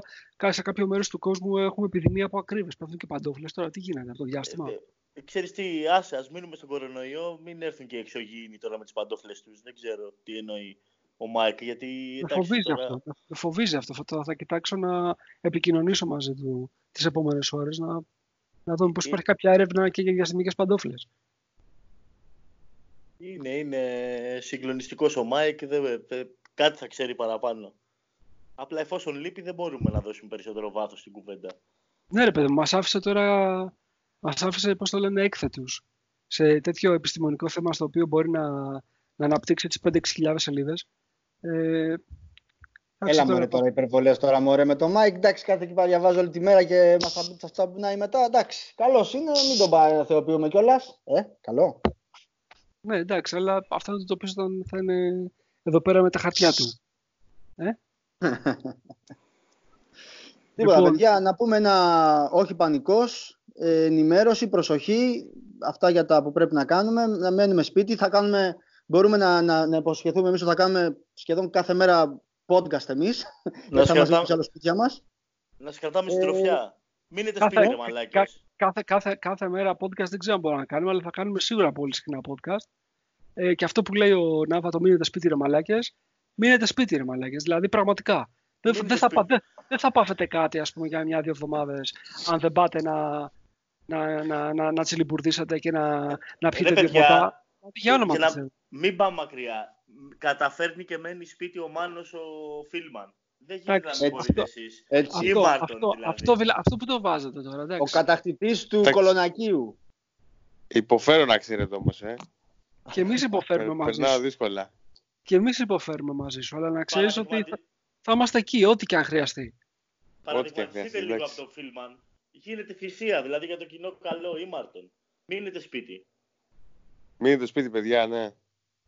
σε κάποιο μέρος του κόσμου έχουμε επιδημία από ακρίδες. Πέφτουν και παντόφλες. Τώρα τι γίνεται από το διάστημα; Ε,
ε, ξέρεις τι, άσε, ας μείνουμε στον κορονοϊό, μην έρθουν και εξωγήινοι τώρα με τις παντόφλες τους. Δεν ξέρω τι εννοεί ο Μάικ, γιατί...
Με φοβίζει τώρα... αυτό. Με φοβίζει αυτό. Θα, θα κοιτάξω να επικοινωνήσω μαζί του τις επόμενες ώρες, να, να δούμε πώς ε... υπάρχει κάποια έρευνα και για διαστημικές παντόφλες.
Είναι, είναι συγκλονιστικός ο Μάικ, δεν, κάτι θα ξέρει παραπάνω. Απλά εφόσον λείπει δεν μπορούμε να δώσουμε περισσότερο βάθος στην κουβέντα.
Ναι ρε παιδί, μας άφησε τώρα, μας άφησε πώς το λένε έκθετους σε τέτοιο επιστημονικό θέμα στο οποίο μπορεί να, να αναπτύξει τις 5-6 σελίδες. Ε,
Έλα τώρα, τώρα υπερβολές τώρα μωρέ με το Μάικ. Εντάξει, κάθε εκεί διαβάζω όλη τη μέρα και μας θα, θα τσαπουνάει μετά. Εντάξει, καλός είναι, μην τον πάει να θεοποιούμε κιόλας. Ε, καλό.
Ναι, εντάξει, αλλά αυτό θα το οποίο θα είναι εδώ πέρα με τα χαρτιά του. Ε;
Τίποτα, λοιπόν, παιδιά, να πούμε ένα όχι πανικός, ε, ενημέρωση, προσοχή, αυτά για τα που πρέπει να κάνουμε, να μένουμε σπίτι, θα κάνουμε, μπορούμε να, να, να υποσχεθούμε εμείς ότι θα κάνουμε σχεδόν κάθε μέρα podcast εμείς,
να
θα μας άλλα σπίτια μας.
Να σε κρατάμε στην τροφιά. Μείνετε κάθε, σπίτι, μαλάκες.
Κάθε, κάθε, κάθε, μέρα podcast δεν ξέρω αν μπορούμε να κάνουμε, αλλά θα κάνουμε σίγουρα πολύ συχνά podcast. Ε, και αυτό που λέει ο Νάβα, το μείνετε σπίτι ρε μαλάκες, μείνετε σπίτι ρε μαλάκες. Δηλαδή πραγματικά. Δεν, δεν, θα, δεν, δεν θα πάθετε κάτι ας πούμε, για μια-δύο εβδομάδες αν δεν πάτε να, να, να, να, να τσιλιμπουρδίσετε και να, να πιείτε δύο ποτά. Για όνομα να,
Μην πάμε μακριά. Καταφέρνει και μένει σπίτι ο Μάνος ο Φίλμαν. Δεν γίνεται να μπορείτε εσείς.
Αυτό, αυτό, δηλαδή. αυτό, αυτό, που το βάζετε τώρα. Εντάξει.
Ο κατακτητής του Κολονακίου.
Υποφέρω να ξέρετε όμως, ε.
Και εμείς υποφέρουμε μαζί σου.
δύσκολα.
Και εμείς υποφέρουμε μαζί σου. Αλλά να ξέρεις ότι θα, θα, είμαστε εκεί, ό,τι και αν χρειαστεί.
Παραδειγματιστείτε λίγο από το Φίλμαν. Γίνεται θυσία, δηλαδή για το κοινό καλό ή Μάρτον. Μείνετε σπίτι.
Μείνετε σπίτι, παιδιά, ναι.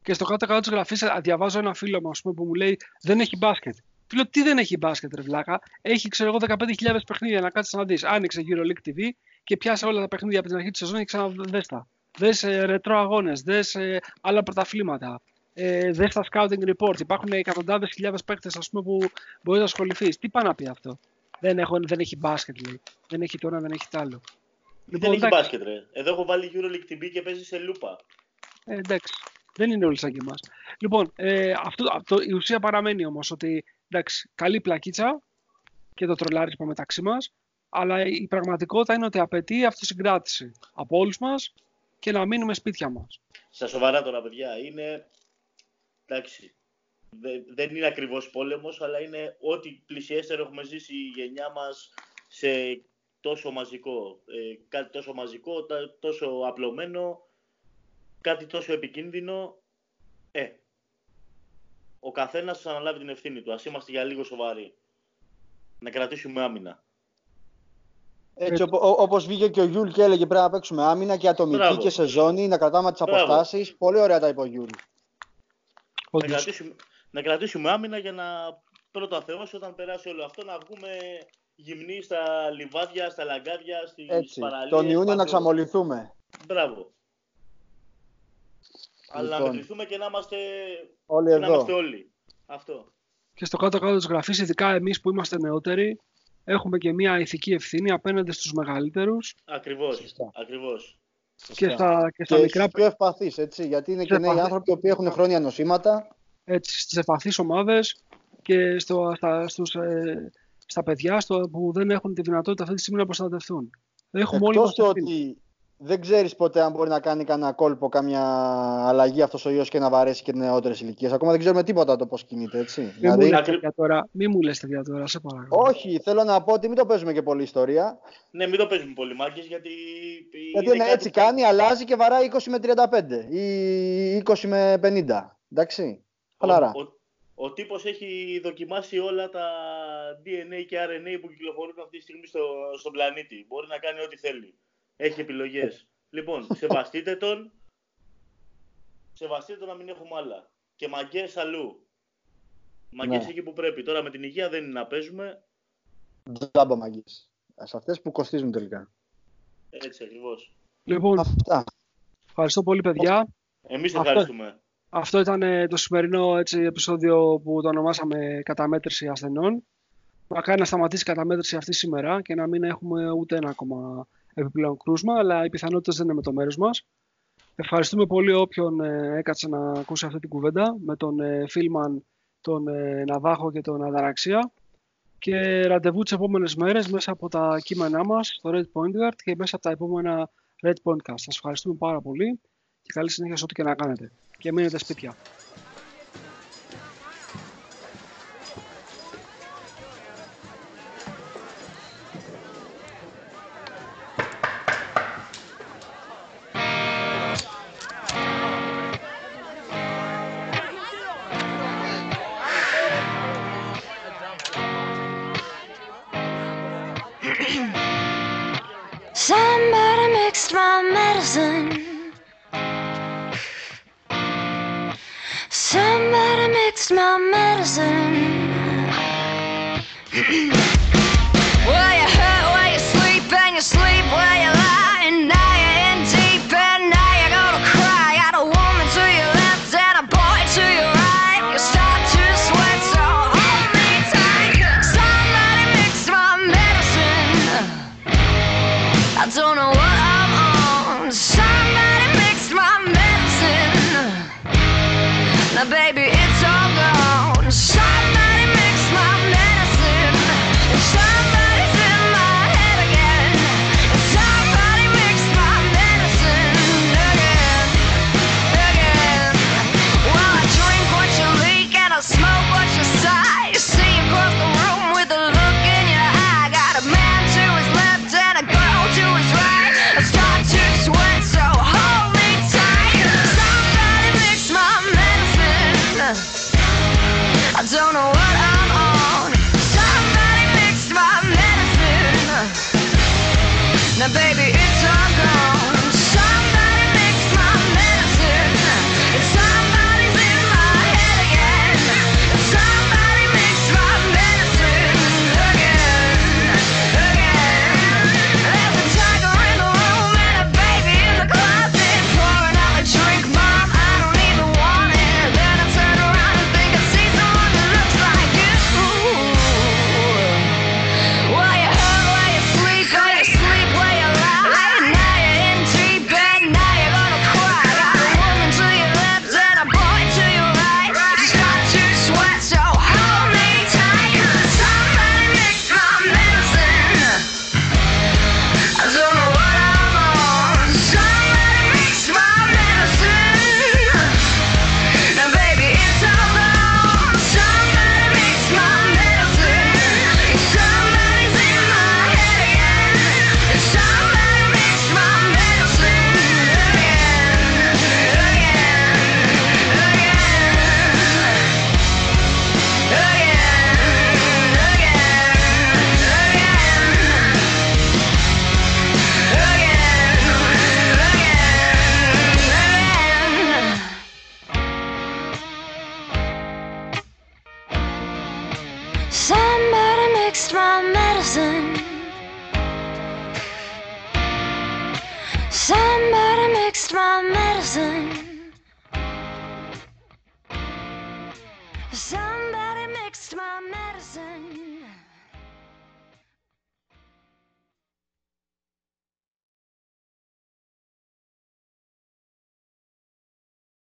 Και στο κάτω-κάτω της γραφής διαβάζω ένα φίλο μου που μου λέει Δεν έχει μπάσκετ. Φίλο, τι δεν έχει μπάσκετ, ρε βλάκα; Έχει, ξέρω εγώ, 15.000 παιχνίδια να κάτσεις να δεις. Άνοιξε γύρω League TV και πιάσε όλα τα παιχνίδια από την αρχή της σεζόν και ξαναδέστα δες ε, ρετρό αγώνες, δες ε, άλλα πρωταθλήματα, ε, δες τα scouting report. Υπάρχουν εκατοντάδες χιλιάδες παίκτες ας πούμε, που μπορείς να ασχοληθείς. Τι πάει να πει αυτό; Δεν, έχω, δεν έχει μπάσκετ λέει. Δεν έχει το ένα, δεν έχει το άλλο.
Λοιπόν, δεν έχει μπάσκετ ρε. Εδώ έχω βάλει EuroLeague TV και παίζει σε λούπα.
Ε, εντάξει. Δεν είναι όλοι σαν και εμάς. Λοιπόν, ε, αυτό, αυτό, η ουσία παραμένει όμως ότι εντάξει, καλή πλακίτσα και το τρολάρισμα μεταξύ μας. αλλά η πραγματικότητα είναι ότι απαιτεί αυτοσυγκράτηση από όλους μας και να μείνουμε σπίτια μας.
Στα σοβαρά τώρα, παιδιά, είναι... Εντάξει, δεν είναι ακριβώς πόλεμος, αλλά είναι ό,τι πλησιέστερο έχουμε ζήσει η γενιά μας σε τόσο μαζικό. Ε, κάτι τόσο μαζικό, τόσο απλωμένο, κάτι τόσο επικίνδυνο. Ε, ο καθένας θα αναλάβει την ευθύνη του. Ας είμαστε για λίγο σοβαροί. Να κρατήσουμε άμυνα.
Έτσι, όπως όπως βγήκε και ο Γιούλ και έλεγε πρέπει να παίξουμε άμυνα και ατομική Μπράβο. και σε ζώνη, να κρατάμε τις αποστάσεις. Πολύ ωραία τα είπε ο Γιούλ.
Να κρατήσουμε, να κρατήσουμε άμυνα για να πρώτα Θεός όταν περάσει όλο αυτό να βγούμε γυμνοί στα λιβάδια, στα λαγκάδια, στις Έτσι, παραλίες.
Τον Ιούνιο να ξαμολυθούμε.
Μπράβο. Αλλά να λοιπόν. μετρηθούμε και να είμαστε
όλοι.
Να είμαστε όλοι. Αυτό.
Και στο κάτω-κάτω της γραφής, ειδικά εμείς που είμαστε νεότεροι, έχουμε και μια ηθική ευθύνη απέναντι στους μεγαλύτερους.
Ακριβώς. Ακριβώς.
Και στα, και στα μικρά...
πιο ευπαθείς, έτσι, γιατί είναι και νέοι άνθρωποι που έχουν χρόνια νοσήματα.
Έτσι, στις ευπαθείς ομάδες και στο, στα, στους, ε, στα παιδιά στο, που δεν έχουν τη δυνατότητα αυτή τη στιγμή να προστατευτούν.
Έχουμε Εκτός όλοι ότι δεν ξέρεις ποτέ αν μπορεί να κάνει κανένα κόλπο, καμιά αλλαγή αυτός ο ιός και να βαρέσει και νεότερες ηλικίες. Ακόμα δεν ξέρουμε τίποτα το πώς κινείται, έτσι. Μη
δηλαδή... μου, λες τώρα, μη μου λες τέτοια τώρα, σε παρακαλώ.
Όχι, θέλω να πω ότι μην το παίζουμε και πολύ ιστορία.
Ναι, μην το παίζουμε πολύ μάγκες, γιατί.
Γιατί είναι έτσι που... κάνει, αλλάζει και βαράει 20 με 35 ή 20 με 50. Εντάξει. Χαλαρά. Ο,
ο, ο τύπος έχει δοκιμάσει όλα τα DNA και RNA που κυκλοφορούν αυτή τη στιγμή στο, στον πλανήτη. Μπορεί να κάνει ό,τι θέλει. Έχει επιλογές. λοιπόν, σεβαστείτε τον. Σεβαστείτε τον να μην έχουμε άλλα. Και μαγκές αλλού. Μαγκές ναι. εκεί που πρέπει. Τώρα με την υγεία δεν είναι να παίζουμε.
Τζάμπα μαγκές. Σε αυτές που κοστίζουν τελικά.
Έτσι ακριβώς.
Λοιπόν, Αυτά. ευχαριστώ πολύ παιδιά.
Εμείς ευχαριστούμε.
Αυτό ήταν ε, το σημερινό έτσι, επεισόδιο που το ονομάσαμε καταμέτρηση ασθενών. Μακάρι να σταματήσει η καταμέτρηση αυτή σήμερα και να μην έχουμε ούτε ένα ακόμα επιπλέον κρούσμα, αλλά οι πιθανότητες δεν είναι με το μέρος μας. Ευχαριστούμε πολύ όποιον ε, έκατσε να ακούσει αυτή την κουβέντα με τον ε, Φίλμαν, τον Ναβάχο και τον Αδαραξία. Και ραντεβού τις επόμενες μέρες μέσα από τα κείμενά μας στο Red Point Guard και μέσα από τα επόμενα Red Point Cast. Σας ευχαριστούμε πάρα πολύ και καλή συνέχεια σε ό,τι και να κάνετε και μείνετε σπίτια.